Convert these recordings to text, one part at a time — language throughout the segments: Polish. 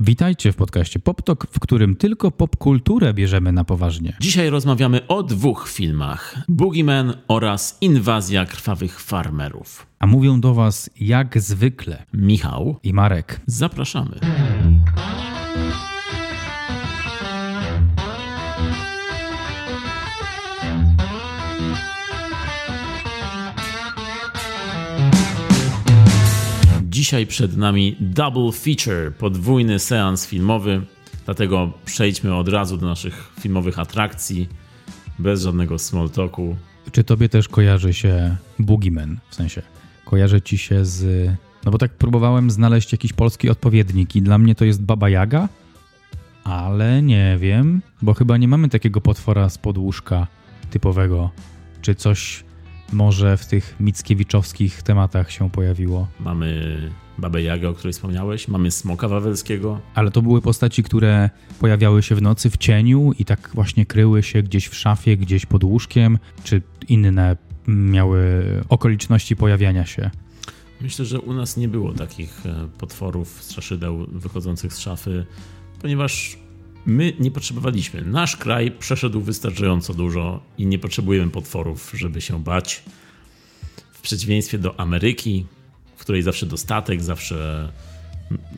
Witajcie w podcaście PopTok, w którym tylko popkulturę bierzemy na poważnie. Dzisiaj rozmawiamy o dwóch filmach: Boogeyman oraz Inwazja krwawych farmerów. A mówią do Was jak zwykle Michał i Marek. Zapraszamy. Dzisiaj przed nami double feature, podwójny seans filmowy, dlatego przejdźmy od razu do naszych filmowych atrakcji, bez żadnego small talku. Czy tobie też kojarzy się Boogeyman? W sensie, kojarzy ci się z... No bo tak próbowałem znaleźć jakiś polski odpowiednik i dla mnie to jest Baba Jaga, ale nie wiem, bo chyba nie mamy takiego potwora z podłóżka typowego. Czy coś może w tych mickiewiczowskich tematach się pojawiło. Mamy Babę Jagę, o której wspomniałeś, mamy Smoka Wawelskiego. Ale to były postaci, które pojawiały się w nocy w cieniu i tak właśnie kryły się gdzieś w szafie, gdzieś pod łóżkiem, czy inne miały okoliczności pojawiania się. Myślę, że u nas nie było takich e, potworów, straszydeł wychodzących z szafy, ponieważ my nie potrzebowaliśmy. Nasz kraj przeszedł wystarczająco dużo i nie potrzebujemy potworów, żeby się bać. W przeciwieństwie do Ameryki, w której zawsze dostatek, zawsze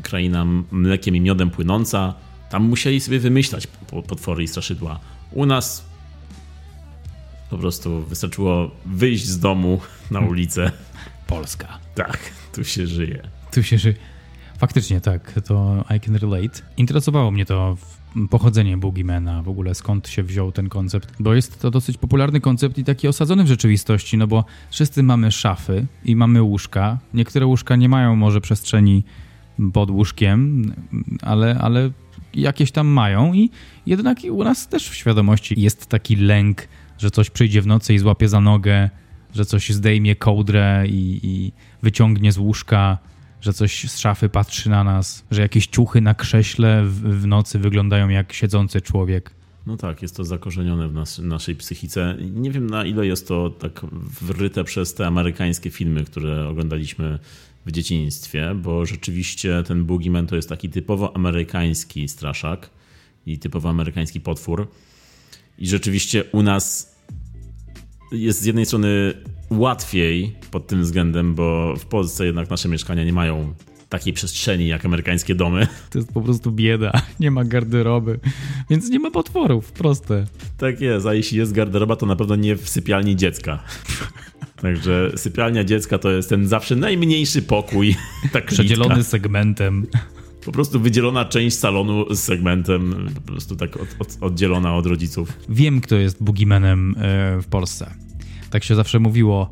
kraina mlekiem i miodem płynąca, tam musieli sobie wymyślać potwory i straszydła. U nas po prostu wystarczyło wyjść z domu na ulicę. Polska. Tak, tu się żyje. Tu się żyje. Faktycznie tak, to I can relate. Interesowało mnie to pochodzenie Boogiemana, w ogóle skąd się wziął ten koncept, bo jest to dosyć popularny koncept i taki osadzony w rzeczywistości, no bo wszyscy mamy szafy i mamy łóżka. Niektóre łóżka nie mają może przestrzeni pod łóżkiem, ale, ale jakieś tam mają i jednak u nas też w świadomości jest taki lęk, że coś przyjdzie w nocy i złapie za nogę, że coś zdejmie kołdrę i, i wyciągnie z łóżka że coś z szafy patrzy na nas, że jakieś ciuchy na krześle w, w nocy wyglądają jak siedzący człowiek. No tak, jest to zakorzenione w nas, naszej psychice. Nie wiem na ile jest to tak wryte przez te amerykańskie filmy, które oglądaliśmy w dzieciństwie, bo rzeczywiście ten Boogeyman to jest taki typowo amerykański straszak i typowo amerykański potwór. I rzeczywiście u nas jest z jednej strony łatwiej pod tym względem, bo w Polsce jednak nasze mieszkania nie mają takiej przestrzeni jak amerykańskie domy. To jest po prostu bieda. Nie ma garderoby, więc nie ma potworów. Proste. Tak jest, a jeśli jest garderoba, to na pewno nie w sypialni dziecka. Także sypialnia dziecka to jest ten zawsze najmniejszy pokój. Tak Przedzielony segmentem. Po prostu wydzielona część salonu z segmentem, po prostu tak od, od, oddzielona od rodziców. Wiem, kto jest boogeymanem e, w Polsce. Tak się zawsze mówiło.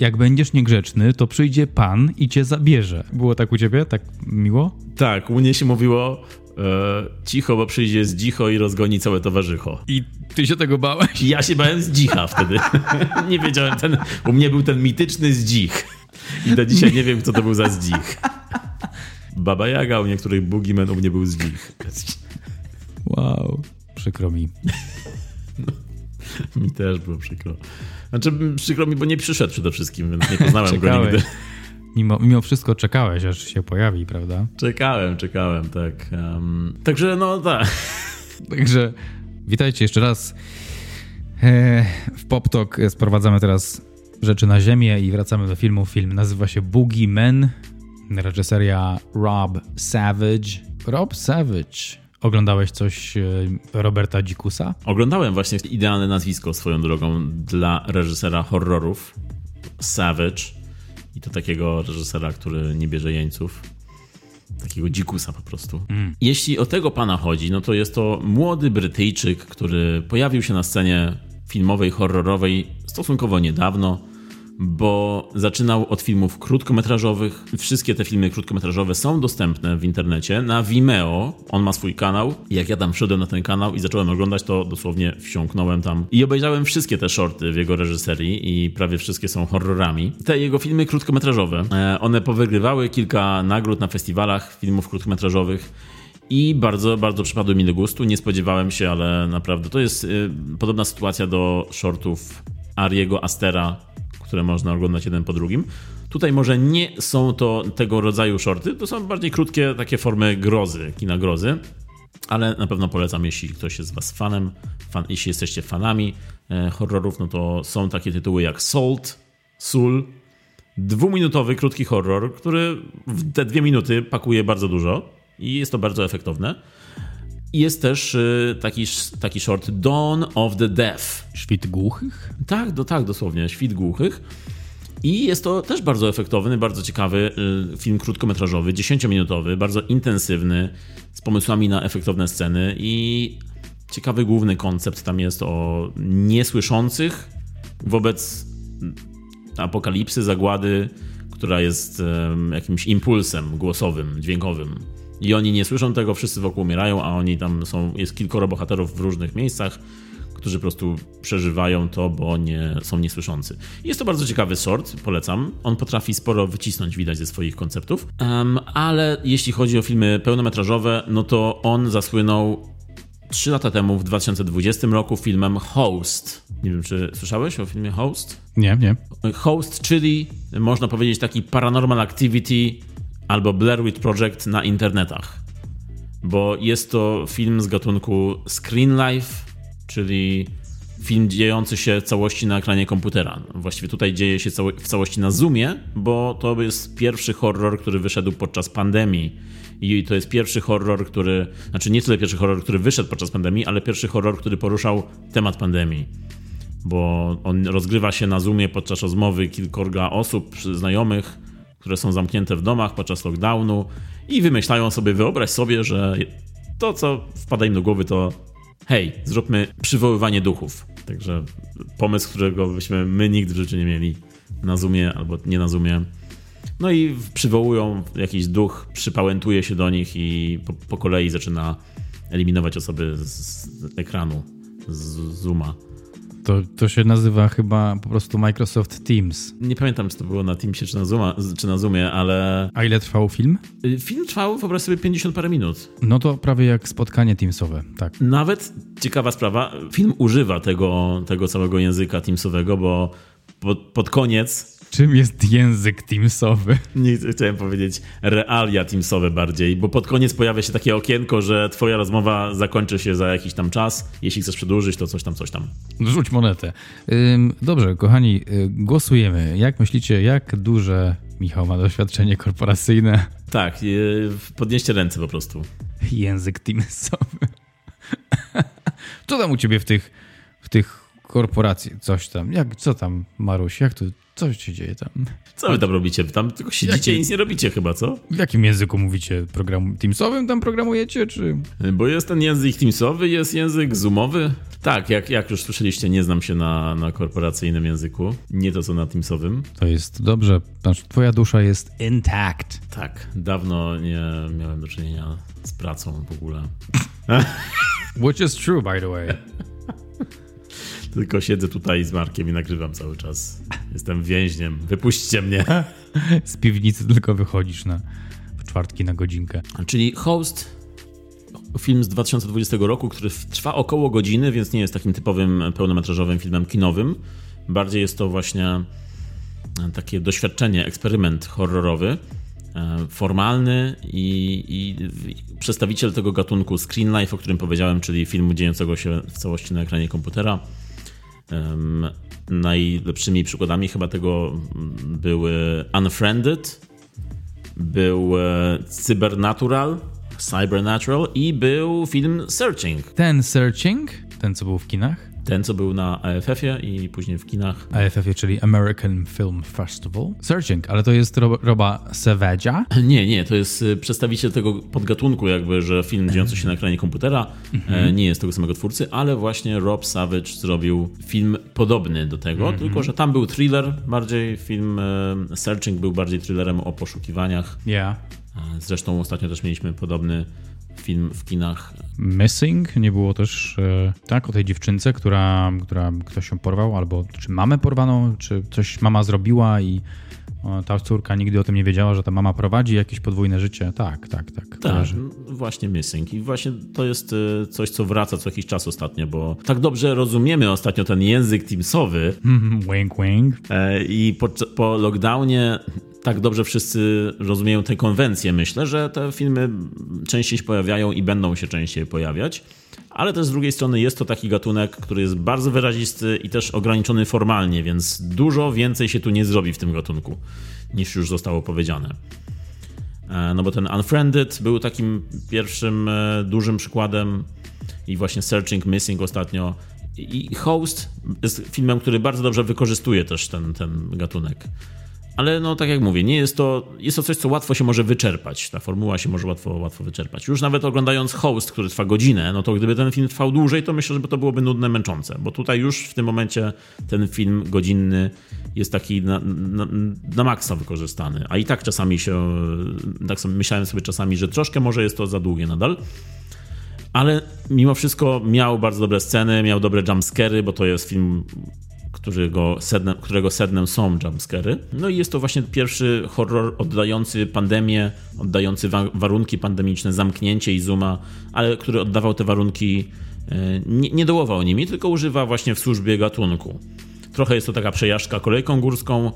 Jak będziesz niegrzeczny, to przyjdzie pan i cię zabierze. Było tak u ciebie? Tak miło? Tak, u mnie się mówiło e, cicho, bo przyjdzie z dzicho i rozgoni całe towarzycho. I ty się tego bałeś? Ja się bałem z dzicha wtedy. nie wiedziałem, ten, u mnie był ten mityczny zdzik. I do dzisiaj nie wiem, co to był za zdzik. Baba Jaga, u niektórych boogeyman u mnie był zdzik. Wow, przykro mi. mi też było przykro. Znaczy, przykro mi, bo nie przyszedł przede wszystkim, więc nie poznałem go nigdy. Mimo, mimo wszystko czekałeś, aż się pojawi, prawda? Czekałem, czekałem, tak. Um, także no tak. Także witajcie jeszcze raz. E, w PopTok sprowadzamy teraz rzeczy na ziemię i wracamy do filmu. Film nazywa się Boogie Men. Reżyseria Rob Savage. Rob Savage Oglądałeś coś e, Roberta Dzikusa? Oglądałem właśnie idealne nazwisko swoją drogą dla reżysera horrorów Savage i to takiego reżysera, który nie bierze jeńców. Takiego dzikusa po prostu. Mm. Jeśli o tego pana chodzi, no to jest to młody Brytyjczyk, który pojawił się na scenie filmowej, horrorowej stosunkowo niedawno bo zaczynał od filmów krótkometrażowych. Wszystkie te filmy krótkometrażowe są dostępne w internecie na Vimeo. On ma swój kanał. Jak ja tam wszedłem na ten kanał i zacząłem oglądać, to dosłownie wsiąknąłem tam i obejrzałem wszystkie te shorty w jego reżyserii i prawie wszystkie są horrorami. Te jego filmy krótkometrażowe, e, one powygrywały kilka nagród na festiwalach filmów krótkometrażowych. I bardzo, bardzo przypadły mi do gustu. Nie spodziewałem się, ale naprawdę to jest y, podobna sytuacja do shortów Ariego Astera które można oglądać jeden po drugim. Tutaj może nie są to tego rodzaju shorty, to są bardziej krótkie takie formy grozy, kina grozy, ale na pewno polecam, jeśli ktoś jest z was fanem, fan, jeśli jesteście fanami e, horrorów, no to są takie tytuły jak Salt, Soul, dwuminutowy, krótki horror, który w te dwie minuty pakuje bardzo dużo i jest to bardzo efektowne. I jest też y, taki, taki short Dawn of the Deaf. Świt głuchych? Tak, do, tak, dosłownie, świt głuchych. I jest to też bardzo efektowny, bardzo ciekawy y, film krótkometrażowy, 10-minutowy, bardzo intensywny, z pomysłami na efektowne sceny i ciekawy główny koncept tam jest o niesłyszących wobec apokalipsy, zagłady, która jest jakimś impulsem głosowym, dźwiękowym. I oni nie słyszą tego, wszyscy wokół umierają, a oni tam są, jest kilkoro bohaterów w różnych miejscach, którzy po prostu przeżywają to, bo nie, są niesłyszący. Jest to bardzo ciekawy sort, polecam. On potrafi sporo wycisnąć, widać, ze swoich konceptów. Um, ale jeśli chodzi o filmy pełnometrażowe, no to on zasłynął 3 lata temu, w 2020 roku, filmem Host. Nie wiem, czy słyszałeś o filmie Host? Nie, nie. Host, czyli można powiedzieć taki Paranormal Activity albo Blair Witch Project na internetach. Bo jest to film z gatunku Screen Life, czyli film dziejący się w całości na ekranie komputera. Właściwie tutaj dzieje się w całości na Zoomie, bo to jest pierwszy horror, który wyszedł podczas pandemii. I to jest pierwszy horror, który, znaczy nie tyle pierwszy horror, który wyszedł podczas pandemii, ale pierwszy horror, który poruszał temat pandemii. Bo on rozgrywa się na Zoomie podczas rozmowy kilkorga osób, znajomych, które są zamknięte w domach podczas lockdownu i wymyślają sobie, wyobraź sobie, że to, co wpada im do głowy, to hej, zróbmy przywoływanie duchów. Także pomysł, którego byśmy my nigdy w życiu nie mieli na Zoomie albo nie na Zoomie. No i przywołują jakiś duch, przypałętuje się do nich i po, po kolei zaczyna eliminować osoby z ekranu, z Zooma. To, to się nazywa chyba po prostu Microsoft Teams. Nie pamiętam, czy to było na Teamsie, czy na, Zooma, czy na Zoomie, ale... A ile trwał film? Y, film trwał, wyobraź sobie, 50 parę minut. No to prawie jak spotkanie Teamsowe, tak. Nawet, ciekawa sprawa, film używa tego, tego całego języka Teamsowego, bo pod, pod koniec Czym jest język Teamsowy? Nie chciałem powiedzieć realia Teamsowe bardziej, bo pod koniec pojawia się takie okienko, że twoja rozmowa zakończy się za jakiś tam czas. Jeśli chcesz przedłużyć, to coś tam, coś tam. Rzuć monetę. Dobrze, kochani, y, głosujemy. Jak myślicie, jak duże Michał ma doświadczenie korporacyjne? Tak, y, podnieście ręce po prostu. Język Teamsowy. Co tam u ciebie w tych, w tych korporacji, coś tam. Jak, co tam, Maruś, jak to, co się dzieje tam? Co wy tam robicie? Tam tylko siedzicie i nic nie robicie chyba, co? W jakim języku mówicie? Program Teamsowym tam programujecie, czy? Bo jest ten język Teamsowy, jest język Zoomowy. Tak, jak, jak już słyszeliście, nie znam się na, na korporacyjnym języku. Nie to, co na Teamsowym. To jest dobrze. Znaczy, twoja dusza jest intact. Tak, dawno nie miałem do czynienia z pracą w ogóle. Which is true, by the way. Tylko siedzę tutaj z Markiem i nagrywam cały czas. Jestem więźniem. Wypuśćcie mnie. Z piwnicy tylko wychodzisz na czwartki na godzinkę. Czyli Host, film z 2020 roku, który trwa około godziny, więc nie jest takim typowym pełnometrażowym filmem kinowym. Bardziej jest to właśnie e, takie doświadczenie, eksperyment horrorowy, e, formalny i, i, przedstawiciel tego gatunku Screen Life, o którym powiedziałem, czyli filmu dziejącego się w całości na ekranie komputera najlepszymi przykładami chyba tego były Unfriended, był e, Cybernatural, Cybernatural i był film Searching. Ten Searching, ten co był w kinach? Ten, co był na AFF-ie i później w kinach. AFF-ie, czyli American Film Festival. Searching, ale to jest Roba Savage'a? Nie, nie, to jest y, przedstawiciel tego podgatunku jakby, że film dziejący się na ekranie komputera mhm. nie jest tego samego twórcy, ale właśnie Rob Savage zrobił film podobny do tego, mhm. tylko że tam był thriller bardziej, film y, Searching był bardziej thrillerem o poszukiwaniach. Yeah. Zresztą ostatnio też mieliśmy podobny film w kinach. Missing nie było też, e, tak, o tej dziewczynce, która, która ktoś ją porwał, albo czy mamę porwaną, czy coś mama zrobiła i ta córka nigdy o tym nie wiedziała, że ta mama prowadzi jakieś podwójne życie. Tak, tak, tak. Tak, właśnie Missing. I właśnie to jest e, coś, co wraca co jakiś czas ostatnio, bo tak dobrze rozumiemy ostatnio ten język teamsowy. wink, wink. E, I po, po lockdownie tak dobrze wszyscy rozumieją tę konwencję, myślę, że te filmy częściej się pojawiają i będą się częściej pojawiać. Ale też z drugiej strony jest to taki gatunek, który jest bardzo wyrazisty i też ograniczony formalnie, więc dużo więcej się tu nie zrobi w tym gatunku, niż już zostało powiedziane. E, no bo ten Unfriended był takim pierwszym e, dużym przykładem i właśnie Searching Missing ostatnio. I Host jest filmem, który bardzo dobrze wykorzystuje też ten, ten gatunek. Ale no tak jak mówię, nie jest to, jest to coś, co łatwo się może wyczerpać. Ta formuła się może łatwo, łatwo wyczerpać. Już nawet oglądając Host, który trwa godzinę, no to gdyby ten film trwał dłużej, to myślę, że to byłoby nudne, męczące. Bo tutaj już w tym momencie ten film godzinny jest taki na, na, na maksa wykorzystany. A i tak czasami się, tak sobie, myślałem sobie czasami, że troszkę może jest to za długie nadal. Ale mimo wszystko miał bardzo dobre sceny, miał dobre jumpscary, bo to jest film którego sednem, którego sednem są jumpscary. No i jest to właśnie pierwszy horror oddający pandemię, oddający wa warunki pandemiczne, zamknięcie i zooma, ale który oddawał te warunki, e, nie, nie dołował nimi, tylko używa właśnie w służbie gatunku. Trochę jest to taka przejażdżka kolejką górską,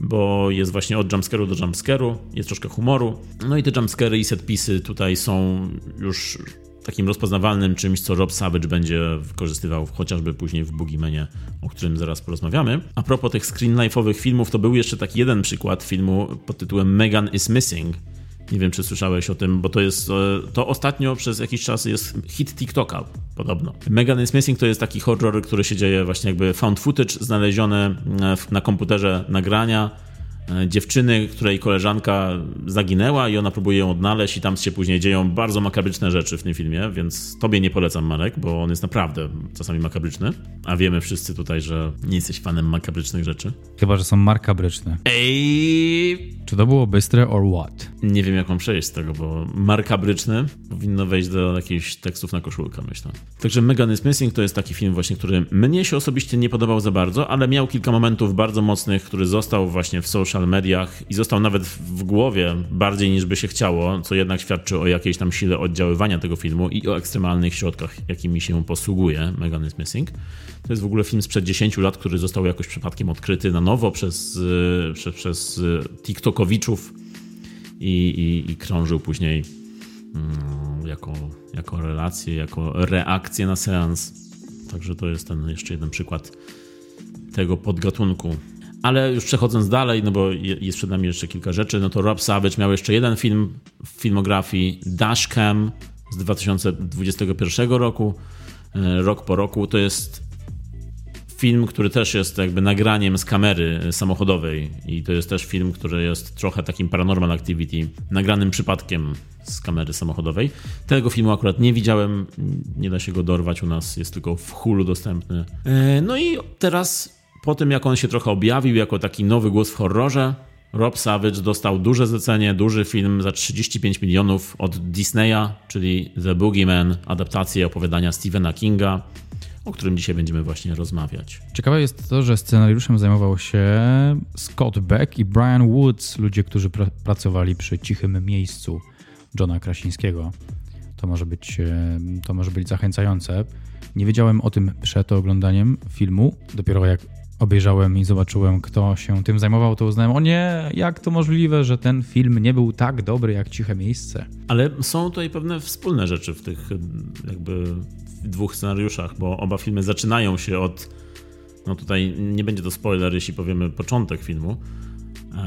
bo jest właśnie od jumpscare'u do jumpscare'u, jest troszkę humoru. No i te jumpscary i setpisy tutaj są już takim rozpoznawalnym czymś, co Rob Savage będzie wykorzystywał chociażby później w Boogiemanie, o którym zaraz porozmawiamy. A propos tych screenlife'owych filmów, to był jeszcze taki jeden przykład filmu pod tytułem Megan is Missing. Nie wiem, czy słyszałeś o tym, bo to jest. E, to ostatnio przez jakiś czas jest hit TikToka, podobno. Megan is Missing to jest taki horror, który się dzieje właśnie jakby found footage, znalezione e, na komputerze nagrania dziewczyny, której koleżanka zaginęła i ona próbuje ją odnaleźć i tam się później dzieją bardzo makabryczne rzeczy w tym filmie, więc tobie nie polecam, Marek, bo on jest naprawdę czasami makabryczny, a wiemy wszyscy tutaj, że nie jesteś fanem makabrycznych rzeczy. Chyba, że są makabryczne. Ej! Czy to było bystre or what? Nie wiem, jak mam przejść z tego, bo markabryczny powinno wejść do jakichś tekstów na koszulkę, myślę. Także Megan is Missing to jest taki film właśnie, który mnie się osobiście nie podobał za bardzo, ale miał kilka momentów bardzo mocnych, który został właśnie w social social mediach i został nawet w głowie bardziej niż by się chciało, co jednak świadczy o jakiejś tam sile oddziaływania tego filmu i o ekstremalnych środkach, jakimi się posługuje Megan is Missing. To jest w ogóle film sprzed 10 lat, który został jakoś przypadkiem odkryty na nowo przez, y, przez, przez TikTokowiczów i, i, i krążył później mm, jako, jako relację, jako reakcję na seans. Także to jest ten jeszcze jeden przykład tego podgatunku ale już przechodząc dalej, no bo jest przed nami jeszcze kilka rzeczy, no to Rob Savage miał jeszcze jeden film w filmografii, Dashcam z 2021 roku, e, rok po roku. To jest film, który też jest jakby nagraniem z kamery samochodowej i to jest też film, który jest trochę takim paranormal activity, nagranym przypadkiem z kamery samochodowej. Tego filmu akurat nie widziałem, nie da się go dorwać u nas, jest tylko w Hulu dostępny. E, no i teraz po tym, jak on się trochę objawił jako taki nowy głos w horrorze, Rob Savage dostał duże zlecenie, duży film za 35 milionów od Disneya, czyli The Boogeyman, adaptację opowiadania Stephena Kinga, o którym dzisiaj będziemy właśnie rozmawiać. Ciekawe jest to, że scenariuszem zajmował się Scott Beck i Brian Woods, ludzie, którzy pr pracowali przy Cichym Miejscu Johna Krasińskiego. To może być, e, to może być zachęcające. Nie wiedziałem o tym przed oglądaniem filmu. Dopiero jak obejrzałem i zobaczyłem, kto się tym zajmował, to uznałem, o nie, jak to możliwe, że ten film nie był tak dobry jak Ciche Miejsce. Ale są tutaj pewne wspólne rzeczy w tych jakby dwóch scenariuszach, bo oba filmy zaczynają się od, no tutaj nie będzie to spoiler, jeśli powiemy początek filmu,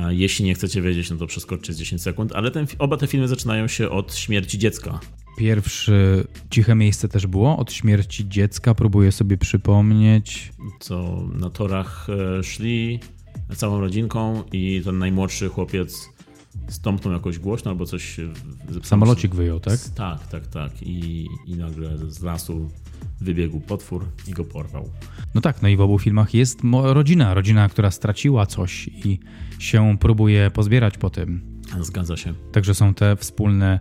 jeśli nie chcecie wiedzieć, no to przeskoczcie z 10 sekund, ale ten, oba te filmy zaczynają się od śmierci dziecka Pierwszy ciche miejsce też było od śmierci dziecka. Próbuję sobie przypomnieć. Co na torach e, szli całą rodzinką i ten najmłodszy chłopiec stąpnął jakoś głośno albo coś. Samolocik wyjął, tak? Tak, tak, tak. I, I nagle z lasu wybiegł potwór i go porwał. No tak, no i w obu filmach jest rodzina, rodzina, która straciła coś i się próbuje pozbierać po tym. Zgadza się. Także są te wspólne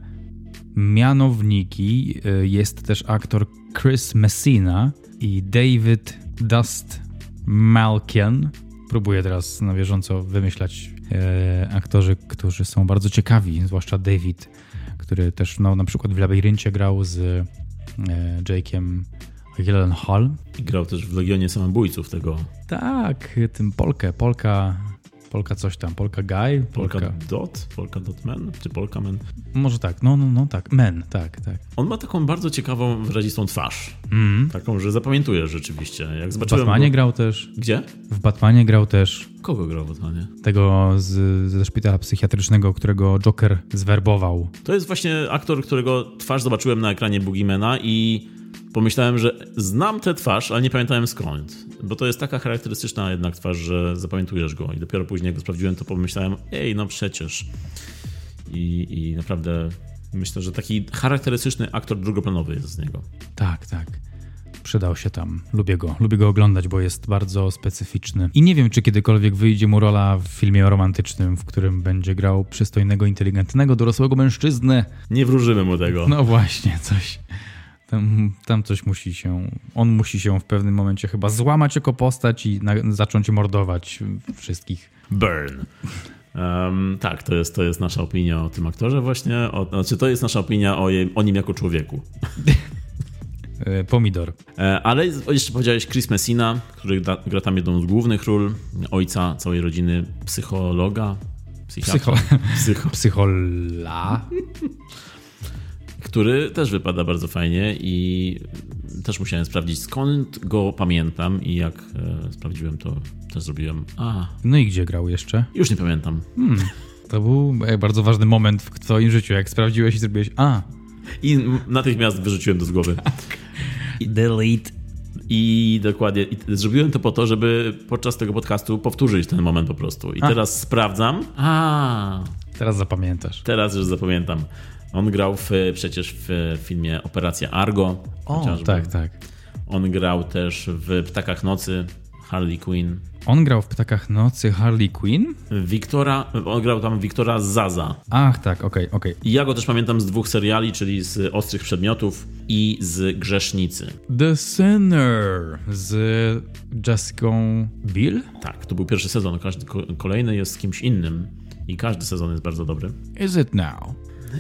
mianowniki y, jest też aktor Chris Messina i David Dust Malkian. Próbuję teraz na bieżąco wymyślać e, aktorzy, którzy są bardzo ciekawi, zwłaszcza David, który też no, na przykład w Labiryncie grał z e, Jake'em Gyllenhaal. I grał też w Legionie Samobójców tego. Tak, tym Polkę, Polka Polka coś tam, Polka Guy, Polka, Polka... Dot, Polka Dot Man, czy Polka Man. Może tak, no, no, no tak, Men, tak, tak. On ma taką bardzo ciekawą, wyrazistą twarz. Mm. Taką, że zapamiętujesz rzeczywiście. Jak W zobaczyłem Batmanie go... grał też, Gdzie? w Batmanie grał też Kogo grał w Batmanie? tego z, ze szpitala psychiatrycznego, którego Joker zwerbował. To jest właśnie aktor, którego twarz zobaczyłem na ekranie Boogiemana i pomyślałem, że znam tę twarz, ale nie pamiętałem skąd. Bo to jest taka charakterystyczna jednak twarz, że zapamiętujesz go. I dopiero później, jak go sprawdziłem, to pomyślałem, ej, no przecież. I, i naprawdę myślę, że taki charakterystyczny aktor drugoplanowy jest z niego. Tak, tak. Przydał się tam. Lubię go. Lubię go oglądać, bo jest bardzo specyficzny. I nie wiem, czy kiedykolwiek wyjdzie mu rola w filmie romantycznym, w którym będzie grał przystojnego, inteligentnego, dorosłego mężczyznę. Nie wróżymy mu tego. No właśnie, coś. Tam, tam coś musi się. On musi się w pewnym momencie chyba złamać jako postać i na, zacząć mordować wszystkich. Burn. Um, tak, to jest, to jest nasza opinia o tym aktorze właśnie. O, znaczy, to jest nasza opinia o, je, o nim jako człowieku. E, pomidor. E, Ale jeszcze powiedziałeś Chris Messina, który gra, gra tam jedną z głównych ról, ojca całej rodziny, psychologa, psychiatra, Psycho- psycho, Psychola. który też wypada bardzo fajnie i też musiałem sprawdzić skąd go pamiętam i jak e, sprawdziłem to też zrobiłem, a No i gdzie grał jeszcze? już nie pamiętam. To był e, bardzo ważny moment w twoim życiu, jak sprawdziłeś i zrobiłeś A. I natychmiast wyrzuciłem to z głowy. Delete. I dokładnie, i zrobiłem to po to, żeby podczas tego podcastu powtórzyć ten moment po prostu. I A. teraz sprawdzam. A, Teraz zapamiętasz. teraz już zapamiętam. On grał w, przecież w filmie Operacja Argo. O, chociażby. tak, tak. On grał też w Ptakach Nocy, Harley Quinn. On grał w Ptakach Nocy Harley Quinn? Wiktora, on grał tam Wiktora Zaza. Ach, tak, okej, okej. I ja go też pamiętam z dwóch seriali, czyli z Ostrych Przedmiotów i z Grzesznicy. The Sinner z Jessica Biel? Tak, to był pierwszy sezon. Każdy ko- kolejny jest z kimś innym. I każdy sezon jest bardzo dobry. Is it now?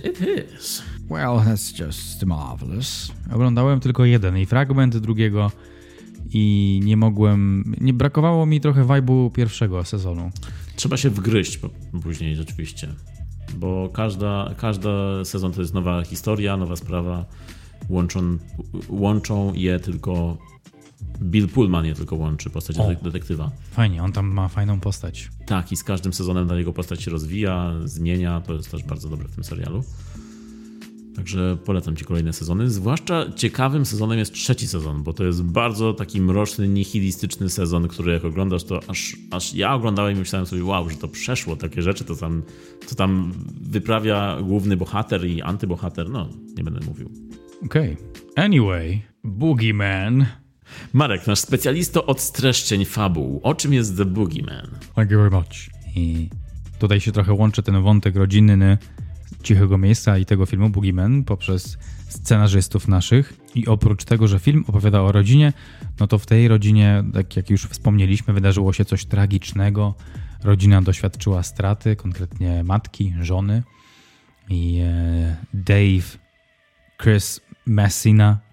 It is. Well, that's just marvelous. Oglądałem tylko jeden i fragment drugiego i nie mogłem, nie brakowało mi trochę vibe'u pierwszego sezonu. Trzeba się wgryźć później rzeczywiście. Bo każda, każda sezon to jest nowa historia, nowa sprawa. Łączą, łączą je tylko. Bill Pullman je tylko łączy, postać O. detek- detektywa. Fajnie, on tam ma fajną postać. Tak, i z każdym sezonem ta jego postać się rozwija, zmienia. To jest też bardzo dobre w tym serialu. Także polecam Ci kolejne sezony. Zwłaszcza ciekawym sezonem jest trzeci sezon, bo to jest bardzo taki mroczny, nihilistyczny sezon, który jak oglądasz, to aż, aż ja oglądałem i myślałem sobie, wow, że to przeszło takie rzeczy, to tam, to tam wyprawia główny bohater i antybohater. No, nie będę mówił. Okej. Anyway, Boogeyman. Marek, nasz specjalisto od streszczeń fabuł. O czym jest The Boogeyman? Thank you very much. I tutaj się trochę łączy ten wątek rodzinny Cichego Miejsca i tego filmu Boogeyman poprzez scenarzystów naszych. I oprócz tego, że film opowiada o rodzinie, no to w tej rodzinie, tak jak już wspomnieliśmy, wydarzyło się coś tragicznego. Rodzina doświadczyła straty, konkretnie matki, żony. I e, Dave, Chris Messina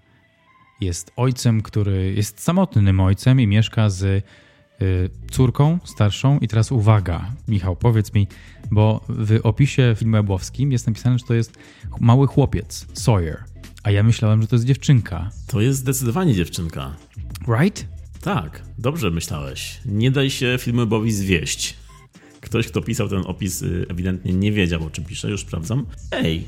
jest ojcem, który jest samotnym ojcem i mieszka z y, córką starszą. I teraz uwaga, Michał, powiedz mi, bo w opisie filmowym jest napisane, że to jest mały chłopiec, Sawyer. A ja myślałem, że to jest dziewczynka. To jest zdecydowanie dziewczynka. Right? Tak, dobrze myślałeś. Nie daj się filmowi zwieść. Ktoś, kto pisał ten opis, y, ewidentnie nie wiedział, o czym pisze, już sprawdzam. Ej,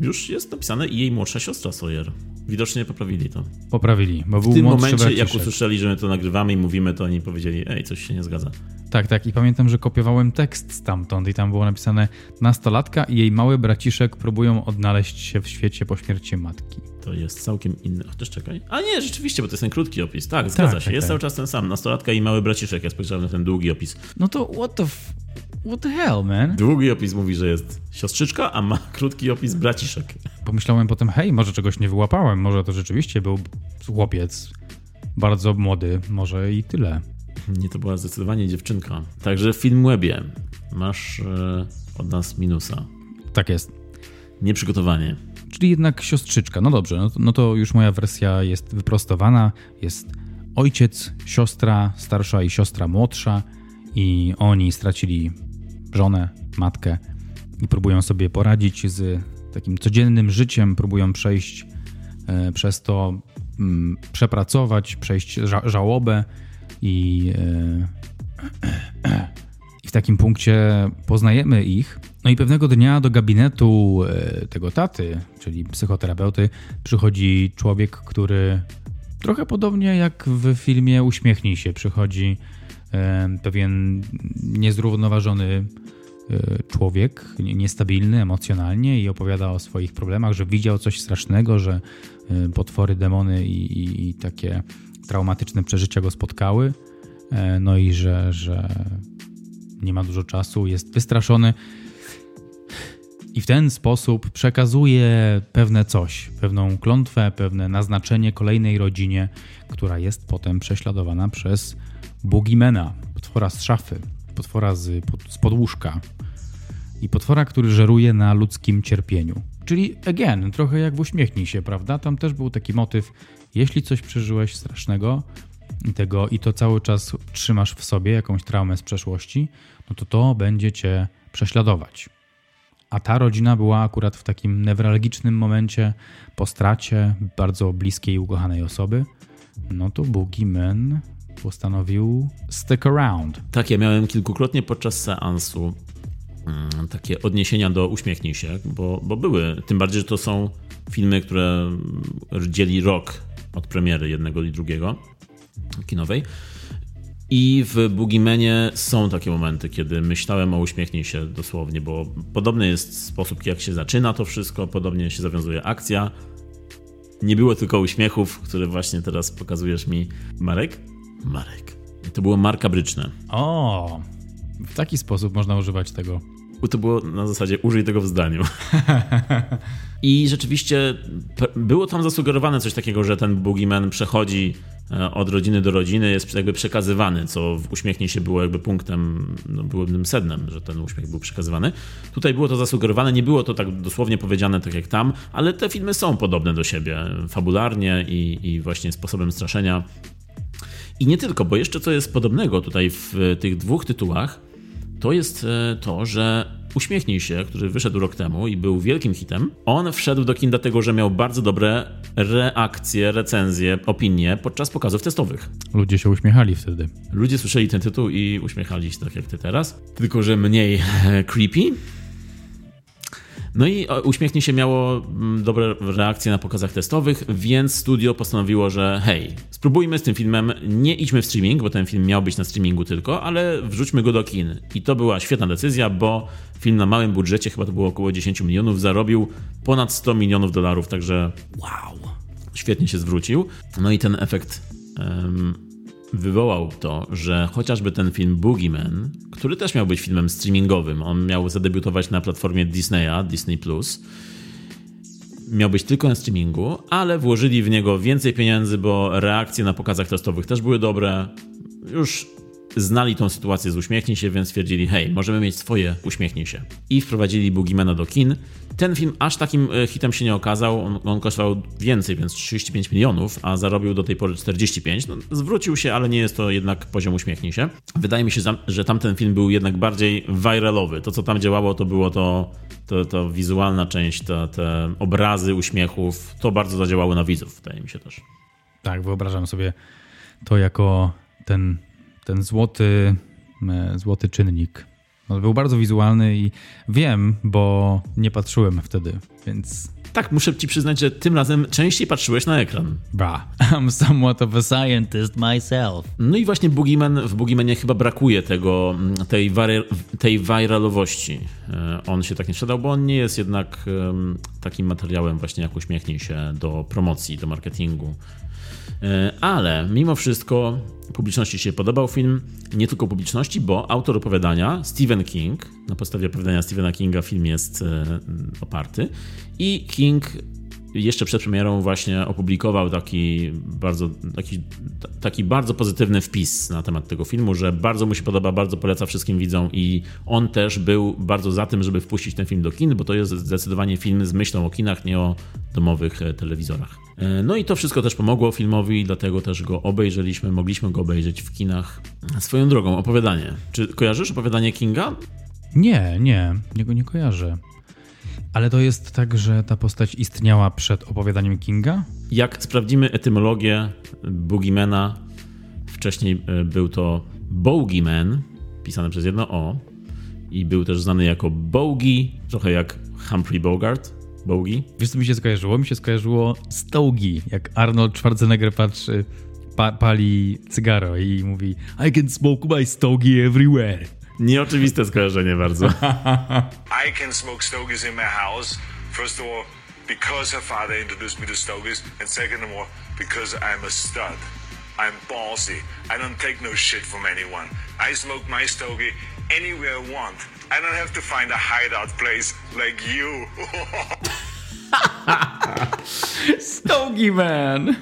już jest napisane i jej młodsza siostra Sawyer. Widocznie poprawili to. Poprawili, bo był W tym momencie, jak usłyszeli, że my to nagrywamy i mówimy, to oni powiedzieli, ej, coś się nie zgadza. Tak, tak. I pamiętam, że kopiowałem tekst stamtąd i tam było napisane nastolatka i jej mały braciszek próbują odnaleźć się w świecie po śmierci matki. To jest całkiem inny. Chociaż czekaj. A nie, rzeczywiście, bo to jest ten krótki opis. Tak, zgadza Tak, się. tak, jest tak. cały czas ten sam. Nastolatka i mały braciszek. Ja spojrzałem na ten długi opis. No to what the f... What the hell, man? Długi opis mówi, że jest siostrzyczka, a ma krótki opis braciszek. Pomyślałem potem, hej, może czegoś nie wyłapałem, może to rzeczywiście był chłopiec bardzo młody, może i tyle. Nie, to była zdecydowanie dziewczynka. Także w Filmwebie masz e, od nas minusa. Tak jest. Nieprzygotowanie. Czyli jednak siostrzyczka. No dobrze, no to, no to już moja wersja jest wyprostowana. Jest ojciec, siostra starsza i siostra młodsza i oni stracili żonę, matkę i próbują sobie poradzić z takim codziennym życiem, próbują przejść e, przez to, mm, przepracować, przejść ża żałobę i, e, i w takim punkcie poznajemy ich. No i pewnego dnia do gabinetu e, tego taty, czyli psychoterapeuty, przychodzi człowiek, który trochę podobnie jak w filmie Uśmiechnij się, przychodzi pewien niezrównoważony człowiek, niestabilny emocjonalnie i opowiada o swoich problemach, że widział coś strasznego, że e, potwory, demony i, i, i takie traumatyczne przeżycia go spotkały, e, no i że, że nie ma dużo czasu, jest wystraszony. I w ten sposób przekazuje pewne coś, pewną klątwę, pewne naznaczenie kolejnej rodzinie, która jest potem prześladowana przez Boogiemana, potwora z szafy, potwora z, pod, z podłóżka i potwora, który żeruje na ludzkim cierpieniu. Czyli again, trochę jak w Uśmiechnij się, prawda? Tam też był taki motyw, jeśli coś przeżyłeś strasznego i tego i to cały czas trzymasz w sobie jakąś traumę z przeszłości, no to to będzie cię prześladować. A ta rodzina była akurat w takim newralgicznym momencie po stracie bardzo bliskiej i ukochanej osoby. No to Boogeyman postanowił stick around. Tak, ja miałem kilkukrotnie podczas seansu takie odniesienia do Uśmiechnij się, bo, bo były. Tym bardziej, że to są filmy, które dzieli rok od premiery jednego i drugiego kinowej. I w Boogiemanie są takie momenty, kiedy myślałem o uśmiechnij się dosłownie, bo podobny jest sposób, jak się zaczyna to wszystko, podobnie się zawiązuje akcja. Nie było tylko uśmiechów, które właśnie teraz pokazujesz mi, Marek. Marek. To było makabryczne. O, w taki sposób można używać tego. To było na zasadzie użyj tego w zdaniu. I rzeczywiście było tam zasugerowane coś takiego, że ten Boogeyman przechodzi e, od rodziny do rodziny, jest jakby przekazywany, co w uśmiechnie się było jakby punktem, no byłym sednem, że ten uśmiech był przekazywany. Tutaj było to zasugerowane, nie było to tak dosłownie powiedziane tak jak tam, ale te filmy są podobne do siebie fabularnie i, i właśnie sposobem straszenia i nie tylko, bo jeszcze co jest podobnego tutaj w tych dwóch tytułach, to jest e, to, że Uśmiechnij się, który wyszedł rok temu i był wielkim hitem, on wszedł do kin dlatego, że miał bardzo dobre reakcje, recenzje, opinie podczas pokazów testowych. Ludzie się uśmiechali wtedy. Ludzie słyszeli ten tytuł i uśmiechali się tak jak ty teraz, tylko że mniej creepy. No i uśmiechnie się miało mm, dobre reakcje na pokazach testowych, więc studio postanowiło, że hej, spróbujmy z tym filmem, nie idźmy w streaming, bo ten film miał być na streamingu tylko, ale wrzućmy go do kin. I to była świetna decyzja, bo film na małym budżecie, chyba to było około 10 milionów, zarobił ponad 100 milionów dolarów, także wow, świetnie się zwrócił. No i ten efekt um, wywołał to, że chociażby ten film Boogeyman, który też miał być filmem streamingowym, on miał zadebiutować na platformie Disneya, Disney+, miał być tylko na streamingu, ale włożyli w niego więcej pieniędzy, bo reakcje na pokazach testowych też były dobre. Już znali tą sytuację z Uśmiechnij się, więc stwierdzili, hej, możemy mieć swoje Uśmiechnij się. I wprowadzili Boogiemana do kin. Ten film aż takim e, hitem się nie okazał, on, on kosztował więcej, więc 35 milionów, a zarobił do tej pory 45. No, zwrócił się, ale nie jest to jednak poziom Uśmiechnij się. Wydaje mi się, że tamten film był jednak bardziej viralowy. To, co tam działało, to było to, to, to wizualna część, te obrazy uśmiechów, to bardzo zadziałało na widzów, wydaje mi się też. Tak, wyobrażam sobie to jako ten ten złoty, e, złoty czynnik. On był bardzo wizualny i wiem, bo nie patrzyłem wtedy, więc... Tak, muszę ci przyznać, że tym razem częściej patrzyłeś na ekran. Bra, I'm somewhat of a scientist myself. No i właśnie Boogeyman, w Boogiemanie chyba brakuje tego, tej, tej viralowości. E, on się tak nie sprzedał, bo on nie jest jednak takim materiałem właśnie jak uśmiechnij się do promocji, do marketingu. E, ale mimo wszystko publiczności się podobał film. Nie tylko publiczności, bo autor opowiadania, Stephen King, na podstawie opowiadania Stephena Kinga film jest e, oparty. I King jeszcze przed premierą właśnie opublikował taki bardzo, taki, taki bardzo pozytywny wpis na temat tego filmu, że bardzo mu się podoba, bardzo poleca wszystkim widzom i on też był bardzo za tym, żeby wpuścić ten film do kin, bo to jest zdecydowanie film z myślą o kinach, nie o domowych e, telewizorach. E, no i to wszystko też pomogło filmowi, dlatego też go obejrzeliśmy, mogliśmy go obejrzeć w kinach. Swoją drogą, opowiadanie. Czy kojarzysz opowiadanie Kinga? Nie, nie, niego nie kojarzę. Ale to jest tak, że ta postać istniała przed opowiadaniem Kinga? Jak sprawdzimy etymologię Boogiemana, wcześniej e, był to Bogeyman, pisane przez jedno O, i był też znany jako Bogie, trochę jak Humphrey Bogart. Bogie. Wiesz, co mi się skojarzyło? Mi się skojarzyło Stogie, jak Arnold Schwarzenegger patrzy, pa, pali cygaro i mówi I can smoke my stogie everywhere. Nieoczywiste skojarzenie bardzo. I can smoke stogies in my house. First of all, because her father introduced me to stogies, and second of all, because I'm a stud. I'm ballsy. I don't take no shit from anyone. I smoke my stogie anywhere I want. I don't have to find a hideout place like you. Stogie man!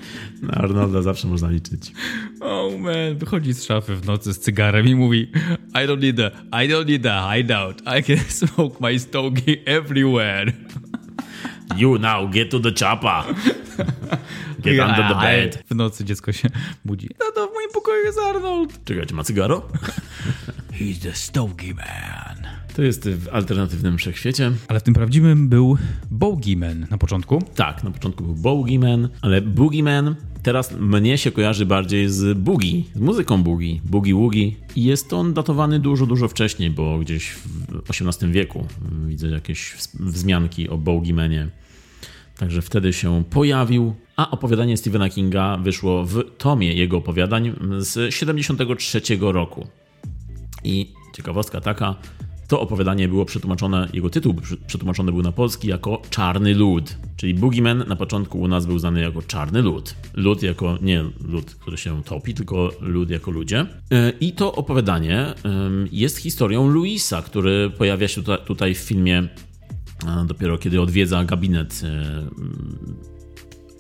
Na Arnolda zawsze można liczyć. Oh man, wychodzi z szafy w nocy z cygarem i mówi I don't need a, I don't need a hideout. I can smoke my stogie everywhere. You now get to the chopper. Get under the bed. W nocy dziecko się budzi. No to w moim pokoju jest Arnold. Czekajcie, ma cygaro? He's the stogie man. To jest w alternatywnym wszechświecie. Ale w tym prawdziwym był Bogeyman na początku. Tak, na początku był Bogeyman, ale Boogeyman teraz mnie się kojarzy bardziej z boogie, z muzyką boogie, boogie woogie. I jest on datowany dużo, dużo wcześniej, bo gdzieś w XVIII wieku widzę jakieś wzmianki o Bogiemanie. Także wtedy się pojawił, a opowiadanie Stephena Kinga wyszło w tomie jego opowiadań z 73 roku. I ciekawostka taka, to opowiadanie było przetłumaczone, jego tytuł przetłumaczony był na polski jako Czarny Lud. Czyli Boogeyman na początku u nas był znany jako Czarny Lud. Lud jako, nie lud, który się topi, tylko lud jako ludzie. E, I to opowiadanie jest historią Luisa, który pojawia się tutaj w filmie dopiero kiedy odwiedza gabinet e,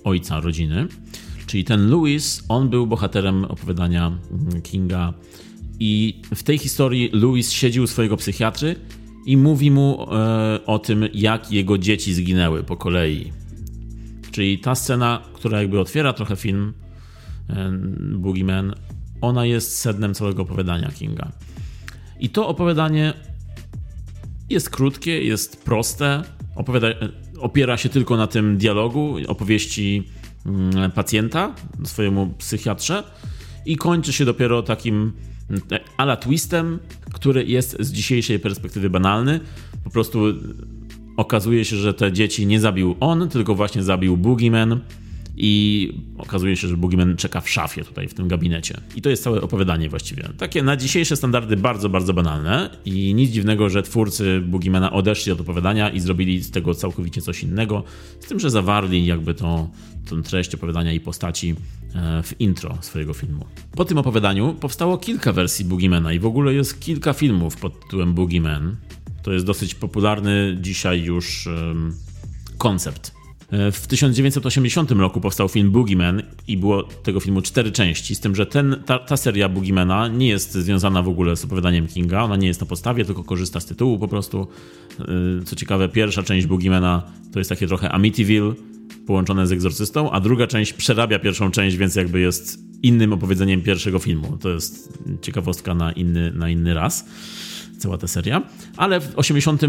ojca rodziny. Czyli ten Louis, on był bohaterem opowiadania Kinga i w tej historii Louis siedzi u swojego psychiatry i mówi mu e, o tym, jak jego dzieci zginęły po kolei. Czyli ta scena, która jakby otwiera trochę film e, Boogeyman, ona jest sednem całego opowiadania Kinga. I to opowiadanie jest krótkie, jest proste, opowiada, opiera się tylko na tym dialogu, opowieści mm, pacjenta, swojemu psychiatrze i kończy się dopiero takim ala twistem, który jest z dzisiejszej perspektywy banalny. Po prostu okazuje się, że te dzieci nie zabił on, tylko właśnie zabił Boogeyman i okazuje się, że Boogeyman czeka w szafie tutaj w tym gabinecie. I to jest całe opowiadanie właściwie. Takie na dzisiejsze standardy bardzo, bardzo banalne i nic dziwnego, że twórcy Boogiemana odeszli od opowiadania i zrobili z tego całkowicie coś innego, z tym, że zawarli jakby tą, tą treść opowiadania i postaci w intro swojego filmu. Po tym opowiadaniu powstało kilka wersji Boogiemana i w ogóle jest kilka filmów pod tytułem Boogeyman. To jest dosyć popularny dzisiaj już koncept E, w 1980 roku powstał film Boogeyman i było tego filmu cztery części, z tym, że ten, ta, ta seria Boogeymana nie jest związana w ogóle z opowiadaniem Kinga, ona nie jest na podstawie, tylko korzysta z tytułu po prostu. E, co ciekawe, pierwsza część Boogeymana to jest takie trochę Amityville połączone z Egzorcystą, a druga część przerabia pierwszą część, więc jakby jest innym opowiedzeniem pierwszego filmu. To jest ciekawostka na inny, na inny raz, cała ta seria. Ale w 80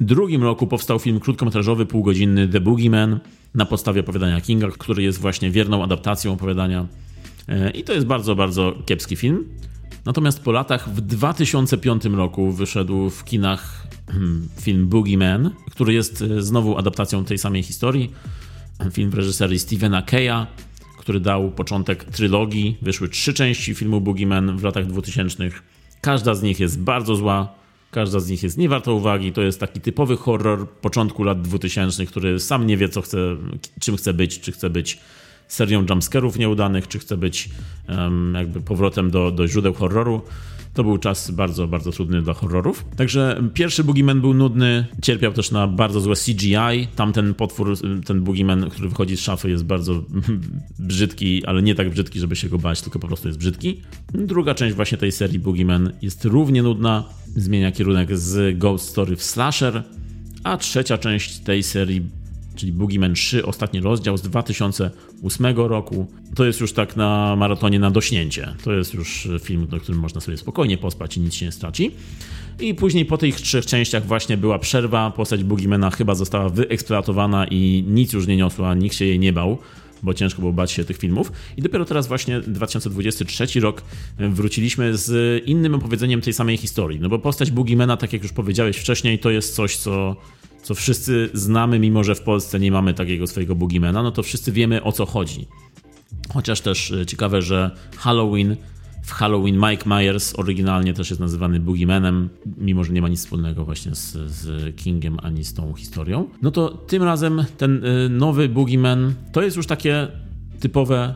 drugim roku powstał film krótkometrażowy, półgodzinny The Boogeyman na podstawie opowiadania Kinga, który jest właśnie wierną adaptacją opowiadania. E, I to jest bardzo, bardzo kiepski film. Natomiast po latach w 2005 roku wyszedł w kinach hmm, film Boogeyman, który jest e, znowu adaptacją tej samej historii. Film w reżyserii Stephena Keya, który dał początek trylogii. Wyszły trzy części filmu Boogeyman w latach 2000. Każda z nich jest bardzo zła Każda z nich jest niewarta uwagi. To jest taki typowy horror początku lat 2000, który sam nie wie, co chce, czym chce być, czy chce być serią jumpscarów nieudanych, czy chce być um, jakby powrotem do, do źródeł horroru. To był czas bardzo, bardzo trudny dla horrorów. Także pierwszy Boogeyman był nudny, cierpiał też na bardzo złe CGI. Tamten potwór, ten Boogeyman, który wychodzi z szafy jest bardzo brzydki, ale nie tak brzydki, żeby się go bać, tylko po prostu jest brzydki. Druga część właśnie tej serii Boogeyman jest równie nudna, zmienia kierunek z Ghost Story w slasher, a trzecia część tej serii czyli Boogeyman 3, ostatni rozdział z 2008 roku. To jest już tak na maratonie na dośnięcie. To jest już film, do którym można sobie spokojnie pospać i nic się nie straci. I później po tych trzech częściach właśnie była przerwa, postać Boogiemana chyba została wyeksploatowana i nic już nie niosła, nikt się jej nie bał bo ciężko było bać się tych filmów. I dopiero teraz właśnie 2023 rok wróciliśmy z innym opowiedzeniem tej samej historii. No bo postać Boogiemana, tak jak już powiedziałeś wcześniej, to jest coś, co co wszyscy znamy, mimo że w Polsce nie mamy takiego swojego Boogiemana, no to wszyscy wiemy o co chodzi. Chociaż też e, ciekawe, że Halloween, w Halloween Mike Myers oryginalnie też jest nazywany Boogiemanem, mimo że nie ma nic wspólnego właśnie z, z Kingiem ani z tą historią. No to tym razem ten e, nowy Boogieman to jest już takie typowe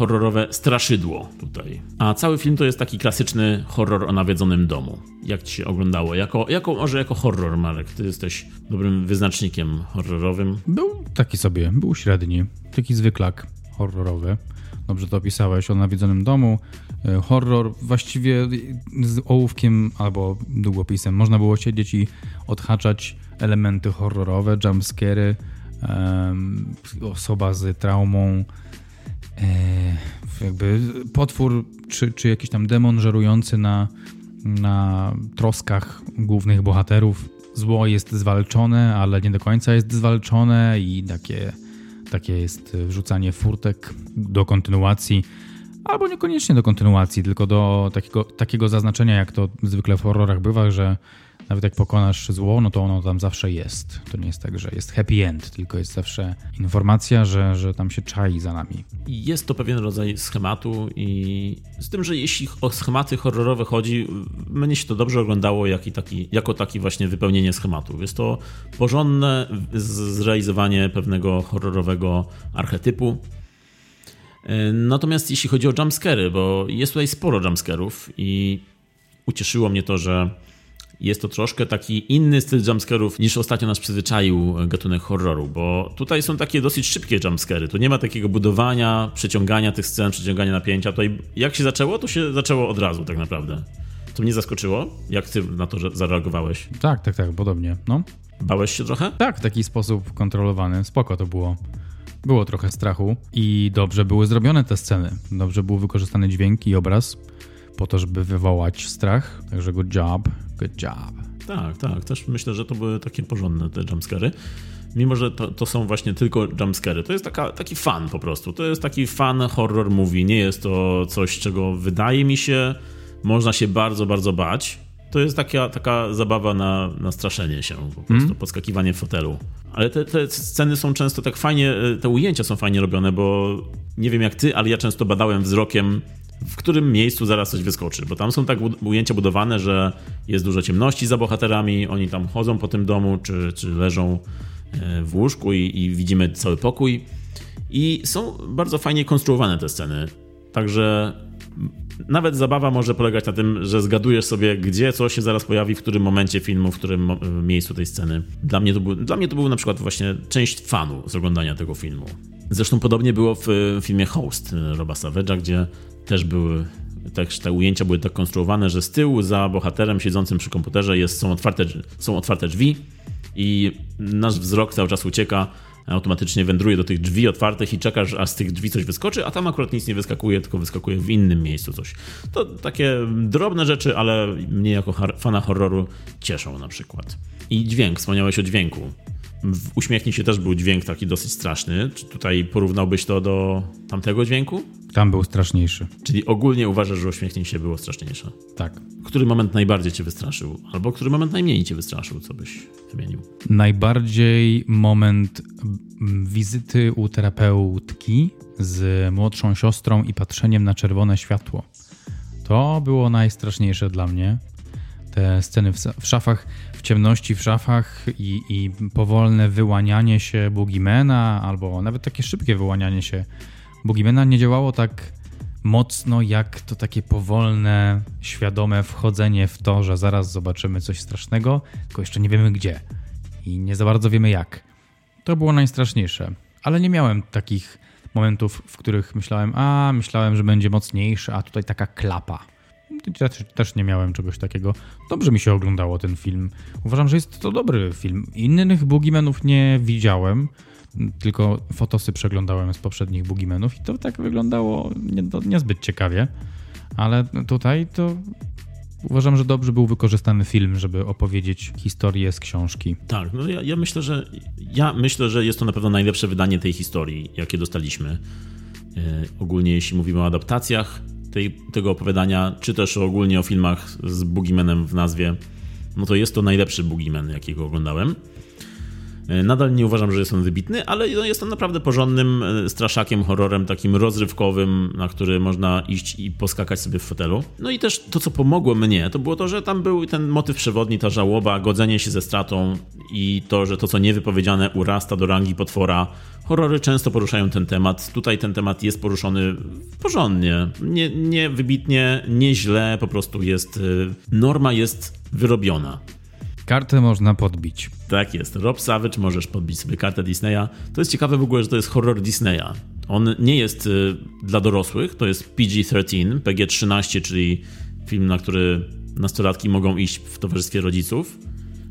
horrorowe straszydło tutaj. A cały film to jest taki klasyczny horror o nawiedzonym domu. Jak ci się oglądało? Jako, jako, może jako horror, Marek? Ty jesteś dobrym wyznacznikiem horrorowym. Był taki sobie, był średni. Taki zwyklak horrorowy. Dobrze to opisałeś o nawiedzonym domu. E, horror właściwie z ołówkiem albo długopisem. Można było siedzieć i odhaczać elementy horrorowe, jumpscary, um, osoba z traumą, jakby potwór czy, czy jakiś tam demon żerujący na, na troskach głównych bohaterów. Zło jest zwalczone, ale nie do końca jest zwalczone i takie, takie jest wrzucanie furtek do kontynuacji. Albo niekoniecznie do kontynuacji, tylko do takiego, takiego zaznaczenia, jak to zwykle w horrorach bywa, że nawet jak pokonasz zło, no to ono tam zawsze jest. To nie jest tak, że jest happy end, tylko jest zawsze informacja, że, że tam się czai za nami. Jest to pewien rodzaj schematu i z tym, że jeśli o schematy horrorowe chodzi, mnie się to dobrze oglądało jak taki, jako taki właśnie wypełnienie schematu. Jest to porządne zrealizowanie pewnego horrorowego archetypu. Natomiast jeśli chodzi o jumpscary, bo jest tutaj sporo jumpscarów i ucieszyło mnie to, że jest to troszkę taki inny styl jumpscarów niż ostatnio nas przyzwyczaił gatunek horroru, bo tutaj są takie dosyć szybkie jumpscary. Tu nie ma takiego budowania, przeciągania tych scen, przeciągania napięcia. Tutaj jak się zaczęło, to się zaczęło od razu tak naprawdę. To mnie zaskoczyło. Jak ty na to zareagowałeś? Tak, tak, tak, podobnie. No. Bałeś się trochę? Tak, w taki sposób kontrolowany. Spoko to było. Było trochę strachu i dobrze były zrobione te sceny. Dobrze był wykorzystany dźwięk i obraz po to, żeby wywołać strach. Także good job, good job. Tak, tak. Też myślę, że to były takie porządne te jumpscary. Mimo, że to, to są właśnie tylko jumpscary. To jest taka, taki fan po prostu. To jest taki fan horror movie. Nie jest to coś, czego wydaje mi się można się bardzo, bardzo bać. To jest taka, taka zabawa na, na straszenie się, po prostu mm. podskakiwanie w fotelu. Ale te, te sceny są często tak fajnie, te ujęcia są fajnie robione, bo nie wiem jak ty, ale ja często badałem wzrokiem w którym miejscu zaraz coś wyskoczy, bo tam są tak ujęcia budowane, że jest dużo ciemności za bohaterami, oni tam chodzą po tym domu, czy, czy leżą e, w łóżku i, i widzimy cały pokój. I są bardzo fajnie konstruowane te sceny. Także nawet zabawa może polegać na tym, że zgadujesz sobie, gdzie co się zaraz pojawi, w którym momencie filmu, w którym miejscu tej sceny. Dla mnie to był, dla mnie to był na przykład właśnie część fanu z oglądania tego filmu. Zresztą podobnie było w filmie Host Roba Savage'a, gdzie też były też te ujęcia były tak konstruowane, że z tyłu za bohaterem siedzącym przy komputerze jest, są, otwarte, są otwarte drzwi i nasz wzrok cały czas ucieka, automatycznie wędruje do tych drzwi otwartych i czekasz, aż z tych drzwi coś wyskoczy, a tam akurat nic nie wyskakuje, tylko wyskakuje w innym miejscu coś. To takie drobne rzeczy, ale mnie jako fana horroru cieszą na przykład. I dźwięk, wspomniałeś o dźwięku. W Uśmiechnij się też był dźwięk taki dosyć straszny. Czy tutaj porównałbyś to do tamtego dźwięku? Tam był straszniejszy. Czyli ogólnie uważasz, że Uśmiechnij się było straszniejsze? Tak. Który moment najbardziej cię wystraszył? Albo który moment najmniej cię wystraszył? Co byś wymienił? Najbardziej moment wizyty u terapeutki z młodszą siostrą i patrzeniem na czerwone światło. To było najstraszniejsze dla mnie. te sceny w, w szafach, w ciemności w szafach i, i powolne wyłanianie się Boogiemana, albo nawet takie szybkie wyłanianie się Boogiemana nie działało tak mocno jak to takie powolne, świadome wchodzenie w to, że zaraz zobaczymy coś strasznego, tylko jeszcze nie wiemy gdzie i nie za bardzo wiemy jak. To było najstraszniejsze, ale nie miałem takich momentów, w których myślałem, a myślałem, że będzie mocniejszy, a tutaj taka klapa. Też, też nie miałem czegoś takiego. Dobrze mi się oglądało ten film. Uważam, że jest to dobry film. Innych Boogiemanów nie widziałem, tylko fotosy przeglądałem z poprzednich Boogiemanów i to tak wyglądało nie, niezbyt ciekawie. Ale tutaj to uważam, że dobrze był wykorzystany film, żeby opowiedzieć historię z książki. Tak, no ja, ja, myślę, że ja myślę, że jest to na pewno najlepsze wydanie tej historii, jakie dostaliśmy. Yy, ogólnie jeśli mówimy o adaptacjach tej, tego opowiadania, czy też ogólnie o filmach z Boogiemanem w nazwie, no to jest to najlepszy Boogieman, jakiego oglądałem. E, nadal nie uważam, że jest on wybitny, ale no, jest on naprawdę porządnym e, straszakiem, horrorem takim rozrywkowym, na który można iść i poskakać sobie w fotelu. No i też to, co pomogło mnie, to było to, że tam był ten motyw przewodni, ta żałoba, godzenie się ze stratą i to, że to, co niewypowiedziane, urasta do rangi potwora. Horrory często poruszają ten temat. Tutaj ten temat jest poruszony porządnie. Nie, nie wybitnie, nie źle, po prostu jest. E, norma jest wyrobiona. Kartę można podbić. Tak jest. Rob Savage, możesz podbić sobie kartę Disneya. To jest ciekawe w ogóle, że to jest horror Disneya. On nie jest y, dla dorosłych, to jest PG-13, PG-13, czyli film, na który nastolatki mogą iść w towarzystwie rodziców,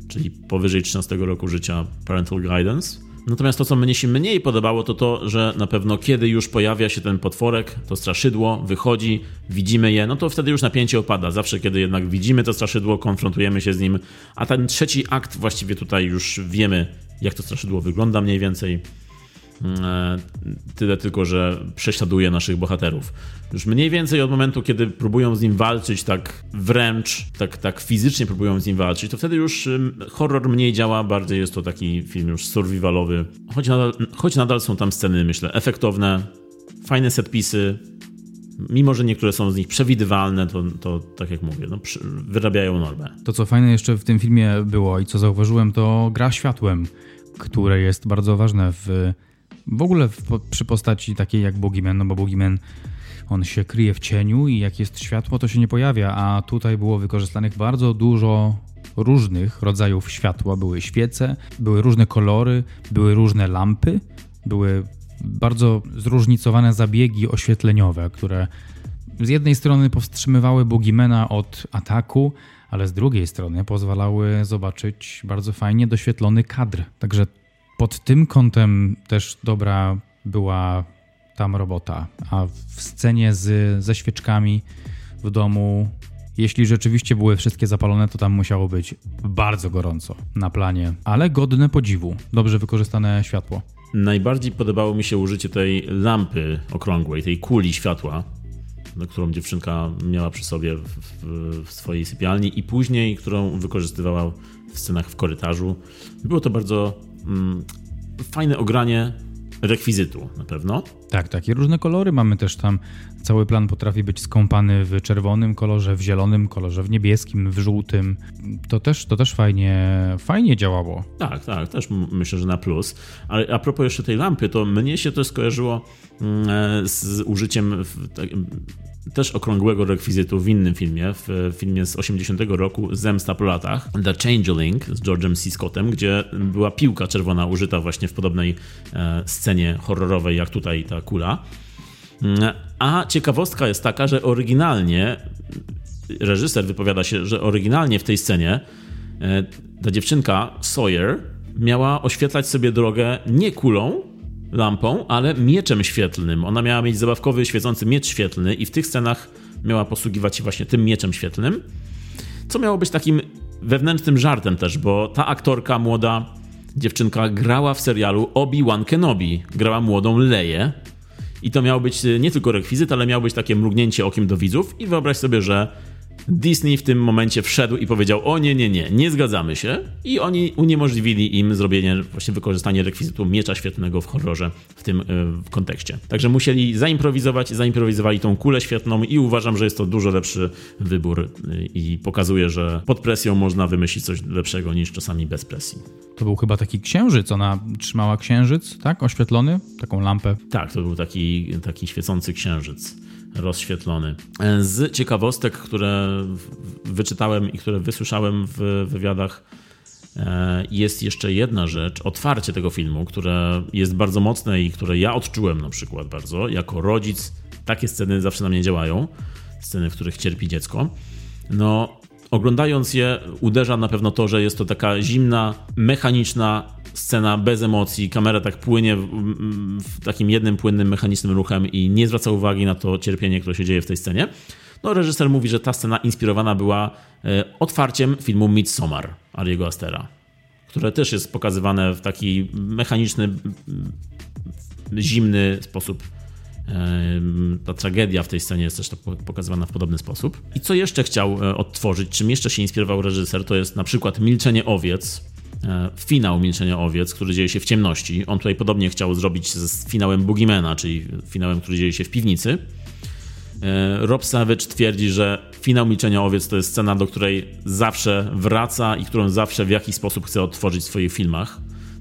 czyli powyżej 13 roku życia Parental Guidance. Natomiast to, co mnie się mniej podobało, to to, że na pewno kiedy już pojawia się ten potworek, to straszydło wychodzi, widzimy je, no to wtedy już napięcie opada. Zawsze, kiedy jednak widzimy to straszydło, konfrontujemy się z nim, a ten trzeci akt właściwie tutaj już wiemy, jak to straszydło wygląda mniej więcej. E, tyle tylko, że prześladuje naszych bohaterów. Już mniej więcej od momentu, kiedy próbują z nim walczyć, tak wręcz, tak, tak fizycznie próbują z nim walczyć, to wtedy już horror mniej działa, bardziej jest to taki film już survivalowy. Choć nadal, choć nadal są tam sceny, myślę, efektowne, fajne setpisy, mimo że niektóre są z nich przewidywalne, to, to tak jak mówię, no, wyrabiają normę. To, co fajne jeszcze w tym filmie było i co zauważyłem, to gra światłem, które jest bardzo ważne w w ogóle w, przy postaci takiej jak Boogeyman, no bo Boogeyman on się kryje w cieniu i jak jest światło, to się nie pojawia, a tutaj było wykorzystanych bardzo dużo różnych rodzajów światła. Były świece, były różne kolory, były różne lampy, były bardzo zróżnicowane zabiegi oświetleniowe, które z jednej strony powstrzymywały Boogiemana od ataku, ale z drugiej strony pozwalały zobaczyć bardzo fajnie doświetlony kadr. Także pod tym kątem też dobra była tam robota. A w scenie z, ze świeczkami w domu, jeśli rzeczywiście były wszystkie zapalone, to tam musiało być bardzo gorąco na planie, ale godne podziwu. Dobrze wykorzystane światło. Najbardziej podobało mi się użycie tej lampy okrągłej, tej kuli światła, którą dziewczynka miała przy sobie w, w, w swojej sypialni i później, którą wykorzystywała w scenach w korytarzu. Było to bardzo mm, fajne ogranie rekwizytu na pewno. Tak, takie różne kolory mamy też tam. Cały plan potrafi być skąpany w czerwonym kolorze, w zielonym kolorze, w niebieskim, w żółtym. To też, to też fajnie, fajnie działało. Tak, tak, też myślę, że na plus. Ale a propos jeszcze tej lampy, to mnie się to skojarzyło mm, e, z użyciem też okrągłego rekwizytu w innym filmie, w filmie z 80 roku Zemsta po latach, The Changeling z George'em C. Scottem, gdzie była piłka czerwona użyta właśnie w podobnej e, scenie horrorowej jak tutaj ta kula. Mm, a ciekawostka jest taka, że oryginalnie reżyser wypowiada się, że oryginalnie w tej scenie e, ta dziewczynka Sawyer miała oświetlać sobie drogę nie kulą, lampą, ale mieczem świetlnym. Ona miała mieć zabawkowy, świecący miecz świetlny i w tych scenach miała posługiwać się właśnie tym mieczem świetlnym, co miało być takim wewnętrznym żartem też, bo ta aktorka młoda dziewczynka grała w serialu Obi-Wan Kenobi. Grała młodą Leję. I to miało być nie tylko rekwizyt, ale miało być takie mrugnięcie okiem do widzów i wyobraź sobie, że Disney w tym momencie wszedł i powiedział: O nie, nie, nie, nie zgadzamy się. I oni uniemożliwili im zrobienie, właśnie wykorzystanie rekwizytu miecza świetnego w horrorze w tym w kontekście. Także musieli zaimprowizować, zaimprowizowali tą kulę świetną i uważam, że jest to dużo lepszy wybór i pokazuje, że pod presją można wymyślić coś lepszego niż czasami bez presji. To był chyba taki księżyc, ona trzymała księżyc, tak? Oświetlony? Taką lampę. Tak, to był taki, taki świecący księżyc rozświetlony. Z ciekawostek, które wyczytałem i które wysłyszałem w wywiadach, e, jest jeszcze jedna rzecz, otwarcie tego filmu, które jest bardzo mocne i które ja odczułem na przykład bardzo. Jako rodzic takie sceny zawsze na mnie działają, sceny, w których cierpi dziecko. No, oglądając je, uderza na pewno to, że jest to taka zimna, mechaniczna scena bez emocji. Kamera tak płynie w, w takim jednym płynnym, mechanicznym ruchem i nie zwraca uwagi na to cierpienie, które się dzieje w tej scenie. No, reżyser mówi, że ta scena inspirowana była e, otwarciem filmu Midsommar Ariego Astera, które też jest pokazywane w taki mechaniczny, zimny sposób ta tragedia w tej scenie jest też pokazywana w podobny sposób. I co jeszcze chciał e, odtworzyć, czym jeszcze się inspirował reżyser, to jest na przykład Milczenie Owiec, e, finał Milczenia Owiec, który dzieje się w ciemności. On tutaj podobnie chciał zrobić z finałem Boogiemana, czyli finałem, który dzieje się w piwnicy. E, Rob Savage twierdzi, że finał Milczenia Owiec to jest scena, do której zawsze wraca i którą zawsze w jakiś sposób chce odtworzyć w swoich filmach.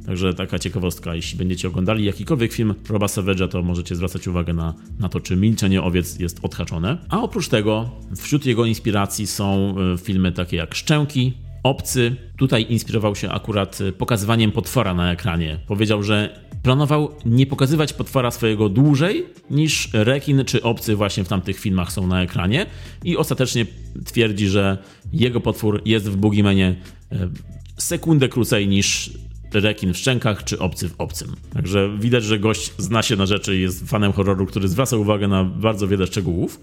Także taka ciekawostka, jeśli będziecie oglądali jakikolwiek film Roba Savage'a, to możecie zwracać uwagę na, na to, czy milczenie owiec jest odhaczone. A oprócz tego, wśród jego inspiracji są e, filmy takie jak Szczęki, Obcy. Tutaj inspirował się akurat e, pokazywaniem potwora na ekranie. Powiedział, że planował nie pokazywać potwora swojego dłużej niż rekin czy obcy właśnie w tamtych filmach są na ekranie i ostatecznie twierdzi, że jego potwór jest w Boogiemanie e, sekundę krócej niż rekin w szczękach, czy obcy w obcym. Także widać, że gość zna się na rzeczy i jest fanem horroru, który zwraca uwagę na bardzo wiele szczegółów.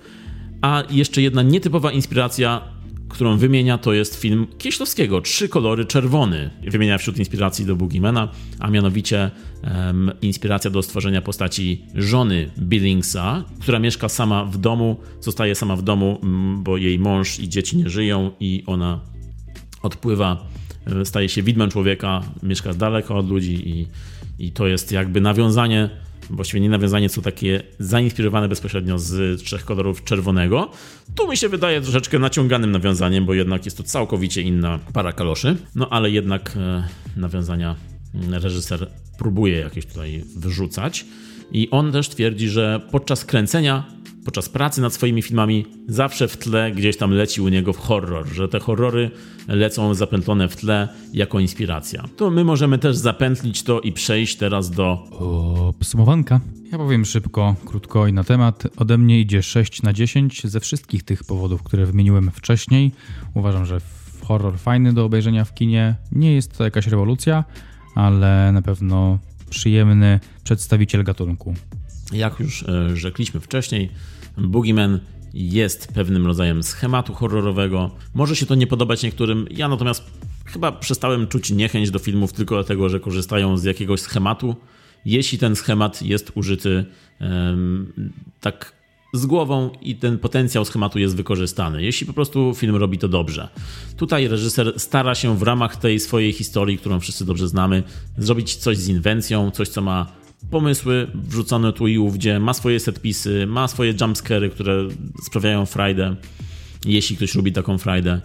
A jeszcze jedna nietypowa inspiracja, którą wymienia, to jest film Kieślowskiego, Trzy kolory czerwony. Wymienia wśród inspiracji do Boogiemana, a mianowicie um, inspiracja do stworzenia postaci żony Billingsa, która mieszka sama w domu, zostaje sama w domu, bo jej mąż i dzieci nie żyją i ona odpływa staje się widmem człowieka, mieszka z daleka od ludzi i, i to jest jakby nawiązanie, właściwie nie nawiązanie, co takie zainspirowane bezpośrednio z trzech kolorów czerwonego. Tu mi się wydaje troszeczkę naciąganym nawiązaniem, bo jednak jest to całkowicie inna para kaloszy, no ale jednak e, nawiązania reżyser próbuje jakieś tutaj wyrzucać. I on też twierdzi, że podczas kręcenia podczas pracy nad swoimi filmami zawsze w tle gdzieś tam leci u niego w horror, że te horrory lecą zapętlone w tle jako inspiracja. To my możemy też zapętlić to i przejść teraz do o, podsumowanka. Ja powiem szybko, krótko i na temat. Ode mnie idzie 6 na 10 ze wszystkich tych powodów, które wymieniłem wcześniej. Uważam, że horror fajny do obejrzenia w kinie. Nie jest to jakaś rewolucja, ale na pewno przyjemny przedstawiciel gatunku. Jak już e, rzekliśmy wcześniej, Boogeyman jest pewnym rodzajem schematu horrorowego. Może się to nie podobać niektórym, ja natomiast chyba przestałem czuć niechęć do filmów tylko dlatego, że korzystają z jakiegoś schematu. Jeśli ten schemat jest użyty um, tak z głową i ten potencjał schematu jest wykorzystany, jeśli po prostu film robi to dobrze. Tutaj reżyser stara się w ramach tej swojej historii, którą wszyscy dobrze znamy, zrobić coś z inwencją, coś co ma pomysły wrzucone tu i ówdzie, ma swoje setpisy, ma swoje jumpscary, które sprawiają frajdę, jeśli ktoś lubi taką frajdę.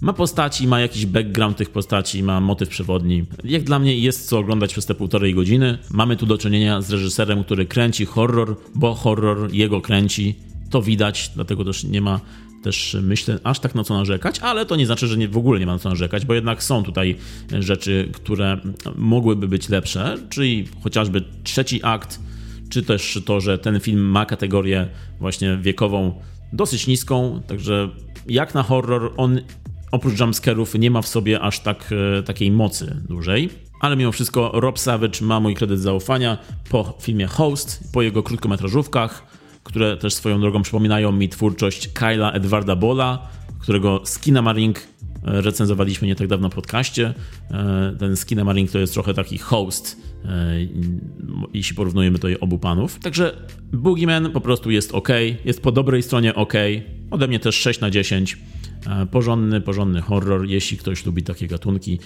Ma postaci, ma jakiś background tych postaci, ma motyw przewodni. Jak dla mnie jest co oglądać przez te półtorej godziny. Mamy tu do czynienia z reżyserem, który kręci horror, bo horror jego kręci. To widać, dlatego też nie ma też myślę aż tak na co narzekać, ale to nie znaczy, że nie, w ogóle nie ma na co narzekać, bo jednak są tutaj rzeczy, które mogłyby być lepsze, czyli chociażby trzeci akt, czy też to, że ten film ma kategorię właśnie wiekową dosyć niską, także jak na horror on oprócz jumpscarów nie ma w sobie aż tak, e, takiej mocy dużej. Ale mimo wszystko Rob Savage ma mój kredyt zaufania po filmie Host, po jego krótkometrażówkach, które też swoją drogą przypominają mi twórczość Kyla Edwarda Bola, którego Skinamaring e, recenzowaliśmy nie tak dawno w podcaście. E, ten Skinamaring to jest trochę taki host, e, jeśli porównujemy tutaj obu panów. Także Boogeyman po prostu jest ok, jest po dobrej stronie ok. Ode mnie też 6 na 10. E, porządny, porządny horror. Jeśli ktoś lubi takie gatunki,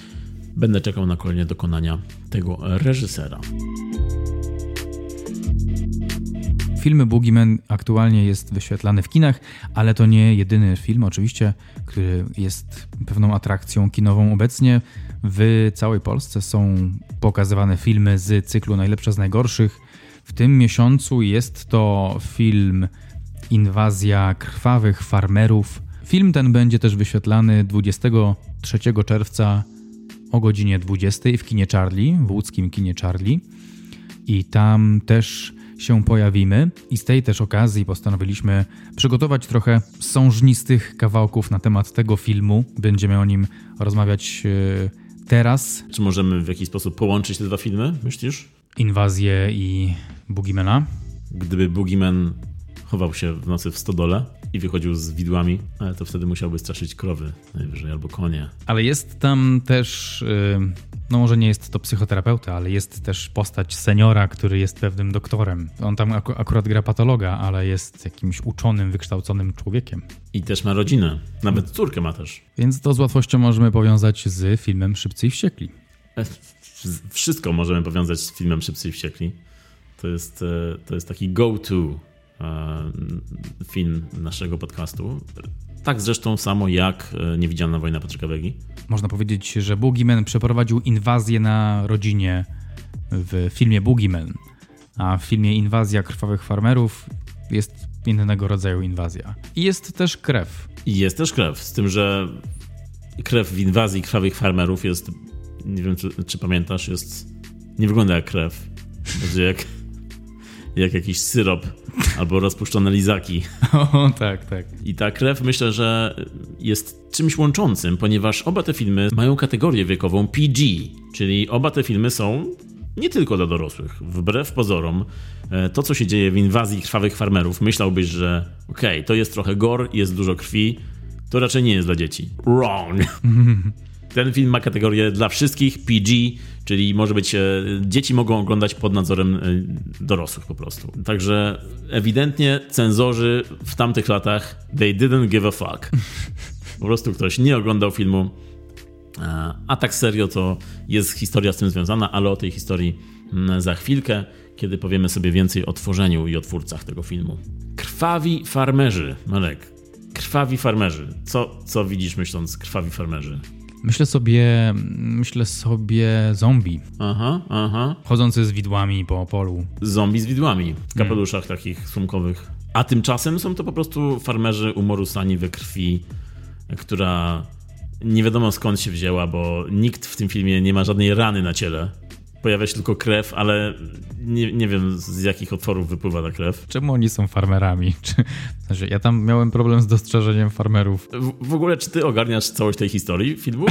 będę czekał na kolejne dokonania tego reżysera. Film Boogeyman aktualnie jest wyświetlany w kinach, ale to nie jedyny film, oczywiście, który jest pewną atrakcją kinową obecnie. W całej Polsce są pokazywane filmy z cyklu Najlepsze z najgorszych. W tym miesiącu jest to film Inwazja krwawych farmerów. Film ten będzie też wyświetlany 23 czerwca o godzinie 20 w kinie Charlie, w łódzkim kinie Charlie. I tam też się pojawimy. I z tej też okazji postanowiliśmy przygotować trochę sążnistych kawałków na temat tego filmu. Będziemy o nim rozmawiać e, teraz. Czy możemy w jakiś sposób połączyć te dwa filmy, myślisz? Inwazję i Boogiemana. Gdyby Boogieman chował się w nocy w stodole i wychodził z widłami, ale to wtedy musiałby straszyć krowy najwyżej albo konie. Ale jest tam też, y, no może nie jest to psychoterapeuta, ale jest też postać seniora, który jest pewnym doktorem. On tam ak akurat gra patologa, ale jest jakimś uczonym, wykształconym człowiekiem. I też ma rodzinę, nawet córkę ma też. Więc to z łatwością możemy powiązać z filmem Szybcy i Wściekli. E, wszystko możemy powiązać z filmem Szybcy i Wściekli. To jest, e, to jest taki go-to film naszego podcastu. Tak zresztą samo jak e, Niewidzialna Wojna Patryka Wegi. Można powiedzieć, że Boogeyman przeprowadził inwazję na rodzinie w filmie Boogeyman, a w filmie Inwazja Krwawych Farmerów jest innego rodzaju inwazja. I jest też krew. I jest też krew, z tym, że krew w inwazji krwawych farmerów jest, nie wiem czy, czy pamiętasz, jest, nie wygląda jak krew. Będzie jak jak jakiś syrop albo rozpuszczone lizaki. O, tak, tak. I ta krew myślę, że jest czymś łączącym, ponieważ oba te filmy mają kategorię wiekową PG, czyli oba te filmy są nie tylko dla dorosłych. Wbrew pozorom, e, to co się dzieje w inwazji krwawych farmerów, myślałbyś, że okej, okay, to jest trochę gore, jest dużo krwi, to raczej nie jest dla dzieci. Wrong. Ten film ma kategorię dla wszystkich PG, czyli może być, e, dzieci mogą oglądać pod nadzorem e, dorosłych po prostu. Także ewidentnie cenzorzy w tamtych latach they didn't give a fuck. Po prostu ktoś nie oglądał filmu, e, a tak serio to jest historia z tym związana, ale o tej historii mm, za chwilkę, kiedy powiemy sobie więcej o tworzeniu i o twórcach tego filmu. Krwawi farmerzy, Marek. Krwawi farmerzy. Co, co widzisz myśląc krwawi farmerzy? Myślę sobie, myślę sobie zombie. Aha, aha. Chodzący z widłami po polu. Zombie z widłami w kapeluszach hmm. takich słomkowych. A tymczasem są to po prostu farmerzy umorusani we krwi, która nie wiadomo skąd się wzięła, bo nikt w tym filmie nie ma żadnej rany na ciele pojawia się tylko krew, ale nie, nie wiem z jakich otworów wypływa ta krew. Czemu oni są farmerami? Czy, znaczy, ja tam miałem problem z dostrzeżeniem farmerów. W, w ogóle, czy ty ogarniasz całość tej historii filmu?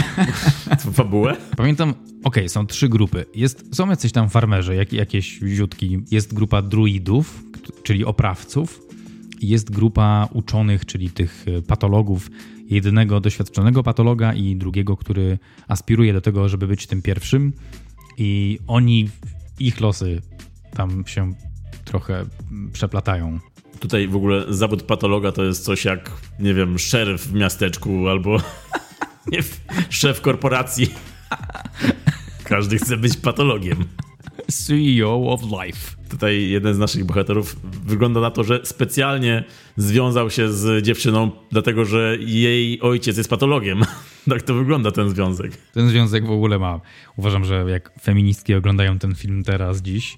Fabułę? Pamiętam, okej, okay, są trzy grupy. Jest, są jacyś tam farmerzy, jak, jakieś ziutki. Jest grupa druidów, czyli oprawców. Jest grupa uczonych, czyli tych e, patologów, jednego doświadczonego patologa i drugiego, który aspiruje do tego, żeby być tym pierwszym i oni, ich losy tam się trochę przeplatają. Tutaj w ogóle zawód patologa to jest coś jak, nie wiem, szeryf w miasteczku albo nie, szef korporacji. Każdy chce być patologiem. CEO of life. Tutaj jeden z naszych bohaterów wygląda na to, że specjalnie związał się z dziewczyną, dlatego że jej ojciec jest patologiem. tak to wygląda ten związek. Ten związek w ogóle ma. Uważam, że jak feministki oglądają ten film teraz, dziś,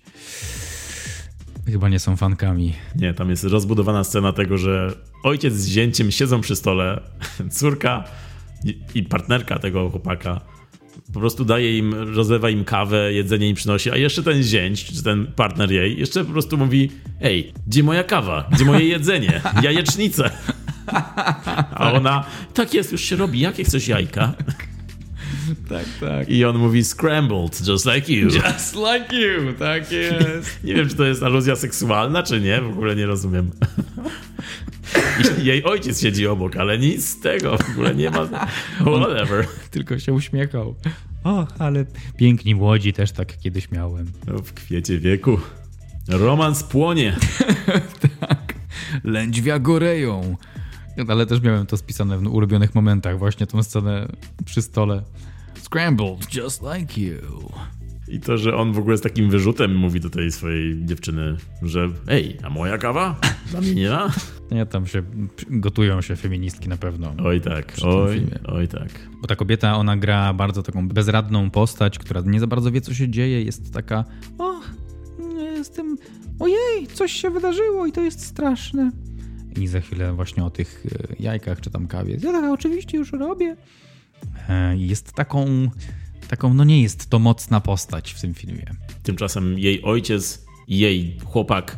chyba nie są fankami. Nie, tam jest rozbudowana scena tego, że ojciec z zięciem siedzą przy stole, córka i partnerka tego chłopaka po prostu daje im, rozlewa im kawę, jedzenie im przynosi, a jeszcze ten zięć, czy ten partner jej, jeszcze po prostu mówi ej, gdzie moja kawa, gdzie moje jedzenie, jajecznice. A ona, tak jest, już się robi, jakie chcesz jajka? Tak, tak. I on mówi scrambled, just like you. Just like you, tak jest. nie wiem, czy to jest aluzja seksualna, czy nie, w ogóle nie rozumiem. Jej ojciec siedzi obok, ale nic z tego, w ogóle nie ma. Whatever. Tylko się uśmiechał. O, ale piękni młodzi też tak kiedyś miałem. No, w kwiecie wieku. Romans płonie. tak. Lędźwia goreją. Ale też miałem to spisane w ulubionych momentach, właśnie tą scenę przy stole. Scrambled, just like you. I to, że on w ogóle z takim wyrzutem mówi do tej swojej dziewczyny, że ej, a moja kawa? Dla mnie nie ma? Nie, tam się gotują się feministki na pewno. Oj tak, oj, oj tak. Bo ta kobieta, ona gra bardzo taką bezradną postać, która nie za bardzo wie, co się dzieje. Jest taka, o, jestem, ojej, coś się wydarzyło i to jest straszne. I za chwilę właśnie o tych e, jajkach czy tam kawie. Ja tak oczywiście już robię. E, jest taką taką, no nie jest to mocna postać w tym filmie. Tymczasem jej ojciec i jej chłopak,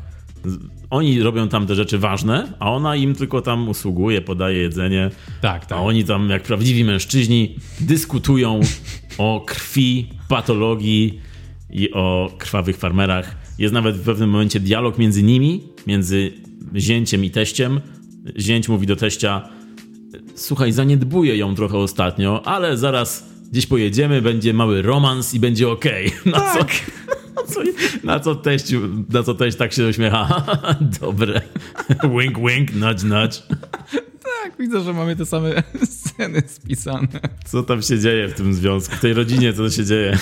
oni robią tam te rzeczy ważne, a ona im tylko tam usługuje, podaje jedzenie. Tak, tak. A oni tam, jak prawdziwi mężczyźni, dyskutują o krwi, patologii i o krwawych farmerach. Jest nawet w pewnym momencie dialog między nimi, między zięciem i teściem. Zięć mówi do teścia: Słuchaj, zaniedbuję ją trochę ostatnio, ale zaraz gdzieś pojedziemy, będzie mały romans i będzie okej. Okay. Na, tak. co, na, co, na, co teść, na co teść tak się uśmiecha. Dobre. wink, wink, nudge, nudge. Tak, widzę, że mamy te same sceny spisane. Co tam się dzieje w tym związku, w tej rodzinie, co się dzieje?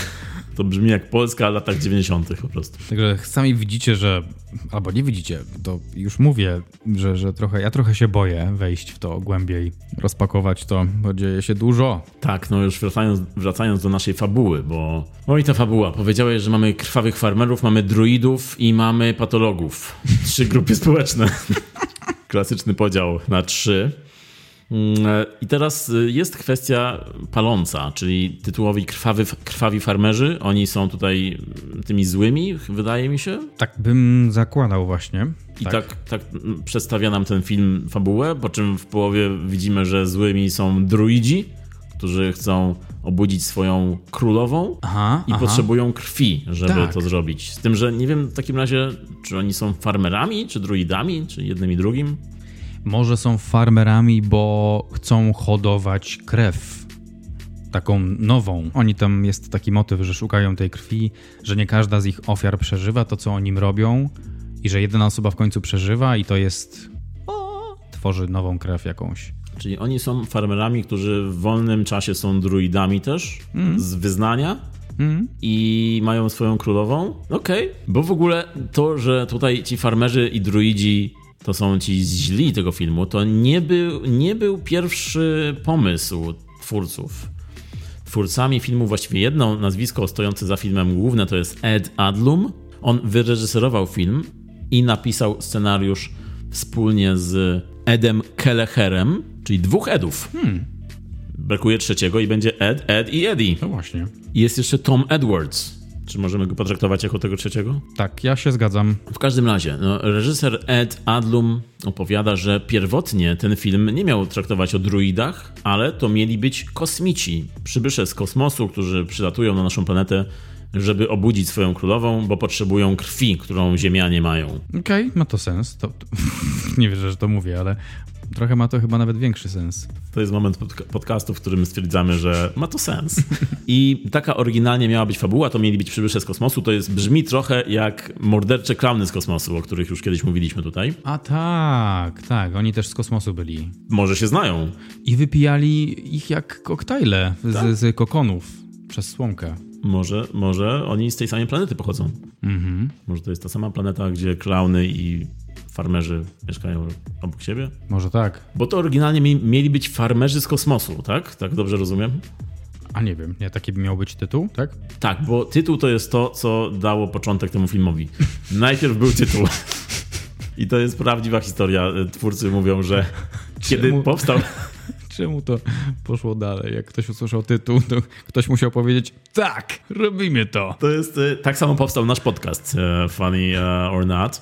To brzmi jak Polska w latach 90. po prostu. Także sami widzicie, że. Albo nie widzicie, to już mówię, że, że trochę. Ja trochę się boję wejść w to głębiej, rozpakować to, bo dzieje się dużo. Tak, no już wracając, wracając do naszej fabuły, bo. Oj, ta fabuła. Powiedziałeś, że mamy krwawych farmerów, mamy druidów i mamy patologów. Trzy grupy społeczne. Klasyczny podział na trzy. Mm, e, I teraz y, jest kwestia paląca, czyli tytułowi krwawy, krwawi farmerzy. Oni są tutaj tymi złymi, wydaje mi się. Tak bym zakładał właśnie. I tak. tak, tak przedstawia nam ten film fabułę, po czym w połowie widzimy, że złymi są druidzi, którzy chcą obudzić swoją królową aha, i aha. potrzebują krwi, żeby tak. to zrobić. Z tym, że nie wiem w takim razie, czy oni są farmerami, czy druidami, czy jednym i drugim. Może są farmerami, bo chcą hodować krew. Taką nową. Oni tam jest taki motyw, że szukają tej krwi, że nie każda z ich ofiar przeżywa to, co oni robią, i że jedna osoba w końcu przeżywa, i to jest. Tworzy nową krew jakąś. Czyli oni są farmerami, którzy w wolnym czasie są druidami też, mm. z wyznania. Mm. I mają swoją królową. Okej, okay. bo w ogóle to, że tutaj ci farmerzy i druidzi to są ci źli tego filmu, to nie był, nie był pierwszy pomysł twórców. Twórcami filmu, właściwie jedno nazwisko stojące za filmem główne to jest Ed Adlum. On wyreżyserował film i napisał scenariusz wspólnie z Edem Kelleherem, czyli dwóch Edów. Hmm. Brakuje trzeciego i będzie Ed, Ed i Eddie. No właśnie. Jest jeszcze Tom Edwards, czy możemy go potraktować jako tego trzeciego? Tak, ja się zgadzam. W każdym razie, no, reżyser Ed Adlum opowiada, że pierwotnie ten film nie miał traktować o druidach, ale to mieli być kosmici, przybysze z kosmosu, którzy przylatują na naszą planetę żeby obudzić swoją królową, bo potrzebują krwi, którą ziemianie mają. Okej, okay, ma to sens. To, to nie wierzę, że to mówię, ale Trochę ma to chyba nawet większy sens. To jest moment podcastu, w którym stwierdzamy, że ma to sens. I taka oryginalnie miała być fabuła, to mieli być przybysze z kosmosu. To jest, brzmi trochę jak mordercze klauny z kosmosu, o których już kiedyś mówiliśmy tutaj. A tak, tak, oni też z kosmosu byli. Może się znają. I wypijali ich jak koktajle tak? z, z kokonów przez słomkę. Może, może oni z tej samej planety pochodzą. Mhm. Może to jest ta sama planeta, gdzie klauny i farmerzy mieszkają obok siebie? Może tak. Bo to oryginalnie mi, mieli być farmerzy z kosmosu, tak? Tak dobrze rozumiem? A nie wiem, nie, taki miał być tytuł, tak? Tak, bo tytuł to jest to, co dało początek temu filmowi. Najpierw był tytuł. I to jest prawdziwa historia. Twórcy mówią, że kiedy Czemu? powstał. Czemu to poszło dalej? Jak ktoś usłyszał tytuł, to ktoś musiał powiedzieć: Tak, robimy to. To jest. E, tak samo powstał nasz podcast, e, Funny e, or Not.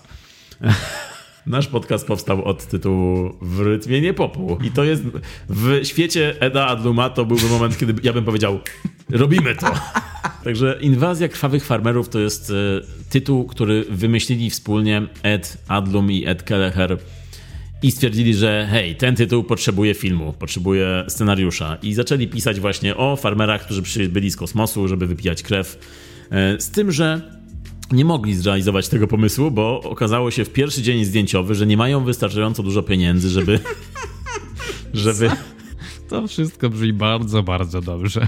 Nasz podcast powstał od tytułu W rytmie nie popu. I to jest w świecie Eda Adluma to byłby moment, kiedy ja bym powiedział robimy to. Także Inwazja Krwawych Farmerów to jest e, tytuł, który wymyślili wspólnie Ed Adlum i Ed Kelleher i stwierdzili, że hej, ten tytuł potrzebuje filmu, potrzebuje scenariusza. I zaczęli pisać właśnie o farmerach, którzy przybyli z kosmosu, żeby wypijać krew. E, z tym, że nie mogli zrealizować tego pomysłu, bo okazało się w pierwszy dzień zdjęciowy, że nie mają wystarczająco dużo pieniędzy, żeby żeby... To wszystko brzmi bardzo, bardzo dobrze.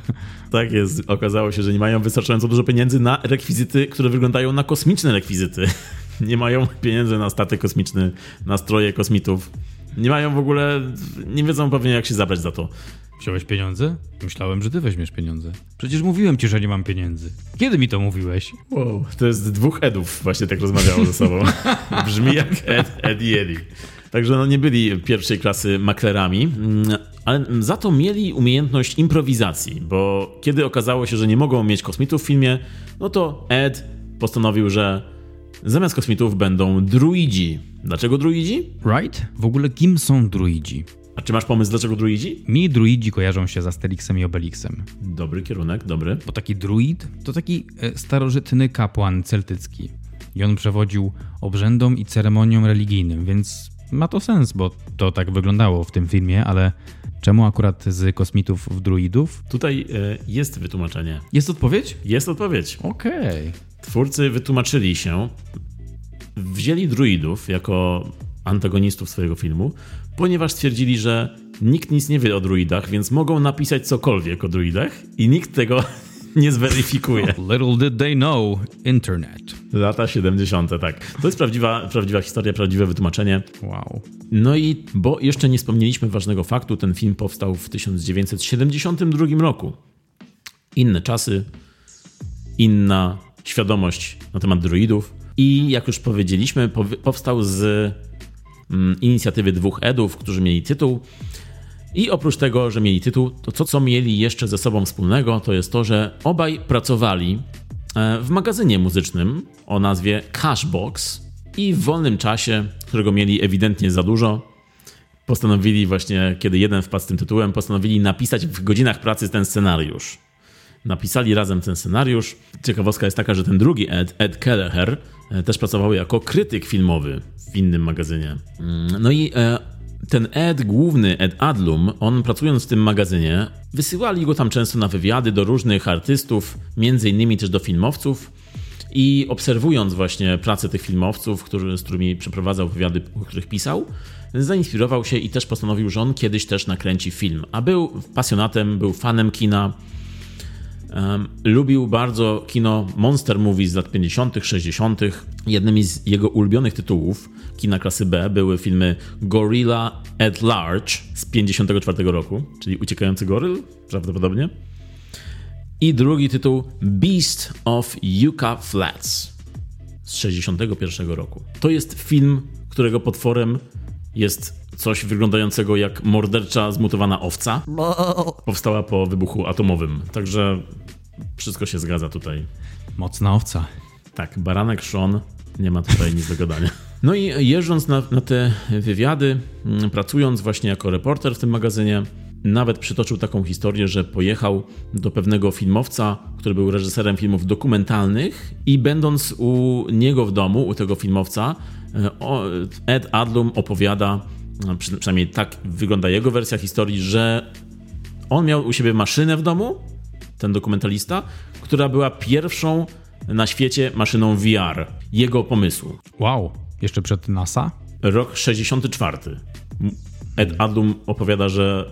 Tak jest. Okazało się, że nie mają wystarczająco dużo pieniędzy na rekwizyty, które wyglądają na kosmiczne rekwizyty. Nie mają pieniędzy na statek kosmiczny, na stroje kosmitów. Nie mają w ogóle, nie wiedzą pewnie jak się zabrać za to. Wziąłeś pieniądze? Myślałem, że ty weźmiesz pieniądze. Przecież mówiłem ci, że nie mam pieniędzy. Kiedy mi to mówiłeś? Wow, to jest dwóch Edów właśnie tak rozmawiało ze sobą. Brzmi jak Ed, Ed i Eddie. Także no nie byli pierwszej klasy maklerami, mm, ale za to mieli umiejętność improwizacji, bo kiedy okazało się, że nie mogą mieć kosmitów w filmie, no to Ed postanowił, że zamiast kosmitów będą druidzi. Dlaczego druidzi? Right? W ogóle kim są druidzi? A czy masz pomysł, dlaczego druidzi? Mi druidzi kojarzą się z Asterixem i Obelixem. Dobry kierunek, dobry. Bo taki druid to taki e, starożytny kapłan celtycki. I on przewodził obrzędom i ceremoniom religijnym, więc ma to sens, bo to tak wyglądało w tym filmie, ale czemu akurat z kosmitów w druidów? Tutaj e, jest wytłumaczenie. Jest odpowiedź? Jest odpowiedź. Okej. Twórcy wytłumaczyli się, wzięli druidów jako antagonistów swojego filmu, ponieważ stwierdzili, że nikt nic nie wie o druidach, więc mogą napisać cokolwiek o druidach i nikt tego nie zweryfikuje. Little did they know, internet. Lata 70. tak. To jest prawdziwa, prawdziwa historia, prawdziwe wytłumaczenie. Wow. No i, bo jeszcze nie wspomnieliśmy ważnego faktu, ten film powstał w 1972 roku. Inne czasy, inna świadomość na temat druidów i jak już powiedzieliśmy, powi- powstał z inicjatywy dwóch Edów, którzy mieli tytuł. I oprócz tego, że mieli tytuł, to co, co mieli jeszcze ze sobą wspólnego, to jest to, że obaj pracowali e, w magazynie muzycznym o nazwie Cashbox i w wolnym czasie, którego mieli ewidentnie za dużo, postanowili właśnie, kiedy jeden wpadł z tym tytułem, postanowili napisać w godzinach pracy ten scenariusz. Napisali razem ten scenariusz. Ciekawostka jest taka, że ten drugi Ed, Ed Kelleher, e, też pracował jako krytyk filmowy w innym magazynie. Mm, No i e, ten Ed, główny Ed Adlum, on pracując w tym magazynie, wysyłali go tam często na wywiady do różnych artystów, między innymi też do filmowców. I obserwując właśnie pracę tych filmowców, którzy, z którymi przeprowadzał wywiady, o których pisał, zainspirował się i też postanowił, że on kiedyś też nakręci film. A był pasjonatem, był fanem kina, Um, lubił bardzo kino monster movies z lat 50., 60. Jednymi z jego ulubionych tytułów kina klasy B były filmy Gorilla at Large z 54 roku, czyli Uciekający goryl prawdopodobnie. I drugi tytuł Beast of Yucca Flats z 61 roku. To jest film, którego potworem jest coś wyglądającego jak mordercza zmutowana owca. Powstała po wybuchu atomowym. Także wszystko się zgadza tutaj. Mocna owca. Tak, baranek Sean, nie ma tutaj nic do gadania. No i jeżdżąc na, na te wywiady, mm, pracując właśnie jako reporter w tym magazynie, nawet przytoczył taką historię, że pojechał do pewnego filmowca, który był reżyserem filmów dokumentalnych i będąc u niego w domu, u tego filmowca, Ed Adlum opowiada, no, przy- przynajmniej tak wygląda jego wersja historii, że on miał u siebie maszynę w domu, ten dokumentalista, która była pierwszą na świecie maszyną VR. Jego pomysłu. Wow. Jeszcze przed NASA? Rok 64. Ed Adlum opowiada, że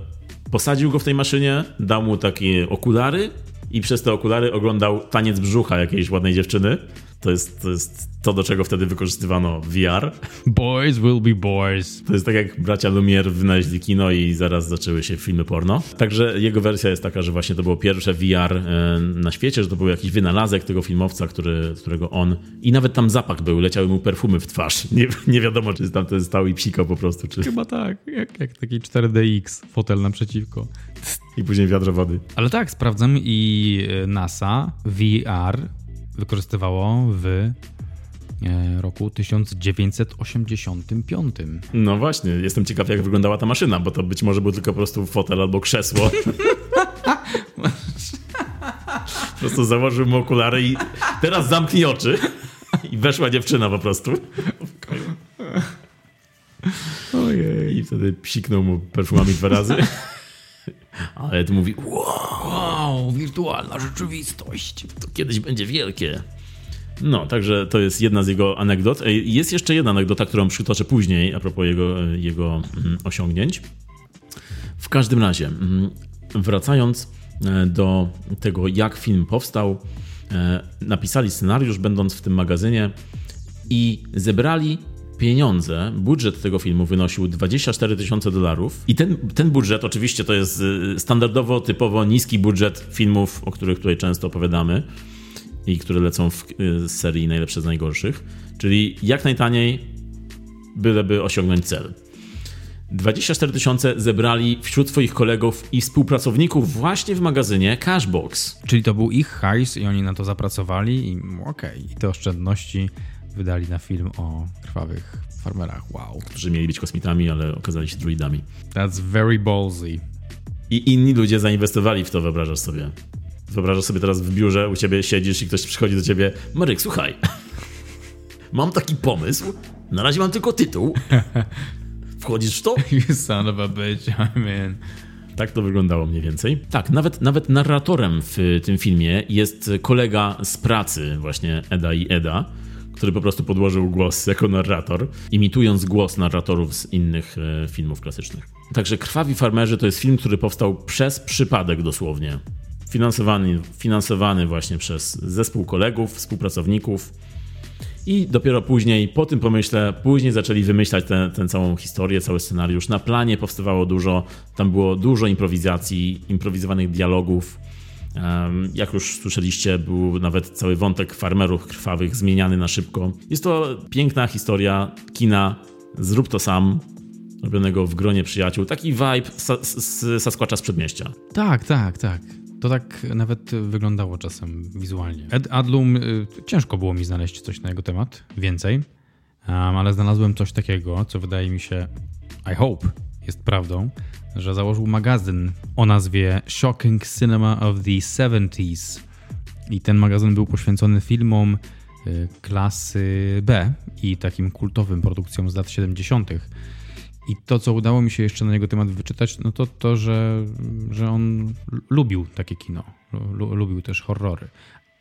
posadził go w tej maszynie, dał mu takie okulary i przez te okulary oglądał taniec brzucha jakiejś ładnej dziewczyny. To jest, to jest to, do czego wtedy wykorzystywano VR. Boys will be boys. To jest tak jak bracia Lumière wynaleźli kino i zaraz zaczęły się filmy porno. Także jego wersja jest taka, że właśnie to było pierwsze VR e, na świecie, że to był jakiś wynalazek tego filmowca, który, którego on... I nawet tam zapach był, leciały mu perfumy w twarz. Nie, nie wiadomo, czy tam ten stał i psikał po prostu, czy... Chyba tak, jak, jak taki 4DX, fotel naprzeciwko. I później wiadro wody. Ale tak, sprawdzam i e, NASA VR wykorzystywało w e, roku 1985. No właśnie, jestem ciekaw, jak wyglądała ta maszyna, bo to być może był tylko po prostu fotel albo krzesło. po prostu założył mu okulary i teraz zamknij oczy. I weszła dziewczyna po prostu. Ojej. I wtedy psiknął mu perfumami dwa razy. Ale tu mówi, wow, Wow, wirtualna rzeczywistość. to kiedyś będzie wielkie. No, także to jest jedna z jego anegdot. Jest jeszcze jedna anegdota, którą przytoczę później a propos jego, jego mm, osiągnięć. W każdym razie, mm, wracając e, do tego, jak film powstał, e, napisali scenariusz, będąc w tym magazynie i zebrali pieniądze, budżet tego filmu wynosił 24 tysiące dolarów i ten, ten budżet oczywiście to jest y, standardowo, typowo niski budżet filmów, o których tutaj często opowiadamy i które lecą w y, serii najlepsze z najgorszych, czyli jak najtaniej, byleby osiągnąć cel. 24 tysiące zebrali wśród swoich kolegów i współpracowników właśnie w magazynie Cashbox. Czyli to był ich hajs i oni na to zapracowali i okej, okay. i te oszczędności wydali na film o krwawych farmerach. Wow. Którzy mieli być kosmitami, ale okazali się druidami. That's very ballsy. I inni ludzie zainwestowali w to, wyobrażasz sobie. Wyobrażasz sobie teraz w biurze, u ciebie siedzisz i ktoś przychodzi do ciebie. Marek, słuchaj, mam taki pomysł. Na razie mam tylko tytuł. Wchodzisz w to? You son of a bitch, I'm in. Tak to wyglądało mniej więcej. Tak, nawet, nawet narratorem w tym filmie jest kolega z pracy, właśnie Eda i Eda, który po prostu podłożył głos jako narrator, imitując głos narratorów z innych e, filmów klasycznych. Także Krwawi Farmerzy to jest film, który powstał przez przypadek dosłownie. Finansowany, finansowany właśnie przez zespół kolegów, współpracowników. I dopiero później, po tym pomyśle, później zaczęli wymyślać tę całą historię, cały scenariusz. Na planie powstawało dużo, tam było dużo improwizacji, improwizowanych dialogów. Jak już słyszeliście, był nawet cały wątek farmerów krwawych zmieniany na szybko. Jest to piękna historia kina, zrób to sam, robionego w gronie przyjaciół. Taki vibe z Sasquatcha z przedmieścia. Tak, tak, tak. To tak nawet wyglądało czasem wizualnie. Ed Adlum, y, ciężko było mi znaleźć coś na jego temat, więcej, ale znalazłem coś takiego, co wydaje mi się, I hope, jest prawdą, że założył magazyn o nazwie Shocking Cinema of the 70s. I ten magazyn był poświęcony filmom y, klasy B i takim kultowym produkcjom z lat 70. I to, co udało mi się jeszcze na jego temat wyczytać, no to to, że, że on lubił takie kino. Lubił też horrory.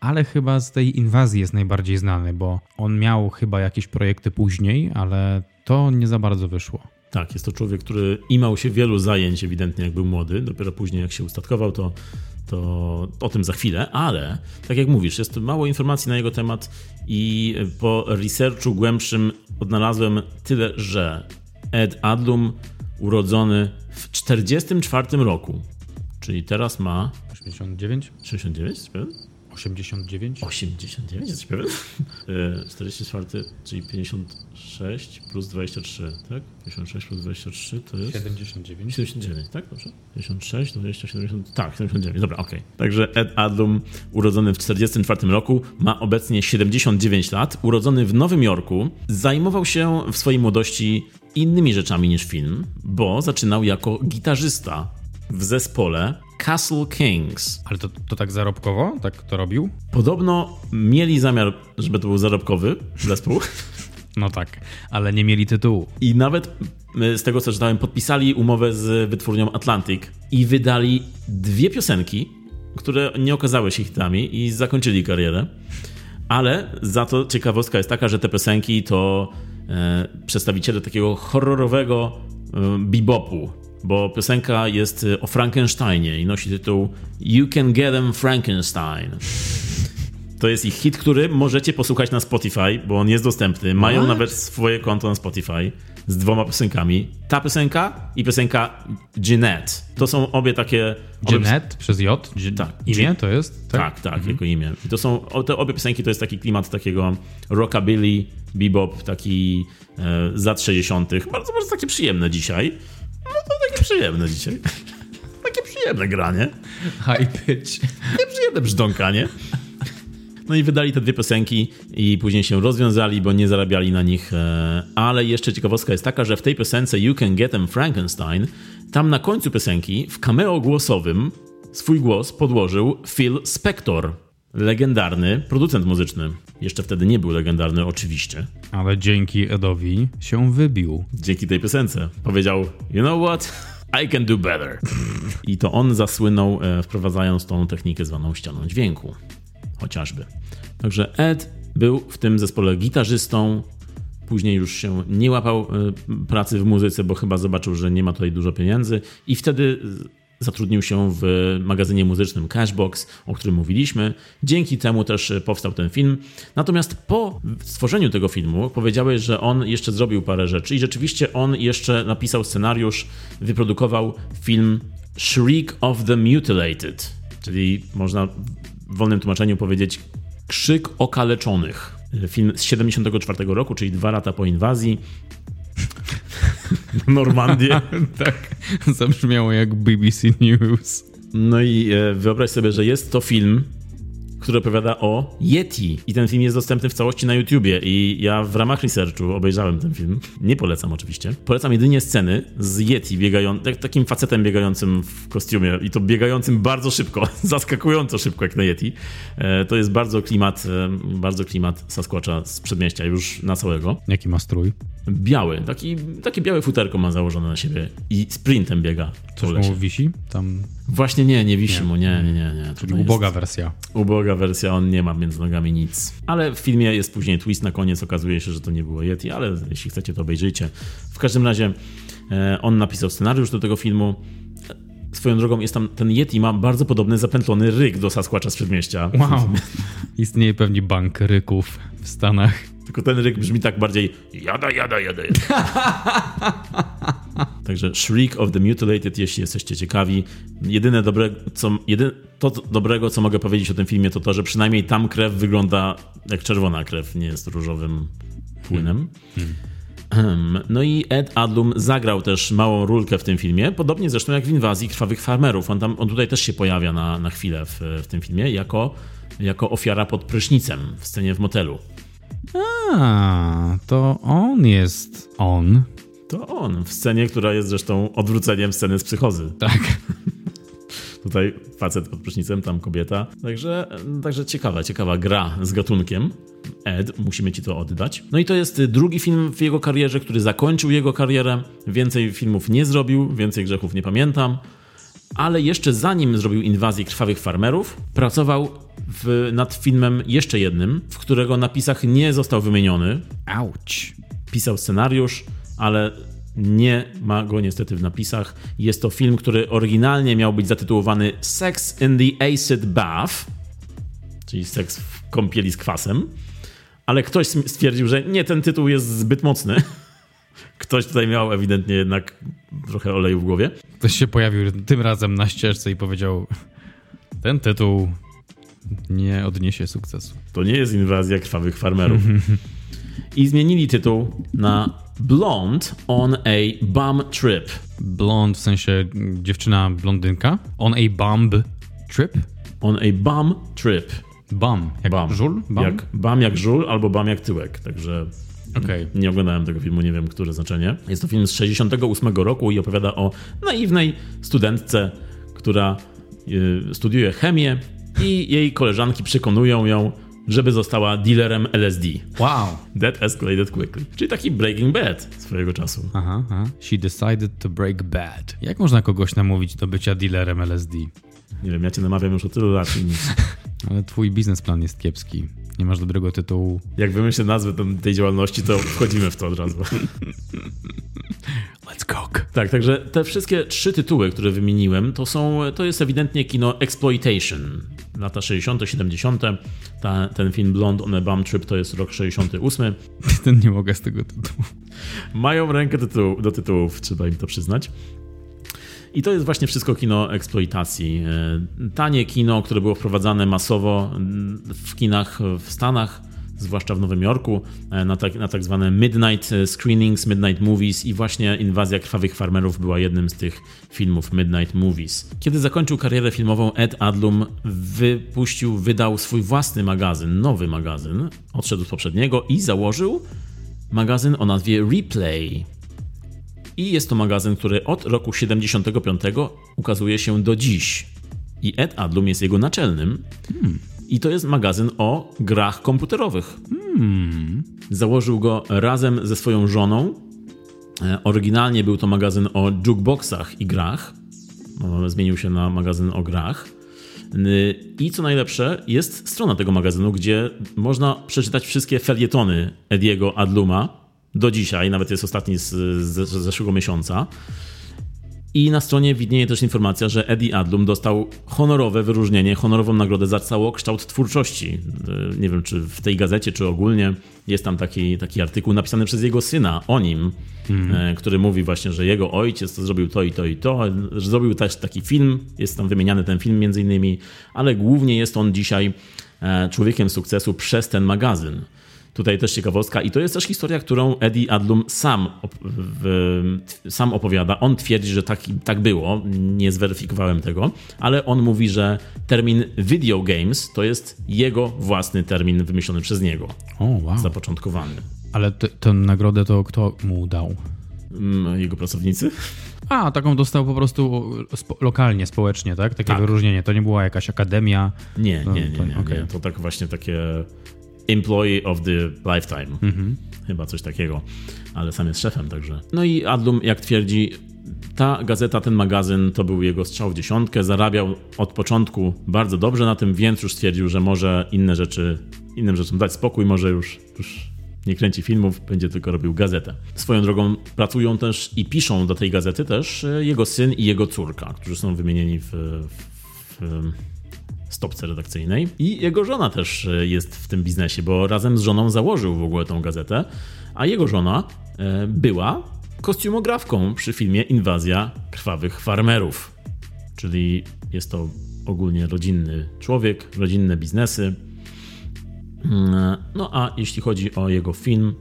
Ale chyba z tej inwazji jest najbardziej znany, bo on miał chyba jakieś projekty później, ale to nie za bardzo wyszło. Tak, jest to człowiek, który imał się wielu zajęć ewidentnie jak był młody. Dopiero później jak się ustatkował, to, to o tym za chwilę, ale tak jak mówisz, jest mało informacji na jego temat i po researchu głębszym odnalazłem tyle, że Ed Adlum urodzony w 44 roku, czyli teraz ma 89? 69, 89? 89, jesteś pewien? 44, e, czyli 56 plus 23, tak? 56 plus 23 to jest... 79. 79, tak? Dobrze. 56, 20, 70, tak, 79, dobra, okej. Okay. Także Ed Adlum, urodzony w 44 roku, ma obecnie 79 lat, urodzony w Nowym Jorku, zajmował się w swojej młodości innymi rzeczami niż film, bo zaczynał jako gitarzysta w zespole Castle Kings. Ale to, to tak zarobkowo? Tak to robił? Podobno mieli zamiar, żeby to był zarobkowy zespół. No tak, ale nie mieli tytułu. I nawet z tego co czytałem, podpisali umowę z wytwórnią Atlantic i wydali dwie piosenki, które nie okazały się hitami i zakończyli karierę. Ale za to ciekawostka jest taka, że te piosenki to e, przedstawiciele takiego horrorowego e, bebopu bo piosenka jest y, o Frankensteinie i nosi tytuł You Can Get Them Frankenstein. To jest ich hit, który możecie posłuchać na Spotify, bo on jest dostępny. Mają What? nawet swoje konto na Spotify z dwoma piosenkami. Ta piosenka i piosenka Jeanette. To są obie takie... Jeanette obie... przez J? tak. Imię to jest? Tak, tak, tak mhm. jako imię. I to są, te obie piosenki to jest taki klimat takiego rockabilly, bebop, taki e, z lat 60. Bardzo, bardzo takie przyjemne dzisiaj. Takie przyjemne dzisiaj. Takie przyjemne granie. High pitch. Takie przyjemne brzdąkanie. No i wydali te dwie piosenki i później się rozwiązali, bo nie zarabiali na nich. E, ale jeszcze ciekawostka jest taka, że w tej piosence You Can Get Them Frankenstein, tam na końcu piosenki, w cameo głosowym, swój głos podłożył Phil Spector, legendarny producent muzyczny. Jeszcze wtedy nie był legendarny, oczywiście. Ale dzięki Edowi się wybił. Dzięki tej piosence. Powiedział, you know what? I can do better. I to on zasłynął, e, wprowadzając tą technikę zwaną ścianą dźwięku. Chociażby. Także Ed był w tym zespole gitarzystą Później już się nie łapał y, pracy w muzyce, bo chyba zobaczył, że nie ma tutaj dużo pieniędzy i wtedy zatrudnił się w magazynie muzycznym Cashbox, o którym mówiliśmy. Dzięki temu też powstał ten film. Natomiast po stworzeniu tego filmu powiedziałeś, że on jeszcze zrobił parę rzeczy i rzeczywiście on jeszcze napisał scenariusz, wyprodukował film Shriek of the Mutilated, czyli można w wolnym tłumaczeniu powiedzieć Krzyk okaleczonych. Film z 74 roku, czyli dwa lata po inwazji. Normandię. tak, zabrzmiało jak BBC News. No i e, wyobraź sobie, że jest to film, który opowiada o Yeti. I ten film jest dostępny w całości na YouTubie. I ja w ramach researchu obejrzałem ten film. Nie polecam oczywiście. Polecam jedynie sceny z Yeti biegającym, takim facetem biegającym w kostiumie i to biegającym bardzo szybko, zaskakująco szybko jak na Yeti. E, to jest bardzo klimat, e, bardzo klimat Sasquatcha z przedmieścia już na całego. Jaki ma strój? Biały, taki, takie białe futerko ma założone na siebie i sprintem biega. Coś mu wisi? Tam... Właśnie nie, nie wisi nie. mu, nie, nie, nie. nie. Czyli uboga jest... wersja. Uboga wersja, on nie ma między nogami nic. Ale w filmie jest później twist na koniec, okazuje się, że to nie było Yeti, ale jeśli chcecie, to obejrzyjcie. W każdym razie e, on napisał scenariusz do tego filmu. Swoją drogą jest tam, ten Yeti ma bardzo podobny zapętlony ryk do Sasquatcha z przedmieścia. Wow. Istnieje pewnie bank ryków w Stanach. Tylko ten ryk brzmi tak bardziej jada, jada, jada. jada. Także Shriek of the Mutilated, jeśli jesteście ciekawi. Jedyne dobre, co, jedyne, to dobrego, co mogę powiedzieć o tym filmie, to to, że przynajmniej tam krew wygląda jak czerwona krew, nie jest różowym płynem. Hmm. Hmm. No i Ed Adlum zagrał też małą rulkę w tym filmie, podobnie zresztą jak w Inwazji Krwawych Farmerów. On, tam, on tutaj też się pojawia na, na chwilę w, w tym filmie jako, jako ofiara pod prysznicem w scenie w motelu. A, to on jest on. To on, w scenie, która jest zresztą odwróceniem sceny z psychozy. Tak. Tutaj facet pod prysznicem, tam kobieta. Także, także ciekawa, ciekawa gra z gatunkiem. Ed, musimy ci to oddać. No i to jest drugi film w jego karierze, który zakończył jego karierę. Więcej filmów nie zrobił, więcej grzechów nie pamiętam. Ale jeszcze zanim zrobił inwazję krwawych farmerów, pracował w, nad filmem jeszcze jednym, w którego napisach nie został wymieniony. Ouch. Pisał scenariusz, ale nie ma go niestety w napisach. Jest to film, który oryginalnie miał być zatytułowany Sex in the Acid Bath, czyli seks w kąpieli z kwasem, ale ktoś stwierdził, że nie, ten tytuł jest zbyt mocny. Ktoś tutaj miał ewidentnie jednak trochę oleju w głowie. Ktoś się pojawił tym razem na ścieżce i powiedział: Ten tytuł nie odniesie sukcesu. To nie jest inwazja krwawych farmerów. I zmienili tytuł na Blonde on a Bum Trip. Blonde w sensie dziewczyna blondynka? On a bump trip? On a bum trip. Bum, jak bum. żul? Bum? Jak, bum jak żul albo bum jak tyłek, także... Okay. Nie oglądałem tego filmu, nie wiem, które znaczenie. Jest to film z 68 roku i opowiada o naiwnej studentce, która y, studiuje chemię i jej koleżanki przekonują ją, żeby została dealerem LSD. Wow. That escalated quickly. Czyli taki Breaking Bad swojego czasu. Aha, aha. She decided to break bad. Jak można kogoś namówić do bycia dealerem LSD? Nie wiem, ja cię namawiam już o tylu lat. Ale twój biznesplan jest kiepski. Nie masz dobrego tytułu. Jak wymyślę nazwę tej działalności, to wchodzimy w to od razu. Let's cook. Tak, także te wszystkie trzy tytuły, które wymieniłem, to są, to jest ewidentnie kino exploitation. Lata 60., 70. Ta, ten film Blonde on a Bum Trip to jest rok 68. Ten nie mogę z tego tytułu. Mają rękę tytuł, do tytułów, trzeba im to przyznać. I to jest właśnie wszystko kino eksploitacji. E, tanie kino, które było wprowadzane masowo w kinach w Stanach, zwłaszcza w Nowym Jorku, e, na tak, na tak zwane midnight e, screenings, midnight movies i właśnie Inwazja Krwawych Farmerów była jednym z tych filmów midnight movies. Kiedy zakończył karierę filmową, Ed Adlum wypuścił, wydał swój własny magazyn, nowy magazyn, odszedł z poprzedniego i założył magazyn o nazwie Replay. I jest to magazyn, który od roku 75 ukazuje się do dziś. I Ed Adlum jest jego naczelnym. Hmm. I to jest magazyn o grach komputerowych. Hmm. Założył go razem ze swoją żoną. E, oryginalnie był to magazyn o jukeboxach i grach. Zmienił się na magazyn o grach. I co najlepsze, jest strona tego magazynu, gdzie można przeczytać wszystkie felietony Ediego Adluma, do dzisiaj, nawet jest ostatni z, z, z zeszłego miesiąca. I na stronie widnieje też informacja, że Eddie Adlum dostał honorowe wyróżnienie, honorową nagrodę za całokształt twórczości. E, nie wiem, czy w tej gazecie, czy ogólnie jest tam taki, taki artykuł napisany przez jego syna o nim, mm. który mówi właśnie, że jego ojciec zrobił to i to i to. Zrobił też taki film, jest tam wymieniany ten film między innymi, ale głównie jest on dzisiaj e, człowiekiem sukcesu przez ten magazyn. Tutaj też ciekawostka i to jest też historia, którą Eddie Adlum sam, w, sam opowiada. On twierdzi, że tak, tak było, nie zweryfikowałem tego, ale on mówi, że termin video games to jest jego własny termin wymyślony przez niego. O, wow. Zapoczątkowany. Ale tę nagrodę to kto mu dał? Mm, jego pracownicy? A, taką dostał po prostu spo lokalnie, społecznie, tak? Takie tak. wyróżnienie. To nie była jakaś akademia. Nie, nie, nie. nie, nie. Okay. To tak właśnie takie Employee of the Lifetime. Mhm. Chyba coś takiego, ale sam jest szefem także. No i Adlum, jak twierdzi, ta gazeta, ten magazyn to był jego strzał w dziesiątkę. Zarabiał od początku bardzo dobrze na tym, więc już stwierdził, że może inne rzeczy, innym rzeczom dać spokój, może już, już nie kręci filmów, będzie tylko robił gazetę. Swoją drogą pracują też i piszą do tej gazety też e, jego syn i jego córka, którzy są wymienieni w, w, w stopce redakcyjnej. I jego żona też e, jest w tym biznesie, bo razem z żoną założył w ogóle tą gazetę, a jego żona e, była kostiumografką przy filmie Inwazja krwawych farmerów. Czyli jest to ogólnie rodzinny człowiek, rodzinne biznesy. Mm, no a jeśli chodzi o jego film,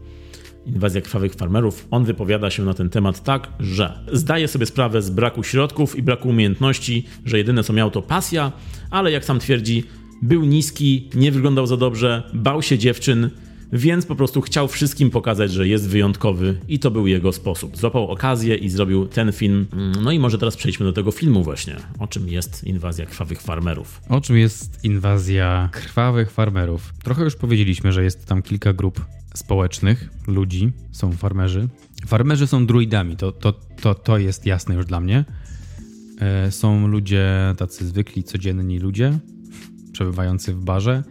Inwazja krwawych farmerów, on wypowiada się na ten temat tak, że zdaje sobie sprawę z braku środków i braku umiejętności, że jedyne co miał to pasja, ale jak sam twierdzi, był niski, nie wyglądał za dobrze, bał się dziewczyn, więc po prostu chciał wszystkim pokazać, że jest wyjątkowy i to był jego sposób. Złapał okazję i zrobił ten film. No i może teraz przejdźmy do tego filmu właśnie. O czym jest inwazja krwawych farmerów? O czym jest inwazja krwawych farmerów? Trochę już powiedzieliśmy, że jest tam kilka grup społecznych ludzi, są farmerzy. Farmerzy są druidami, to, to, to, to jest jasne już dla mnie. E, są ludzie, tacy zwykli, codzienni ludzie, przebywający w barze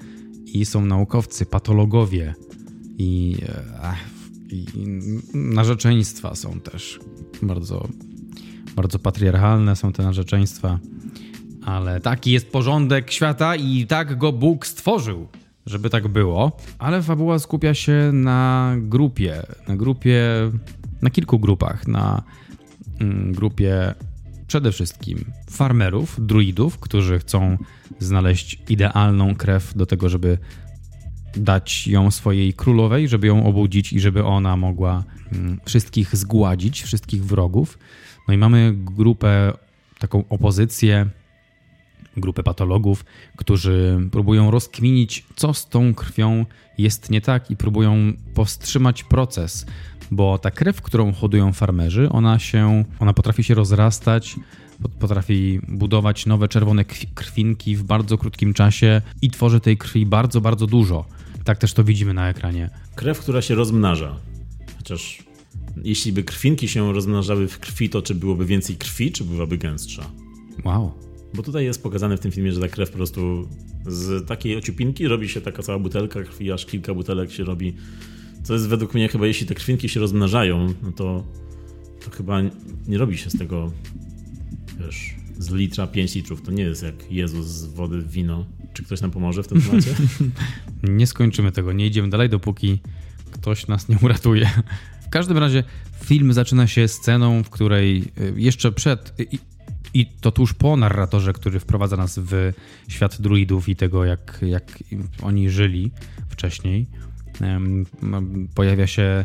i są naukowcy, patologowie i, e, i narzeczeństwa są też bardzo, bardzo patriarchalne są te narzeczeństwa, ale taki jest porządek świata i tak go Bóg stworzył żeby tak było, ale fabuła skupia się na grupie, na grupie, na kilku grupach, na mm, grupie przede wszystkim farmerów, druidów, którzy chcą znaleźć idealną krew do tego, żeby dać ją swojej królowej, żeby ją obudzić i żeby ona mogła mm, wszystkich zgładzić, wszystkich wrogów. No i mamy grupę, taką opozycję grupę patologów, którzy próbują rozkminić, co z tą krwią jest nie tak i próbują powstrzymać proces, bo ta krew, którą hodują farmerzy, ona się, ona potrafi się rozrastać, potrafi budować nowe czerwone krwinki w bardzo krótkim czasie i tworzy tej krwi bardzo, bardzo dużo. Tak też to widzimy na ekranie. Krew, która się rozmnaża. Chociaż jeśli by krwinki się rozmnażały w krwi, to czy byłoby więcej krwi, czy byłaby gęstsza? Wow. Bo tutaj jest pokazane w tym filmie, że ta krew po prostu z takiej ociupinki robi się taka cała butelka krwi, aż kilka butelek się robi. Co jest według mnie chyba, jeśli te krwinki się rozmnażają, no to, to chyba nie robi się z tego, wiesz, z litra 5 litrów. To nie jest jak Jezus z wody w wino. Czy ktoś nam pomoże w tym temacie? nie skończymy tego, nie idziemy dalej, dopóki ktoś nas nie uratuje. W każdym razie film zaczyna się sceną, w której y, jeszcze przed i to tuż po narratorze, który wprowadza nas w świat druidów i tego, jak, jak oni żyli wcześniej, pojawia się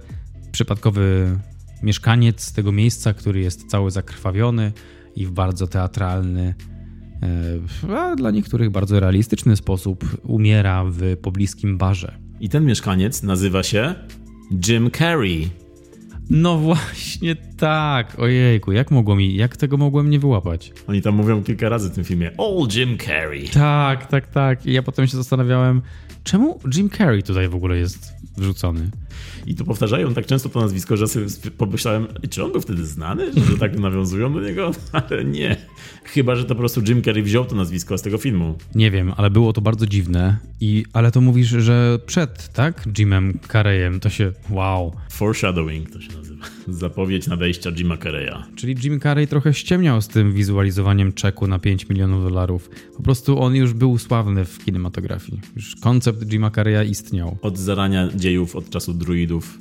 przypadkowy mieszkaniec tego miejsca, który jest cały zakrwawiony i w bardzo teatralny, e, a dla niektórych bardzo realistyczny sposób umiera w pobliskim barze. I ten mieszkaniec nazywa się Jim Carrey. No właśnie tak, ojejku, jak mogło mi, jak tego mogłem nie wyłapać? Oni tam mówią kilka razy w tym filmie, all Jim Carrey. Tak, tak, tak. I ja potem się zastanawiałem, czemu Jim Carrey tutaj w ogóle jest wrzucony? I to powtarzają tak często to nazwisko, że sobie pomyślałem, czy on był wtedy znany, że tak nawiązują do niego? Ale nie. Chyba, że to po prostu Jim Carrey wziął to nazwisko z tego filmu. Nie wiem, ale było to bardzo dziwne. I, ale to mówisz, że przed, tak? Jimem Carreyem to się. Wow. Foreshadowing to się nazywa. Zapowiedź nadejścia Jima Carreya. Czyli Jim Carrey trochę ściemniał z tym wizualizowaniem czeku na 5 milionów dolarów. Po prostu on już był sławny w kinematografii. Już koncept Jima Carreya istniał. Od zarania dziejów, od czasu druidów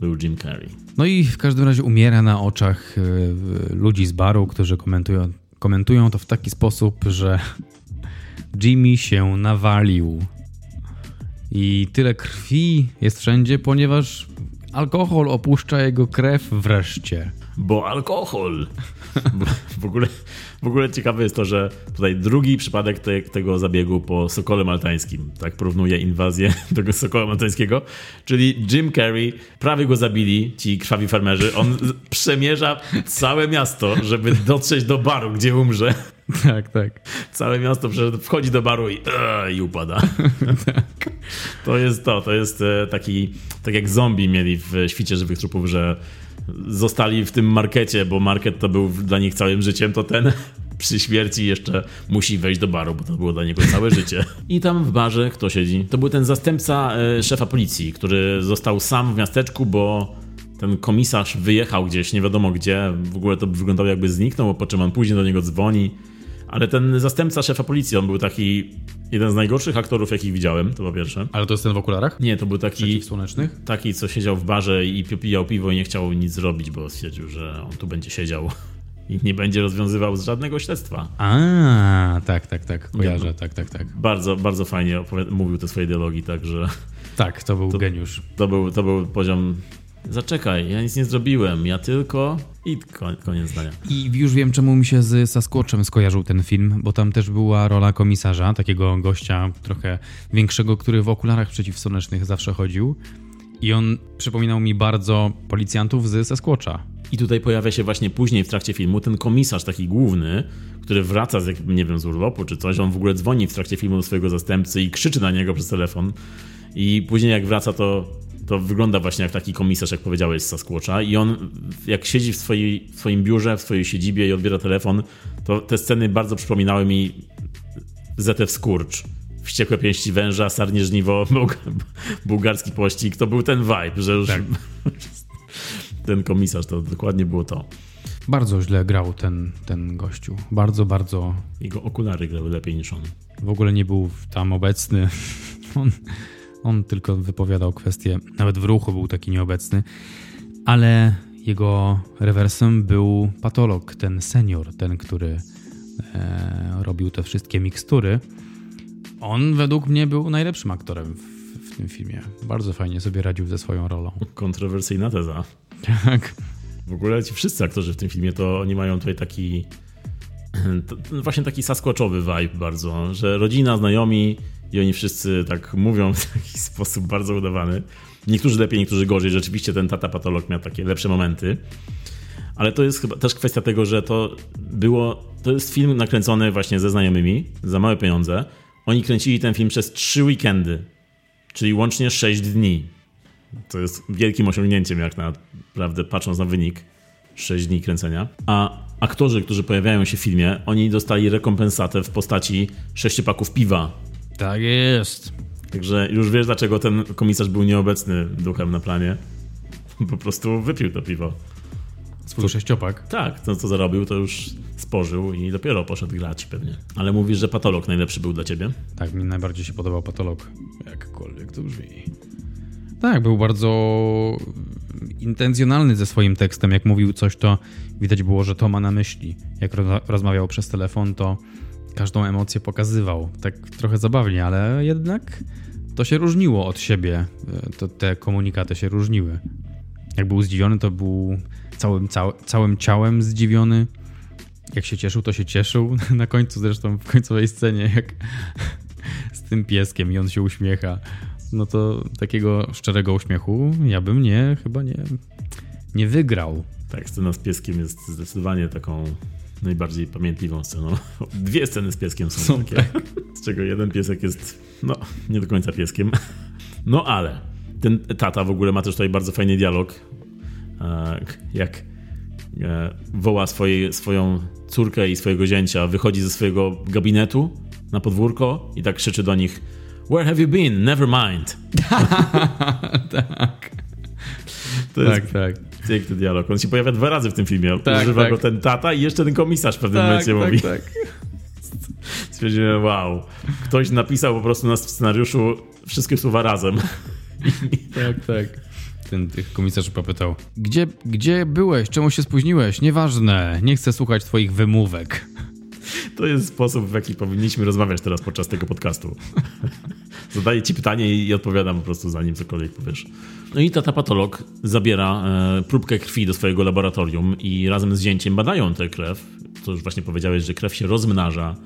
był Jim Carrey. No i w każdym razie umiera na oczach y, ludzi z baru, którzy komentują, komentują to w taki sposób, że Jimmy się nawalił. I tyle krwi jest wszędzie, ponieważ alkohol opuszcza jego krew wreszcie. Bo alkohol. W, ogóle, w ogóle ciekawe jest to, że tutaj drugi przypadek te, tego zabiegu po Sokole Maltańskim. Tak porównuje inwazję tego Sokoła Maltańskiego. Czyli Jim Carrey, prawie go zabili ci krwawi farmerzy. On przemierza całe miasto, żeby dotrzeć do baru, gdzie umrze. Tak, tak. Całe miasto wchodzi do baru i, ee, i upada. tak. To jest to, to jest e, taki, tak jak zombie mieli w Świcie Żywych Trupów, że zostali w tym markecie, bo market to był dla nich całym życiem, to ten przy śmierci jeszcze musi wejść do baru, bo to było dla niego całe życie. I tam w barze kto siedzi? To był ten zastępca e, szefa policji, który został sam w miasteczku, bo ten komisarz wyjechał gdzieś, nie wiadomo gdzie, w ogóle to wyglądało jakby zniknął, po czym on później do niego dzwoni ale ten zastępca szefa policji, on był taki jeden z najgorszych aktorów, jakich widziałem, to po pierwsze. Ale to jest ten w okularach? Nie, to był taki. słonecznych? Taki, co siedział w barze i pijał piwo i nie chciał nic zrobić, bo stwierdził, że on tu będzie siedział i nie będzie rozwiązywał żadnego śledztwa. A, tak, tak, tak, kojarzę, tak, tak, tak. Bardzo, bardzo fajnie mówił te swoje dialogi, także... Tak, to był to, geniusz. To był, to był poziom Zaczekaj, ja nic nie zrobiłem, ja tylko. I koniec zdania. I już wiem, czemu mi się z Sasquatchem skojarzył ten film, bo tam też była rola komisarza, takiego gościa trochę większego, który w okularach przeciwsłonecznych zawsze chodził. I on przypominał mi bardzo policjantów z Sasquatcha. I tutaj pojawia się właśnie później w trakcie filmu ten komisarz taki główny, który wraca z, nie wiem, z urlopu czy coś. On w ogóle dzwoni w trakcie filmu do swojego zastępcy i krzyczy na niego przez telefon. I później jak wraca, to to wygląda właśnie jak taki komisarz, jak powiedziałeś, z Sasquatcha i on jak siedzi w, swojej, w swoim biurze, w swojej siedzibie i odbiera telefon, to te sceny bardzo przypominały mi Zetew Skurcz. Wściekłe pięści węża, sarnie żniwo, bułgarski pościg. To był ten vibe, że już tak. ten komisarz, to dokładnie było to. Bardzo źle grał ten, ten gościu. Bardzo, bardzo. Jego okulary grały lepiej niż on. W ogóle nie był tam obecny. On on tylko wypowiadał kwestie, nawet w ruchu był taki nieobecny, ale jego rewersem był patolog, ten senior, ten, który e, robił te wszystkie mikstury. On według mnie był najlepszym aktorem w, w, tym filmie. Bardzo fajnie sobie radził ze swoją rolą. Kontrowersyjna teza. Tak. W ogóle ci wszyscy aktorzy w tym filmie to oni mają tutaj taki właśnie taki sasquatchowy vibe bardzo, że rodzina, znajomi i oni wszyscy tak mówią w taki sposób bardzo udawany. Niektórzy lepiej, niektórzy gorzej. Rzeczywiście ten tata patolog miał takie lepsze momenty. Ale to jest chyba też kwestia tego, że to było. To jest film nakręcony właśnie ze znajomymi za małe pieniądze. Oni kręcili ten film przez trzy weekendy, czyli łącznie 6 dni. To jest wielkim osiągnięciem, jak naprawdę patrząc na wynik. 6 dni kręcenia. A aktorzy, którzy pojawiają się w filmie, oni dostali rekompensatę w postaci sześciopaków piwa tak jest. Także już wiesz, dlaczego ten komisarz był nieobecny duchem na planie. Po prostu wypił to piwo. Swój to, sześciopak? Tak, to co zarobił, to już spożył i dopiero poszedł grać pewnie. Ale mówisz, że patolog najlepszy był dla ciebie? Tak, mi najbardziej się podobał patolog. Jakkolwiek to brzmi. Tak, był bardzo intencjonalny ze swoim tekstem. Jak mówił coś, to widać było, że to ma na myśli. Jak rozmawiał przez telefon, to każdą emocję pokazywał. Tak trochę zabawnie, ale jednak to się różniło od siebie. To, te komunikaty się różniły. Jak był zdziwiony, to był całym, cał, całym ciałem zdziwiony. Jak się cieszył, to się cieszył. Na końcu zresztą, w końcowej scenie, jak z tym pieskiem i on się uśmiecha. No to takiego szczerego uśmiechu ja bym nie, chyba nie, nie wygrał. Tak, scena z pieskiem jest zdecydowanie taką najbardziej pamiętliwą sceną. Dwie sceny z pieskiem są, są takie, tak. z czego jeden piesek jest, no, nie do końca pieskiem. No ale ten tata w ogóle ma też tutaj bardzo fajny dialog, e, jak e, woła swoje, swoją córkę i swojego zięcia, wychodzi ze swojego gabinetu na podwórko i tak krzyczy do nich Where have you been? Never mind. tak. To jest Tak, tak. Piękny dialog. On się pojawia dwa razy w tym filmie. Tak, Używa tak. go ten tata i jeszcze ten komisarz w pewnym momencie mówi. tak. Stwierdziłem, wow, ktoś napisał po prostu na scenariuszu wszystkie słowa razem. Tak, tak. Ten tych komisarz popytał, gdzie, gdzie byłeś, czemu się spóźniłeś? Nieważne, nie chcę słuchać twoich wymówek. To jest sposób, w jaki powinniśmy rozmawiać teraz podczas tego podcastu. Zadaję ci pytanie i odpowiadam po prostu zanim cokolwiek powiesz. No i tata patolog zabiera e, próbkę krwi do swojego laboratorium i razem z zięciem badają tę krew. To już właśnie powiedziałeś, że krew się rozmnaża,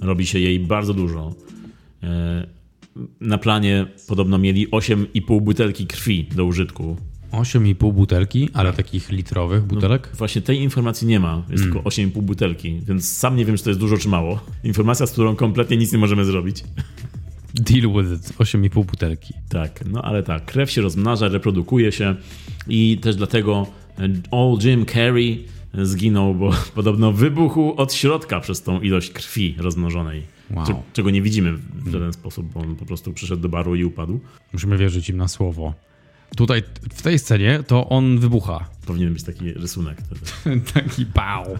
robi się jej bardzo dużo. E, na planie podobno mieli 8,5 butelki krwi do użytku. 8,5 butelki, ale takich litrowych butelek? Właśnie tej informacji nie ma. Jest tylko 8,5 butelki, więc sam nie wiem, czy to jest dużo, czy mało. Informacja, z którą kompletnie nic nie możemy zrobić. Deal with it. 8,5 butelki. Tak, no ale tak, krew się rozmnaża, reprodukuje się i też dlatego Old Jim Carrey zginął, bo podobno wybuchł od środka przez tą ilość krwi rozmnożonej. Wow. Cze- Czego nie widzimy w żaden sposób, bo on po prostu przyszedł do baru i upadł. Musimy wierzyć im na słowo. Tutaj, w tej scenie, to on wybucha. Powinien być taki rysunek. Taki pał.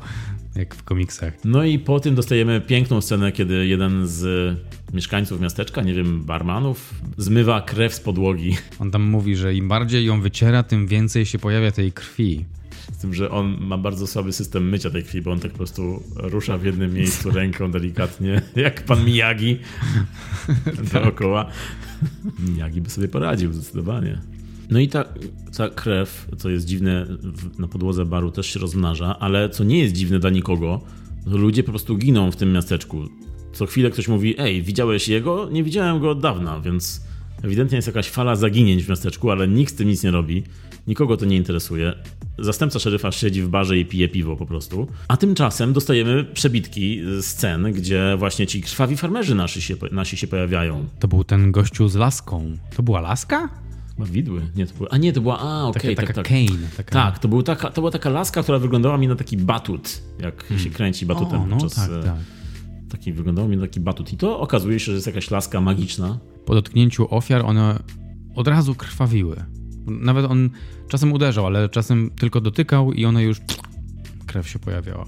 Jak w komiksach. No i po tym dostajemy piękną scenę, kiedy jeden z mieszkańców miasteczka, nie wiem, barmanów, zmywa krew z podłogi. On tam mówi, że im bardziej ją wyciera, tym więcej się pojawia tej krwi. Z tym, że on ma bardzo słaby system mycia tej krwi, bo on tak po prostu rusza w jednym miejscu ręką delikatnie, jak pan Miyagi dookoła. Miyagi by sobie poradził, zdecydowanie. No i ta, ta krew, co jest dziwne, na podłodze baru też się rozmnaża, ale co nie jest dziwne dla nikogo, ludzie po prostu giną w tym miasteczku. Co chwilę ktoś mówi, ej, widziałeś jego? Nie widziałem go od dawna, więc ewidentnie jest jakaś fala zaginięć w miasteczku, ale nikt z tym nic nie robi. Nikogo to nie interesuje. Zastępca szeryfa siedzi w barze i pije piwo po prostu. A tymczasem dostajemy przebitki scen, gdzie właśnie ci krwawi farmerzy nasi się, nasi się pojawiają. To był ten gościu z laską. To była laska? Chyba widły. Nie, to były, a nie, to była, a okej, Taka, tak, taka tak. Kane. Taka... Tak, to, był taka, to była taka laska, która wyglądała mi na taki batut, jak się kręci batutem Hmm. O, no podczas... tak, e, tak. Taki wyglądało mi na taki batut. I to okazuje się, że jest jakaś laska magiczna. Po dotknięciu ofiar one od razu krwawiły. Nawet on czasem uderzał, ale czasem tylko dotykał i one już krew się pojawiała.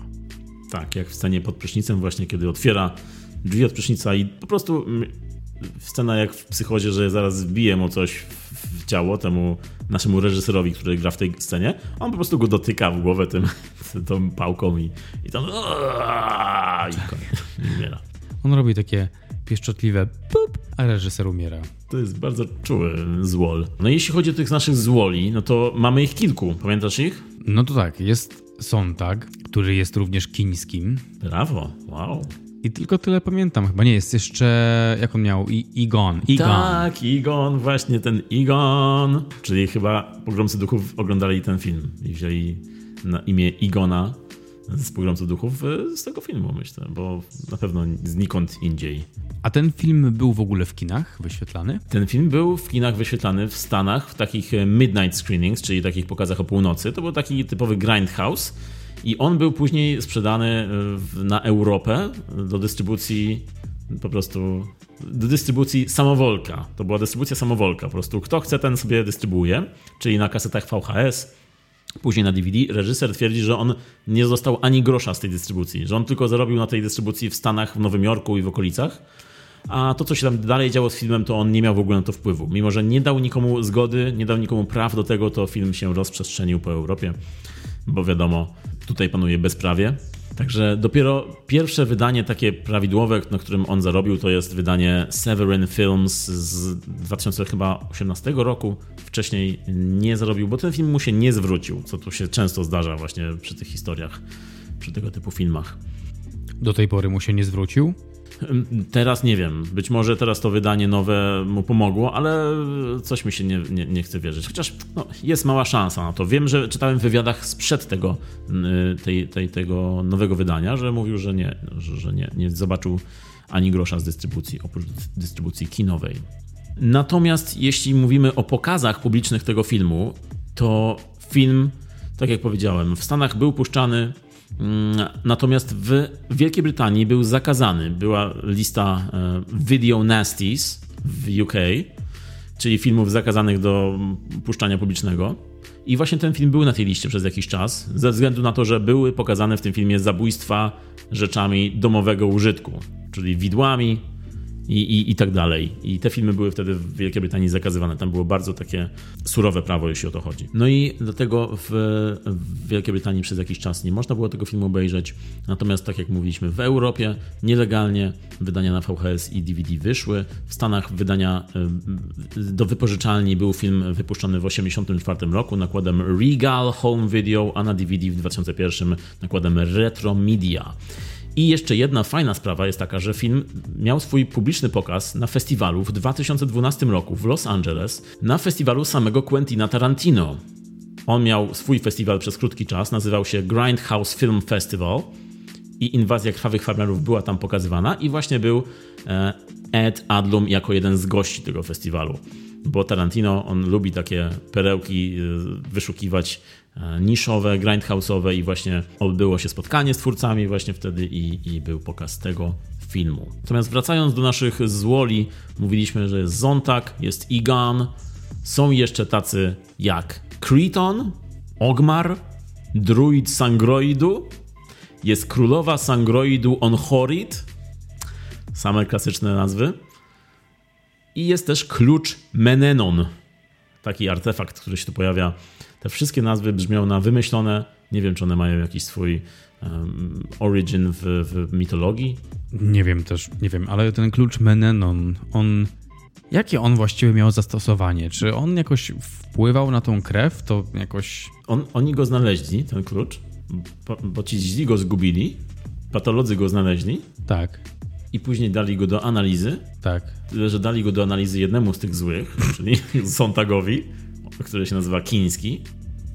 Tak, jak w scenie pod prysznicem właśnie, kiedy otwiera drzwi od prysznica i po prostu mm, scena jak w psychozie, że zaraz wbije mu coś w w ciało temu naszemu reżyserowi, który gra w tej scenie. On po prostu go dotyka w głowę tym, tą pałką i, i tam i. I umiera. On robi takie pieszczotliwe pup, a reżyser umiera. To jest bardzo czuły złol. No i jeśli chodzi o tych naszych złoli, no to mamy ich kilku. Pamiętasz ich? No to tak, jest Sontag, który jest również kińskim. Brawo, wow. I tylko tyle pamiętam. Chyba nie jest jeszcze, jak on miał, I, Igon. Igon. Tak, Igon, właśnie ten Igon. Czyli chyba Pogromcy Duchów oglądali ten film i wzięli na imię Igona z Pogromców Duchów y, z tego filmu, myślę, bo na pewno znikąd indziej. A ten film był w ogóle w kinach wyświetlany? Ten film był w kinach wyświetlany w Stanach w takich e, midnight screenings, czyli takich pokazach o północy. To był taki typowy grindhouse i on był później sprzedany e, na Europę do dystrybucji po prostu do dystrybucji samowolka. To była dystrybucja samowolka. Po prostu kto chce, ten sobie dystrybuuje, czyli na kasetach VHS, później na DVD. Reżyser twierdzi, że on nie dostał ani grosza z tej dystrybucji, że on tylko zarobił na tej dystrybucji w Stanach, w Nowym Jorku i w okolicach. A to, co się tam dalej działo z filmem, to on nie miał w ogóle na to wpływu. Mimo, że nie dał nikomu zgody, nie dał nikomu praw do tego, to film się rozprzestrzenił po Europie, bo wiadomo, tutaj panuje bezprawie. Także dopiero pierwsze wydanie takie prawidłowe, na którym on zarobił, to jest wydanie Severin Films z 2018 roku. Wcześniej nie zarobił, bo ten film mu się nie zwrócił, co tu się często zdarza właśnie przy tych historiach, przy tego typu filmach. Do tej pory mu się nie zwrócił. Teraz nie wiem. Być może teraz to wydanie nowe mu pomogło, ale coś mi się nie, nie, nie chce wierzyć. Chociaż no, jest mała szansa na to. Wiem, że czytałem w wywiadach sprzed tego, tej, tej, tego nowego wydania, że mówił, że nie, że, nie, nie zobaczył ani grosza z dystrybucji, oprócz dystrybucji kinowej. Natomiast jeśli mówimy o pokazach publicznych tego filmu, to film tak jak powiedziałem, w Stanach był puszczany, natomiast w Wielkiej Brytanii był zakazany. Była lista e, Video Nasties w UK, czyli filmów zakazanych do puszczania publicznego. I właśnie ten film był na tej liście przez jakiś czas, ze względu na to, że były pokazane w tym filmie zabójstwa rzeczami domowego użytku, czyli widłami, i, i, i tak dalej. I te filmy były wtedy w Wielkiej Brytanii zakazywane. Tam było bardzo takie surowe prawo, jeśli o to chodzi. No i dlatego w, w Wielkiej Brytanii przez jakiś czas nie można było tego filmu obejrzeć. Natomiast, tak jak mówiliśmy, w Europie nielegalnie wydania na VHS i DVD wyszły. W Stanach wydania do wypożyczalni był film wypuszczony w 1984 roku nakładem Regal Home Video, a na DVD w 2001 nakładem Retro Media. I jeszcze jedna fajna sprawa jest taka, że film miał swój publiczny pokaz na festiwalu w 2012 roku w Los Angeles, na festiwalu samego Quentina Tarantino. On miał swój festiwal przez krótki czas, nazywał się Grindhouse Film Festival i Inwazja Krwawych Farmerów była tam pokazywana i właśnie był e, Ed Adlum jako jeden z gości tego festiwalu. Bo Tarantino, on lubi takie perełki e, wyszukiwać niszowe, grindhouse'owe i właśnie odbyło się spotkanie z twórcami właśnie wtedy i, i był pokaz tego filmu. Natomiast wracając do naszych złoli, mówiliśmy, że jest Zontag, jest Igan, są jeszcze tacy jak Kreton, Ogmar, Druid Sangroidu, jest Królowa Sangroidu Onhorid, same klasyczne nazwy, i jest też Klucz Menenon, taki artefakt, który się tu pojawia te wszystkie nazwy brzmią na wymyślone. Nie wiem, czy one mają jakiś swój um, origin w, w mitologii. Nie wiem też, nie wiem, ale ten klucz Menenon, on. Jakie on właściwie miał zastosowanie? Czy on jakoś wpływał na tą krew? To jakoś. On, oni go znaleźli, ten klucz, bo, bo ci źli go zgubili, patolodzy go znaleźli. Tak. I później dali go do analizy. Tak. Tyle, że dali go do analizy jednemu z tych złych, czyli Sontagowi który się nazywa Kiński.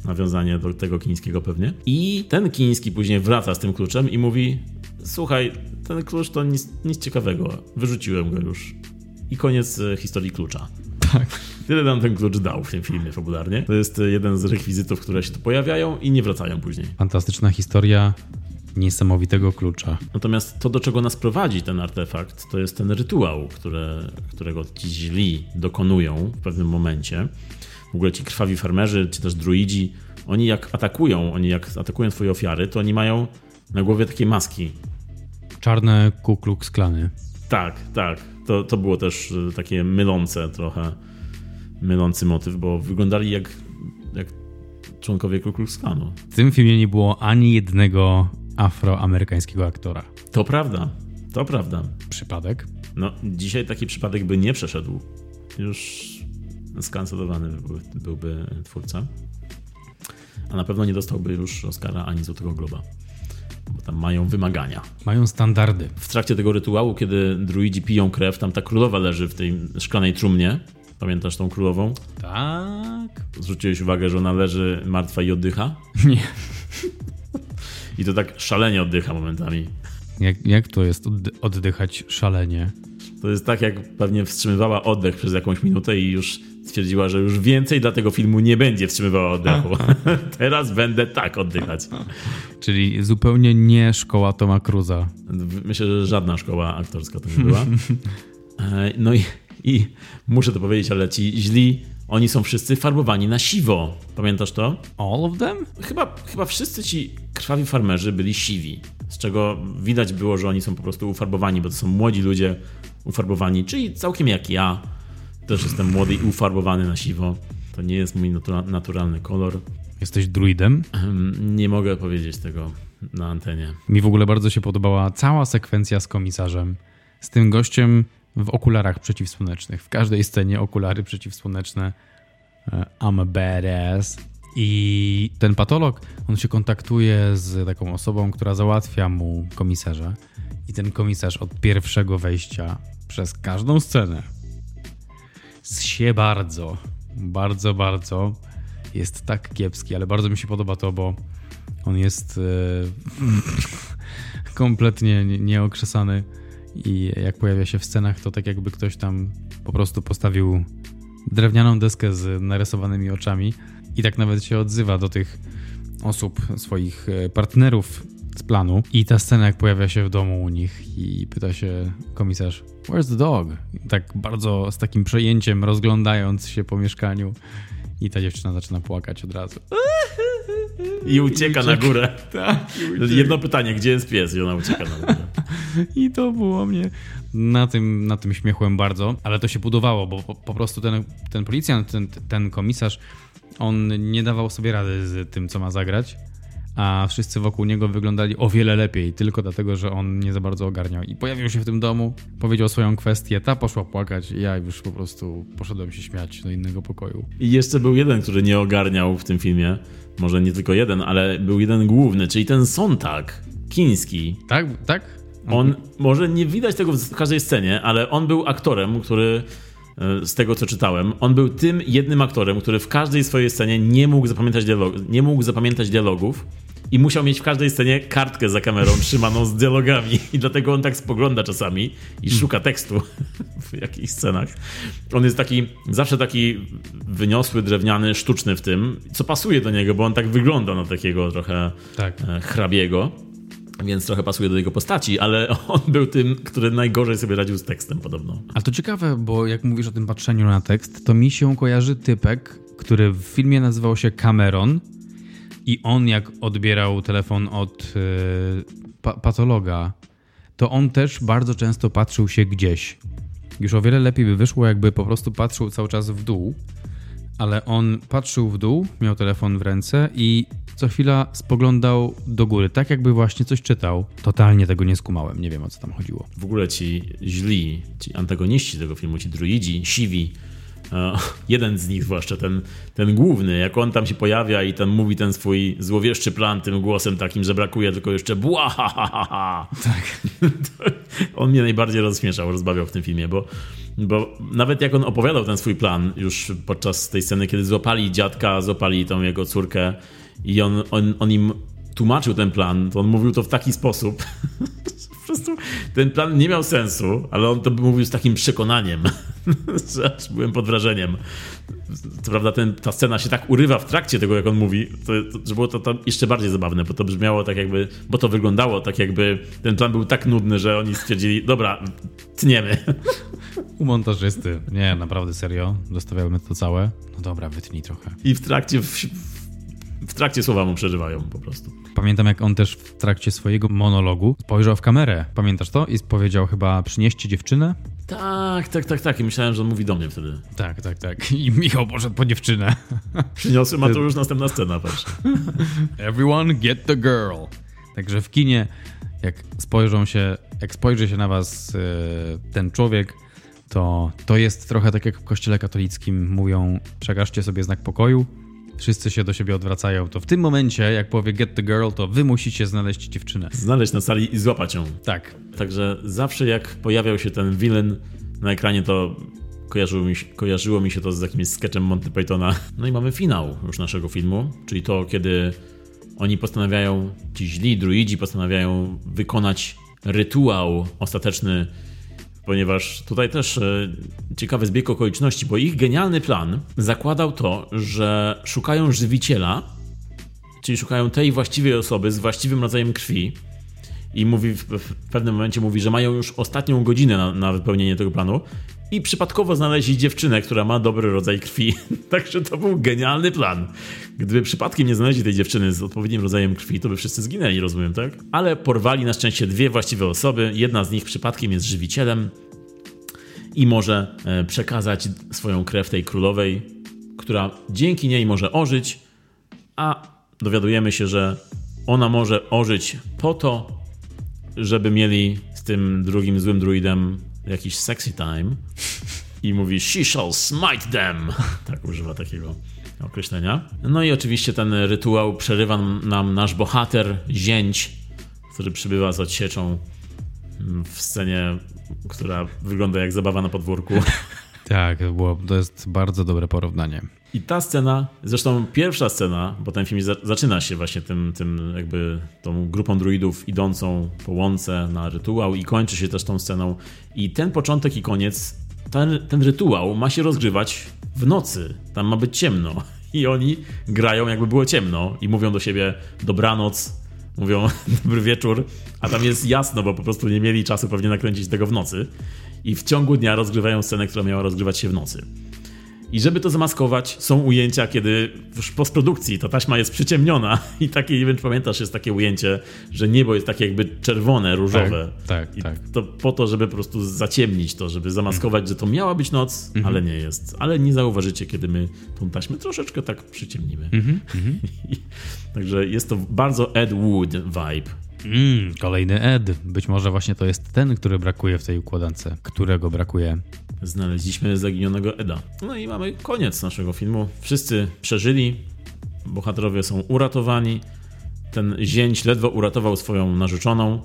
Nawiązanie do tego chińskiego pewnie. I ten chiński później wraca z tym kluczem i mówi: Słuchaj, ten klucz to nic, nic ciekawego. Wyrzuciłem go już. I koniec e, historii klucza. Tak. Tyle nam ten klucz dał w tym filmie fabularnie. To jest e, jeden z rekwizytów, które się tu pojawiają i nie wracają później. Fantastyczna historia niesamowitego klucza. Natomiast to, do czego nas prowadzi ten artefakt, to jest ten rytuał, które, którego ci źli dokonują w pewnym momencie w ogóle ci krwawi farmerzy, czy też druidzi, oni jak atakują, oni jak atakują twoje ofiary, to oni mają na głowie takie maski. Czarne Ku Klux Klany. Tak, tak. To, to było też e, takie mylące trochę, mylący motyw, bo wyglądali jak, jak członkowie Ku Klux Klanu. W tym filmie nie było ani jednego afroamerykańskiego aktora. To prawda, to prawda. Przypadek? No, dzisiaj taki przypadek by nie przeszedł. Już skancelowany byłby, byłby twórca. A na pewno nie dostałby już Oscara ani Złotego Globa. Bo tam mają wymagania. Mają standardy. W trakcie tego rytuału, kiedy druidzi piją krew, tam ta królowa leży w tej szklanej trumnie. Pamiętasz tą królową? Tak. Zwróciłeś uwagę, że ona leży martwa i oddycha? Nie. I to tak szalenie oddycha momentami. Jak, jak to jest oddychać szalenie? To jest tak, jak pewnie wstrzymywała oddech przez jakąś minutę i już stwierdziła, że już więcej dla tego filmu nie będzie wstrzymywała oddechu. Teraz będę tak oddychać. Czyli zupełnie nie szkoła Toma Cruza. Myślę, że żadna szkoła aktorska to nie była. E, no i, i muszę to powiedzieć, ale ci źli, oni są wszyscy farbowani na siwo. Pamiętasz to? All of them? Chyba, chyba wszyscy ci krwawi farmerzy byli siwi. Z czego widać było, że oni są po prostu ufarbowani, bo to są młodzi ludzie ufarbowani, czyli całkiem jak ja też jestem młody i ufarbowany na siwo. To nie jest mój natura naturalny kolor. Jesteś druidem? Nie mogę powiedzieć tego na antenie. Mi w ogóle bardzo się podobała cała sekwencja z komisarzem. Z tym gościem w okularach przeciwsłonecznych. W każdej scenie okulary przeciwsłoneczne. E, I'm a badass. I ten patolog, on się kontaktuje z taką osobą, która załatwia mu komisarza. I ten komisarz od pierwszego wejścia przez każdą scenę się bardzo, bardzo, bardzo jest tak kiepski, ale bardzo mi się podoba to, bo on jest e, kompletnie nieokrzesany i jak pojawia się w scenach, to tak jakby ktoś tam po prostu postawił drewnianą deskę z narysowanymi oczami i tak nawet się odzywa do tych osób, swoich e, partnerów z planu. I ta scena, jak pojawia się w domu u nich i pyta się komisarz, where's the dog? I tak bardzo z takim przejęciem rozglądając się po mieszkaniu. I ta dziewczyna zaczyna płakać od razu. I ucieka, na górę. Tak. Jedno pytanie, gdzie jest pies? I ona ucieka na górę. I to było mnie na tym, na tym śmiechłem bardzo, ale to się budowało, bo po, po prostu ten, ten policjant, ten, ten komisarz, on nie dawał sobie rady z tym, co ma zagrać a wszyscy wokół niego wyglądali o wiele lepiej, tylko dlatego, że on nie za bardzo ogarniał. I pojawił się w tym domu, powiedział swoją kwestię, ta poszła płakać, i ja już po prostu poszedłem się śmiać do innego pokoju. I jeszcze był jeden, który nie ogarniał w tym filmie. Może nie tylko jeden, ale był jeden główny, czyli ten Sontag, chiński. Tak? Tak? On, może nie widać tego w każdej scenie, ale on był aktorem, który e, z tego co czytałem, on był tym jednym aktorem, który w każdej swojej scenie nie mógł zapamiętać, dialog, nie mógł zapamiętać dialogów i musiał mieć w każdej scenie kartkę za kamerą trzymaną z dialogami i dlatego on tak spogląda czasami i szuka tekstu w jakichś scenach. On jest taki, zawsze taki wyniosły, drewniany, sztuczny w tym, co pasuje do niego, bo on tak wygląda na takiego trochę tak. E, hrabiego więc trochę pasuje do jego postaci, ale on był tym, który najgorzej sobie radził z tekstem podobno. A to ciekawe, bo jak mówisz o tym patrzeniu na tekst, to mi się kojarzy typek, który w filmie nazywał się Cameron i on jak odbierał telefon od yy, pa patologa, to on też bardzo często patrzył się gdzieś. Już o wiele lepiej by wyszło, jakby po prostu patrzył cały czas w dół, ale on patrzył w dół, miał telefon w ręce i co chwila spoglądał do góry, tak jakby właśnie coś czytał. Totalnie tego nie skumałem, nie wiem o co tam chodziło. W ogóle ci źli, ci antagoniści tego filmu, ci druidzi, siwi, E, jeden z nich zwłaszcza, ten, ten główny, jak on tam się pojawia i tam mówi ten swój złowieszczy plan tym głosem takim, że brakuje tylko jeszcze bła ha, ha, ha. Tak. on mnie najbardziej rozśmieszał, rozbawiał w tym filmie, bo, bo nawet jak on opowiadał ten swój plan już podczas tej sceny, kiedy złapali dziadka, złapali tą jego córkę i on, on, on im tłumaczył ten plan, to on mówił to w taki sposób, po prostu ten plan nie miał sensu, ale on to mówił z takim przekonaniem, że byłem pod wrażeniem. Co prawda ten, ta scena się tak urywa w trakcie tego, jak on mówi, to, to, że było to, to jeszcze bardziej zabawne, bo to brzmiało tak jakby, bo to wyglądało tak jakby ten plan był tak nudny, że oni stwierdzili, dobra, tniemy. U montażysty. Nie, naprawdę serio. Zostawiamy to całe. No dobra, wytnij trochę. I w trakcie, w, w trakcie słowa mu przeżywają po prostu. Pamiętam, jak on też w trakcie swojego monologu spojrzał w kamerę. Pamiętasz to? I powiedział chyba, przynieście dziewczynę? Tak, tak, tak, tak. I myślałem, że on mówi do mnie wtedy. Tak, tak, tak. I Michał poszedł po dziewczynę. Przyniosłem, a to już następna scena, patrz. Everyone get the girl. Także w kinie, jak spojrzą się, jak spojrzy się na was yy, ten człowiek, to to jest trochę tak jak w kościele katolickim mówią, przekażcie sobie znak pokoju, wszyscy się do siebie odwracają, to w tym momencie, jak powie get the girl, to wy musicie znaleźć dziewczynę. Znaleźć na sali i złapać ją. Tak. Także zawsze jak pojawiał się ten villain na ekranie, to kojarzyło mi, się, kojarzyło mi się to z jakimś sketchem Monty Pythona. No i mamy finał już naszego filmu, czyli to, kiedy oni postanawiają, ci źli druidzi postanawiają wykonać rytuał ostateczny ponieważ tutaj też e, ciekawy zbieg okoliczności, bo ich genialny plan zakładał to, że szukają żywiciela, czyli szukają tej właściwej osoby z właściwym rodzajem krwi. I mówi w, pewnym momencie mówi, że mają już ostatnią godzinę na, na wypełnienie tego planu. I przypadkowo znaleźli dziewczynę, która ma dobry rodzaj krwi. Także to był genialny plan. Gdyby przypadkiem nie znaleźli tej dziewczyny z odpowiednim rodzajem krwi, to by wszyscy zginęli, rozumiem, tak? Ale porwali na szczęście dwie właściwe osoby. Jedna z nich przypadkiem jest żywicielem i może e, przekazać swoją krew tej królowej, która dzięki niej może ożyć, a dowiadujemy się, że ona może ożyć po to, żeby mieli z tym drugim złym druidem jakiś sexy time i mówi she shall smite them. Tak używa takiego określenia. No i oczywiście ten rytuał przerywa nam nasz bohater, zięć, który przybywa z odsieczą w scenie, która wygląda jak zabawa na podwórku. Tak, to, było, to jest bardzo dobre porównanie. I ta scena, zresztą pierwsza scena, bo ten film zaczyna się właśnie tym, tym jakby tą grupą druidów idącą po łące na rytuał i kończy się też tą sceną. I ten początek i koniec, ten, ten rytuał ma się rozgrywać w nocy. Tam ma być ciemno. I oni grają jakby było ciemno i mówią do siebie dobranoc, mówią dobry wieczór, a tam jest jasno, bo po prostu nie mieli czasu pewnie nakręcić tego w nocy. I w ciągu dnia rozgrywają scenę, która miała rozgrywać się w nocy. I żeby to zamaskować, są ujęcia, kiedy w postprodukcji ta taśma jest przyciemniona i takie, nie wiem czy pamiętasz, jest takie ujęcie, że niebo jest takie jakby czerwone, różowe. Tak, tak. I tak. to po to, żeby po prostu zaciemnić to, żeby zamaskować, że to miała być noc, Mhm. ale nie jest. Ale nie zauważycie, kiedy my tą taśmę troszeczkę tak przyciemnimy. Mhm, Także jest to bardzo Ed Wood vibe. Mm, kolejny Ed. Być może właśnie to jest ten, który brakuje w tej układance. Którego brakuje? Znaleźliśmy zaginionego Eda. No i mamy koniec naszego filmu. Wszyscy przeżyli, bohaterowie są uratowani. Ten zięć ledwo uratował swoją narzeczoną,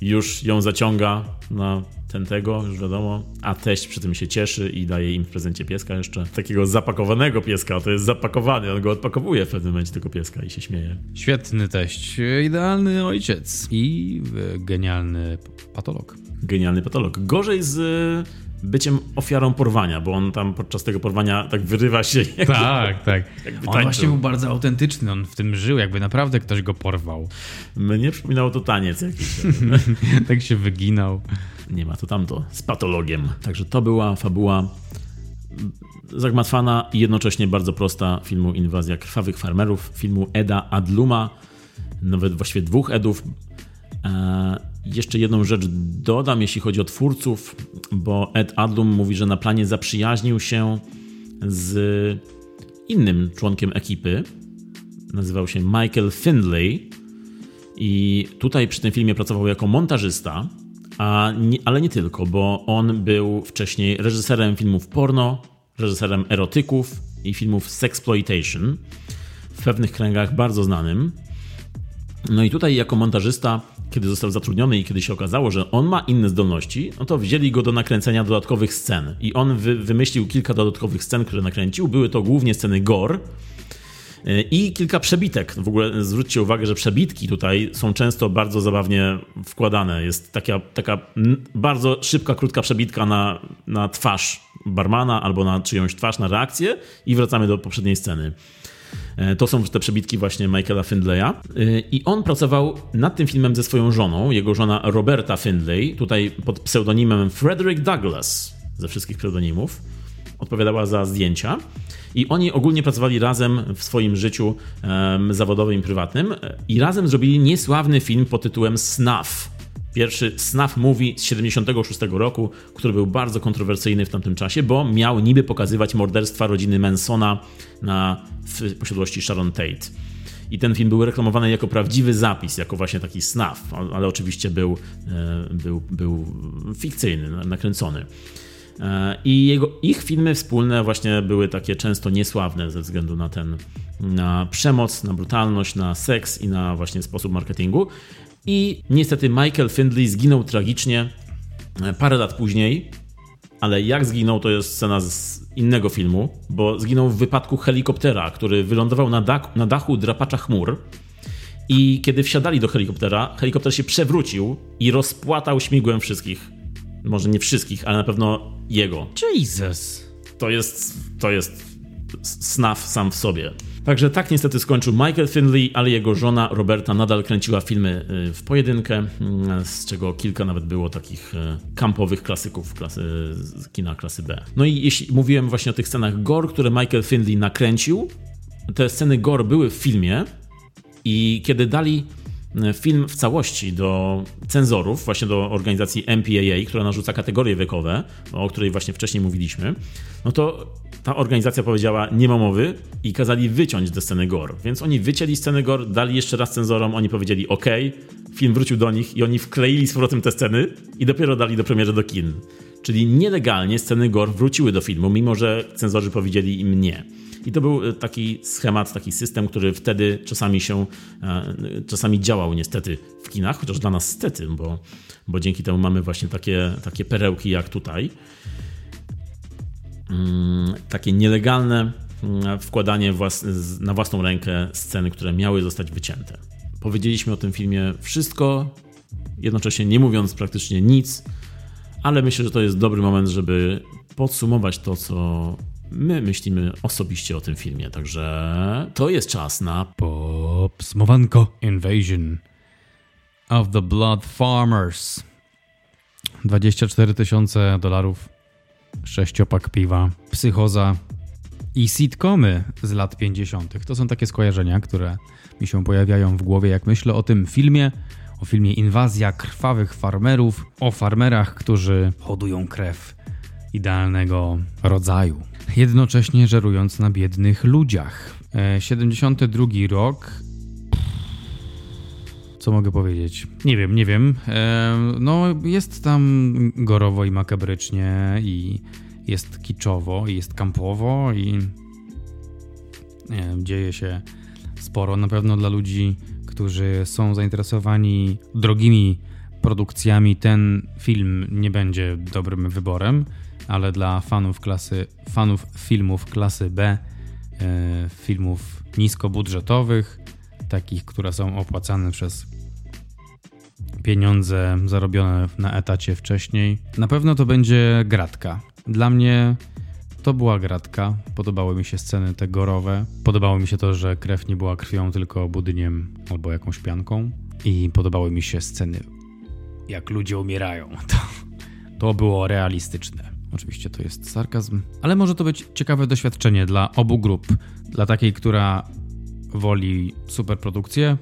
już ją zaciąga na ten tego, już wiadomo, a teść przy tym się cieszy i daje im w prezencie pieska jeszcze. Takiego zapakowanego pieska, to jest zapakowany, on go odpakowuje w pewnym momencie tego pieska i się śmieje. Świetny teść, idealny ojciec i e, genialny patolog. Genialny patolog. Gorzej z byciem ofiarą porwania, bo on tam podczas tego porwania tak wyrywa się. jakby- Tak, tak. Jakby On tańczył. właśnie był bardzo autentyczny, on w tym żył, jakby naprawdę ktoś go porwał. Mnie przypominało to taniec jakiś. tak się wyginał. Nie ma to tamto. Z patologiem. Także to była fabuła zagmatwana i jednocześnie bardzo prosta filmu Inwazja Krwawych Farmerów, filmu Eda Adluma, nawet właściwie dwóch Edów. E, jeszcze jedną rzecz dodam, jeśli chodzi o twórców, bo Ed Adlum mówi, że na planie zaprzyjaźnił się z innym członkiem ekipy. Nazywał się Michael Findlay i tutaj przy tym filmie pracował jako montażysta, a nie, ale nie tylko, bo on był wcześniej reżyserem filmów porno, reżyserem erotyków i filmów sexploitation w pewnych kręgach bardzo znanym. No i tutaj jako montażysta, kiedy został zatrudniony i kiedy się okazało, że on ma inne zdolności, no to wzięli go do nakręcenia dodatkowych scen. I on wy, wymyślił kilka dodatkowych scen, które nakręcił. Były to głównie sceny gore, i kilka przebitek. W ogóle zwróćcie uwagę, że przebitki tutaj są często bardzo zabawnie wkładane. Jest taka, taka bardzo szybka, krótka przebitka na, na twarz barmana albo na czyjąś twarz, na reakcję i wracamy do poprzedniej sceny. E, To są te przebitki właśnie Michaela Findlaya. E, I on pracował nad tym filmem ze swoją żoną, jego żona Roberta Findlay, tutaj pod pseudonimem Frederick Douglass, ze wszystkich pseudonimów. Odpowiadała za zdjęcia. I oni ogólnie pracowali razem w swoim życiu zawodowym i prywatnym. e, I razem zrobili niesławny film pod tytułem Snuff. Pierwszy Snuff Movie z 76 roku, który był bardzo kontrowersyjny w tamtym czasie, bo miał niby pokazywać morderstwa rodziny Mansona na, w posiadłości Sharon Tate. I ten film był reklamowany jako prawdziwy zapis, jako właśnie taki snuff, ale oczywiście był, e, był, był fikcyjny, nakręcony. E, I jego, ich filmy wspólne właśnie były takie często niesławne ze względu na ten, na przemoc, na brutalność, na seks i na właśnie sposób marketingu. I niestety Michael Findlay zginął tragicznie e, parę lat później, ale jak zginął, to jest scena z innego filmu, bo zginął w wypadku helikoptera, który wylądował na, dak- na dachu drapacza chmur. I kiedy wsiadali do helikoptera, helikopter się przewrócił i rozpłatał śmigłem wszystkich. Może nie wszystkich, ale na pewno jego. Jesus. To jest, to jest snaf sam w sobie. Także tak niestety skończył Michael Finley, ale jego żona Roberta nadal kręciła filmy y, w pojedynkę, y, z czego kilka nawet było takich y, kampowych klasyków klasy, kina klasy B. No i jeśli mówiłem właśnie o tych scenach gore, które Michael Finley nakręcił, te sceny gore były w filmie i kiedy dali film w całości do cenzorów, właśnie do organizacji MPAA, która narzuca kategorie wiekowe, o której właśnie wcześniej mówiliśmy, no to ta organizacja powiedziała nie ma mowy i kazali wyciąć te sceny gore. Więc oni wycięli scenę gore, dali jeszcze raz cenzorom, oni powiedzieli ok, film wrócił do nich i oni wkleili z powrotem te sceny i dopiero dali do premiery do kin. Czyli nielegalnie sceny gore wróciły do filmu, mimo że cenzorzy powiedzieli im nie. I to był e, taki schemat, taki system, który wtedy czasami się, e, czasami działał niestety w kinach, chociaż dla nas stety, bo, bo dzięki temu mamy właśnie takie, takie perełki jak tutaj. Mm, Takie nielegalne mm, wkładanie na własną rękę sceny, które miały zostać wycięte. Powiedzieliśmy o tym filmie wszystko, jednocześnie nie mówiąc praktycznie nic, ale myślę, że to jest dobry moment, żeby podsumować to, co my myślimy osobiście o tym filmie. Także to jest czas na Popsmowanko Invasion of the Blood Farmers. 24 tysiące dolarów, sześciopak piwa, psychoza i sitcomy z lat 50. To są takie skojarzenia, które mi się pojawiają w głowie, jak myślę o tym filmie, o filmie Inwazja krwawych farmerów, o farmerach, którzy hodują krew idealnego rodzaju, jednocześnie żerując na biednych ludziach. E, 72 rok. Co mogę powiedzieć? Nie wiem, nie wiem. E, no, jest tam gorowo i makabrycznie, i jest kiczowo, i jest kampowo, i nie wiem, dzieje się sporo. Na pewno dla ludzi, którzy są zainteresowani drogimi produkcjami, ten film nie będzie dobrym wyborem, ale dla fanów klasy, fanów filmów klasy B, e, filmów niskobudżetowych, takich, które są opłacane przez pieniądze zarobione na etacie wcześniej, na pewno to będzie gratka. Dla mnie to była gratka. Podobały mi się sceny te gorowe. Podobało mi się to, że krew nie była krwią, tylko budyniem albo jakąś pianką. I podobały mi się sceny, jak ludzie umierają. To, to było realistyczne. Oczywiście to jest sarkazm, ale może to być ciekawe doświadczenie dla obu grup. Dla takiej, która woli superprodukcje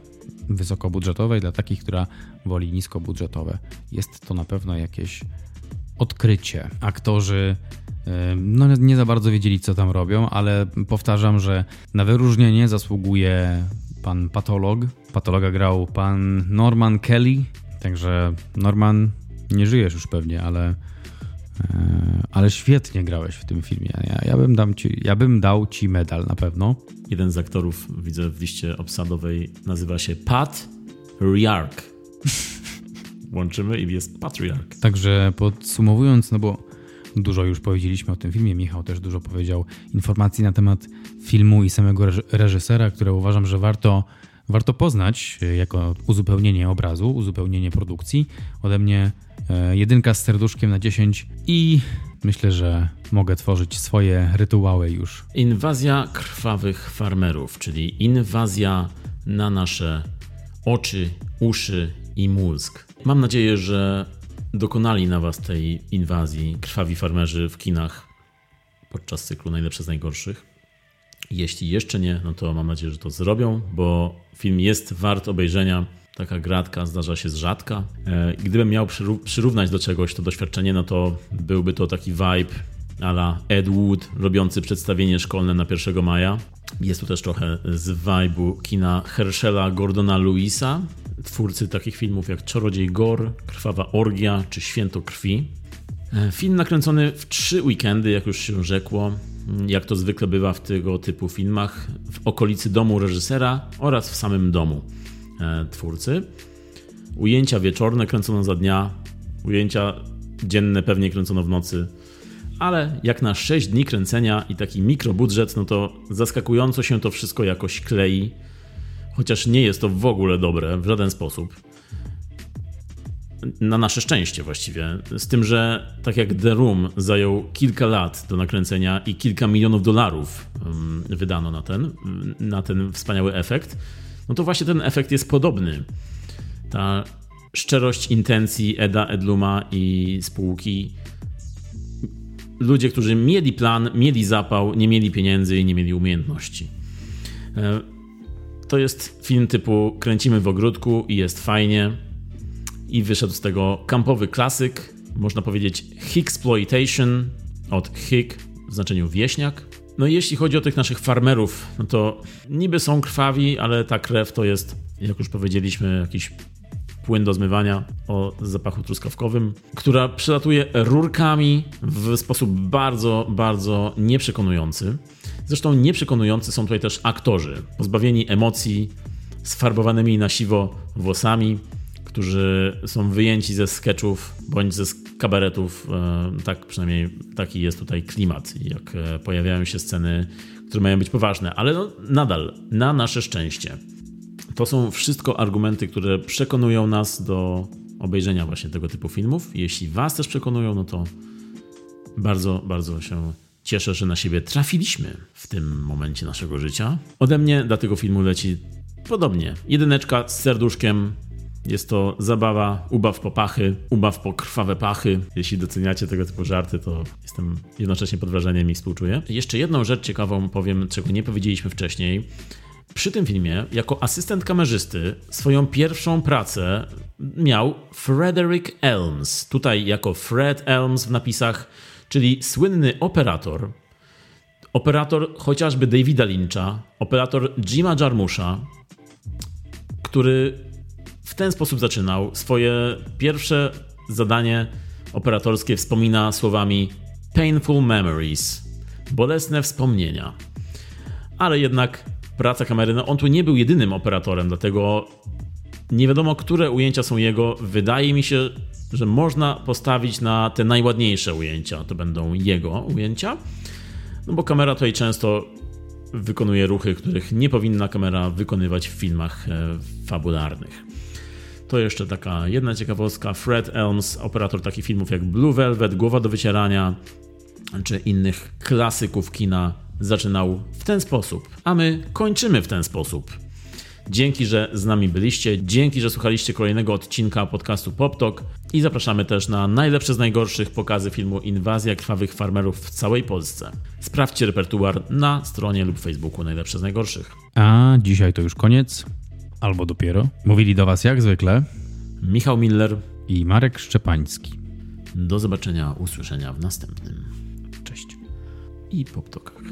wysokobudżetowe, i dla takich, która woli niskobudżetowe. Jest to na pewno jakieś odkrycie. Aktorzy no nie za bardzo wiedzieli, co tam robią, ale powtarzam, że na wyróżnienie zasługuje pan patolog. Patologa grał pan Norman Kelly, także Norman, nie żyjesz już pewnie, ale, ale świetnie grałeś w tym filmie. Ja, ja, bym dam ci, ja bym dał ci medal na pewno. jeden z aktorów, widzę w liście obsadowej, nazywa się Pat Riark. Łączymy i jest Patriarch. Także podsumowując, no bo dużo już powiedzieliśmy o tym filmie, Michał też dużo powiedział informacji na temat filmu i samego reż- reżysera, które uważam, że warto, warto poznać e, jako uzupełnienie obrazu, uzupełnienie produkcji. Ode mnie e, jedynka z serduszkiem na 10 i myślę, że mogę tworzyć swoje rytuały już. Inwazja krwawych farmerów, czyli inwazja na nasze oczy, uszy i mózg. Mam nadzieję, że dokonali na Was tej inwazji krwawi farmerzy w kinach podczas cyklu Najlepsze z Najgorszych. Jeśli jeszcze nie, no to mam nadzieję, że to zrobią, bo film jest wart obejrzenia. Taka gratka zdarza się z rzadka. E, Gdybym miał przyró- przyrównać do czegoś to doświadczenie, no to byłby to taki vibe ala Ed Wood robiący przedstawienie szkolne na 1 maja. Jest tu też trochę z vibe'u kina Herschela Gordona Lewisa, twórcy takich filmów jak Czarodziej Gor, Krwawa Orgia czy Święto Krwi. E, Film nakręcony w trzy weekendy, jak już się rzekło, jak to zwykle bywa w tego typu filmach, w okolicy domu reżysera oraz w samym domu twórcy. Ujęcia wieczorne kręcono za dnia, ujęcia dzienne pewnie kręcono w nocy, ale jak na 6 dni kręcenia i taki mikrobudżet, no to zaskakująco się to wszystko jakoś klei, chociaż nie jest to w ogóle dobre w żaden sposób. Na nasze szczęście właściwie. Z tym, że tak jak The Room zajął kilka lat do nakręcenia i kilka milionów dolarów wydano na ten, na ten wspaniały efekt, no to właśnie ten efekt jest podobny. Ta szczerość intencji Eda Edluma i spółki ludzie, którzy mieli plan, mieli zapał, nie mieli pieniędzy i nie mieli umiejętności. E, To jest film typu kręcimy w ogródku i jest fajnie. I wyszedł z tego kampowy klasyk, można powiedzieć Hicksploitation od Hick w znaczeniu wieśniak. No i jeśli chodzi o tych naszych farmerów, no to niby są krwawi, ale ta krew to jest, jak już powiedzieliśmy, jakiś płyn do zmywania o zapachu truskawkowym, która przelatuje rurkami w sposób bardzo, bardzo nieprzekonujący. Zresztą nieprzekonujący są tutaj też aktorzy, pozbawieni emocji, sfarbowanymi na siwo włosami, którzy są wyjęci ze sketchów bądź ze kabaretów. E, Tak przynajmniej taki jest tutaj klimat, jak e, pojawiają się sceny, które mają być poważne, ale no, nadal, na nasze szczęście. To są wszystko argumenty, które przekonują nas do obejrzenia właśnie tego typu filmów. Jeśli Was też przekonują, no to bardzo, bardzo się cieszę, że na siebie trafiliśmy w tym momencie naszego życia. Ode mnie dla tego filmu leci podobnie. Jedyneczka z serduszkiem, jest to zabawa, ubaw po pachy, ubaw po krwawe pachy. Jeśli doceniacie tego typu żarty, to jestem jednocześnie pod wrażeniem i współczuję. Jeszcze jedną rzecz ciekawą powiem, czego nie powiedzieliśmy wcześniej. Przy tym filmie, jako asystent kamerzysty, swoją pierwszą pracę miał Frederick Elms. Tutaj jako Fred Elms w napisach, czyli słynny operator. Operator chociażby Davida Lyncha, operator Jima Jarmusza, który w ten sposób zaczynał. Swoje pierwsze zadanie operatorskie wspomina słowami painful memories, bolesne wspomnienia. Ale jednak praca kamery, no on tu nie był jedynym operatorem, dlatego nie wiadomo, które ujęcia są jego. Wydaje mi się, że można postawić na te najładniejsze ujęcia. To będą jego ujęcia. No bo kamera tutaj często wykonuje ruchy, których nie powinna kamera wykonywać w filmach e, fabularnych. To jeszcze taka jedna ciekawostka. Fred Elms, operator takich filmów jak Blue Velvet, Głowa do wycierania, czy innych klasyków kina, zaczynał w ten sposób. A my kończymy w ten sposób. Dzięki, że z nami byliście, dzięki, że słuchaliście kolejnego odcinka podcastu PopTok i zapraszamy też na najlepsze z najgorszych pokazy filmu Inwazja krwawych farmerów w całej Polsce. Sprawdźcie repertuar na stronie lub Facebooku Najlepsze z najgorszych. A dzisiaj to już koniec, albo dopiero. Mówili do Was jak zwykle Michał Miller i Marek Szczepański. Do zobaczenia, usłyszenia w następnym. Cześć. I PopTokach.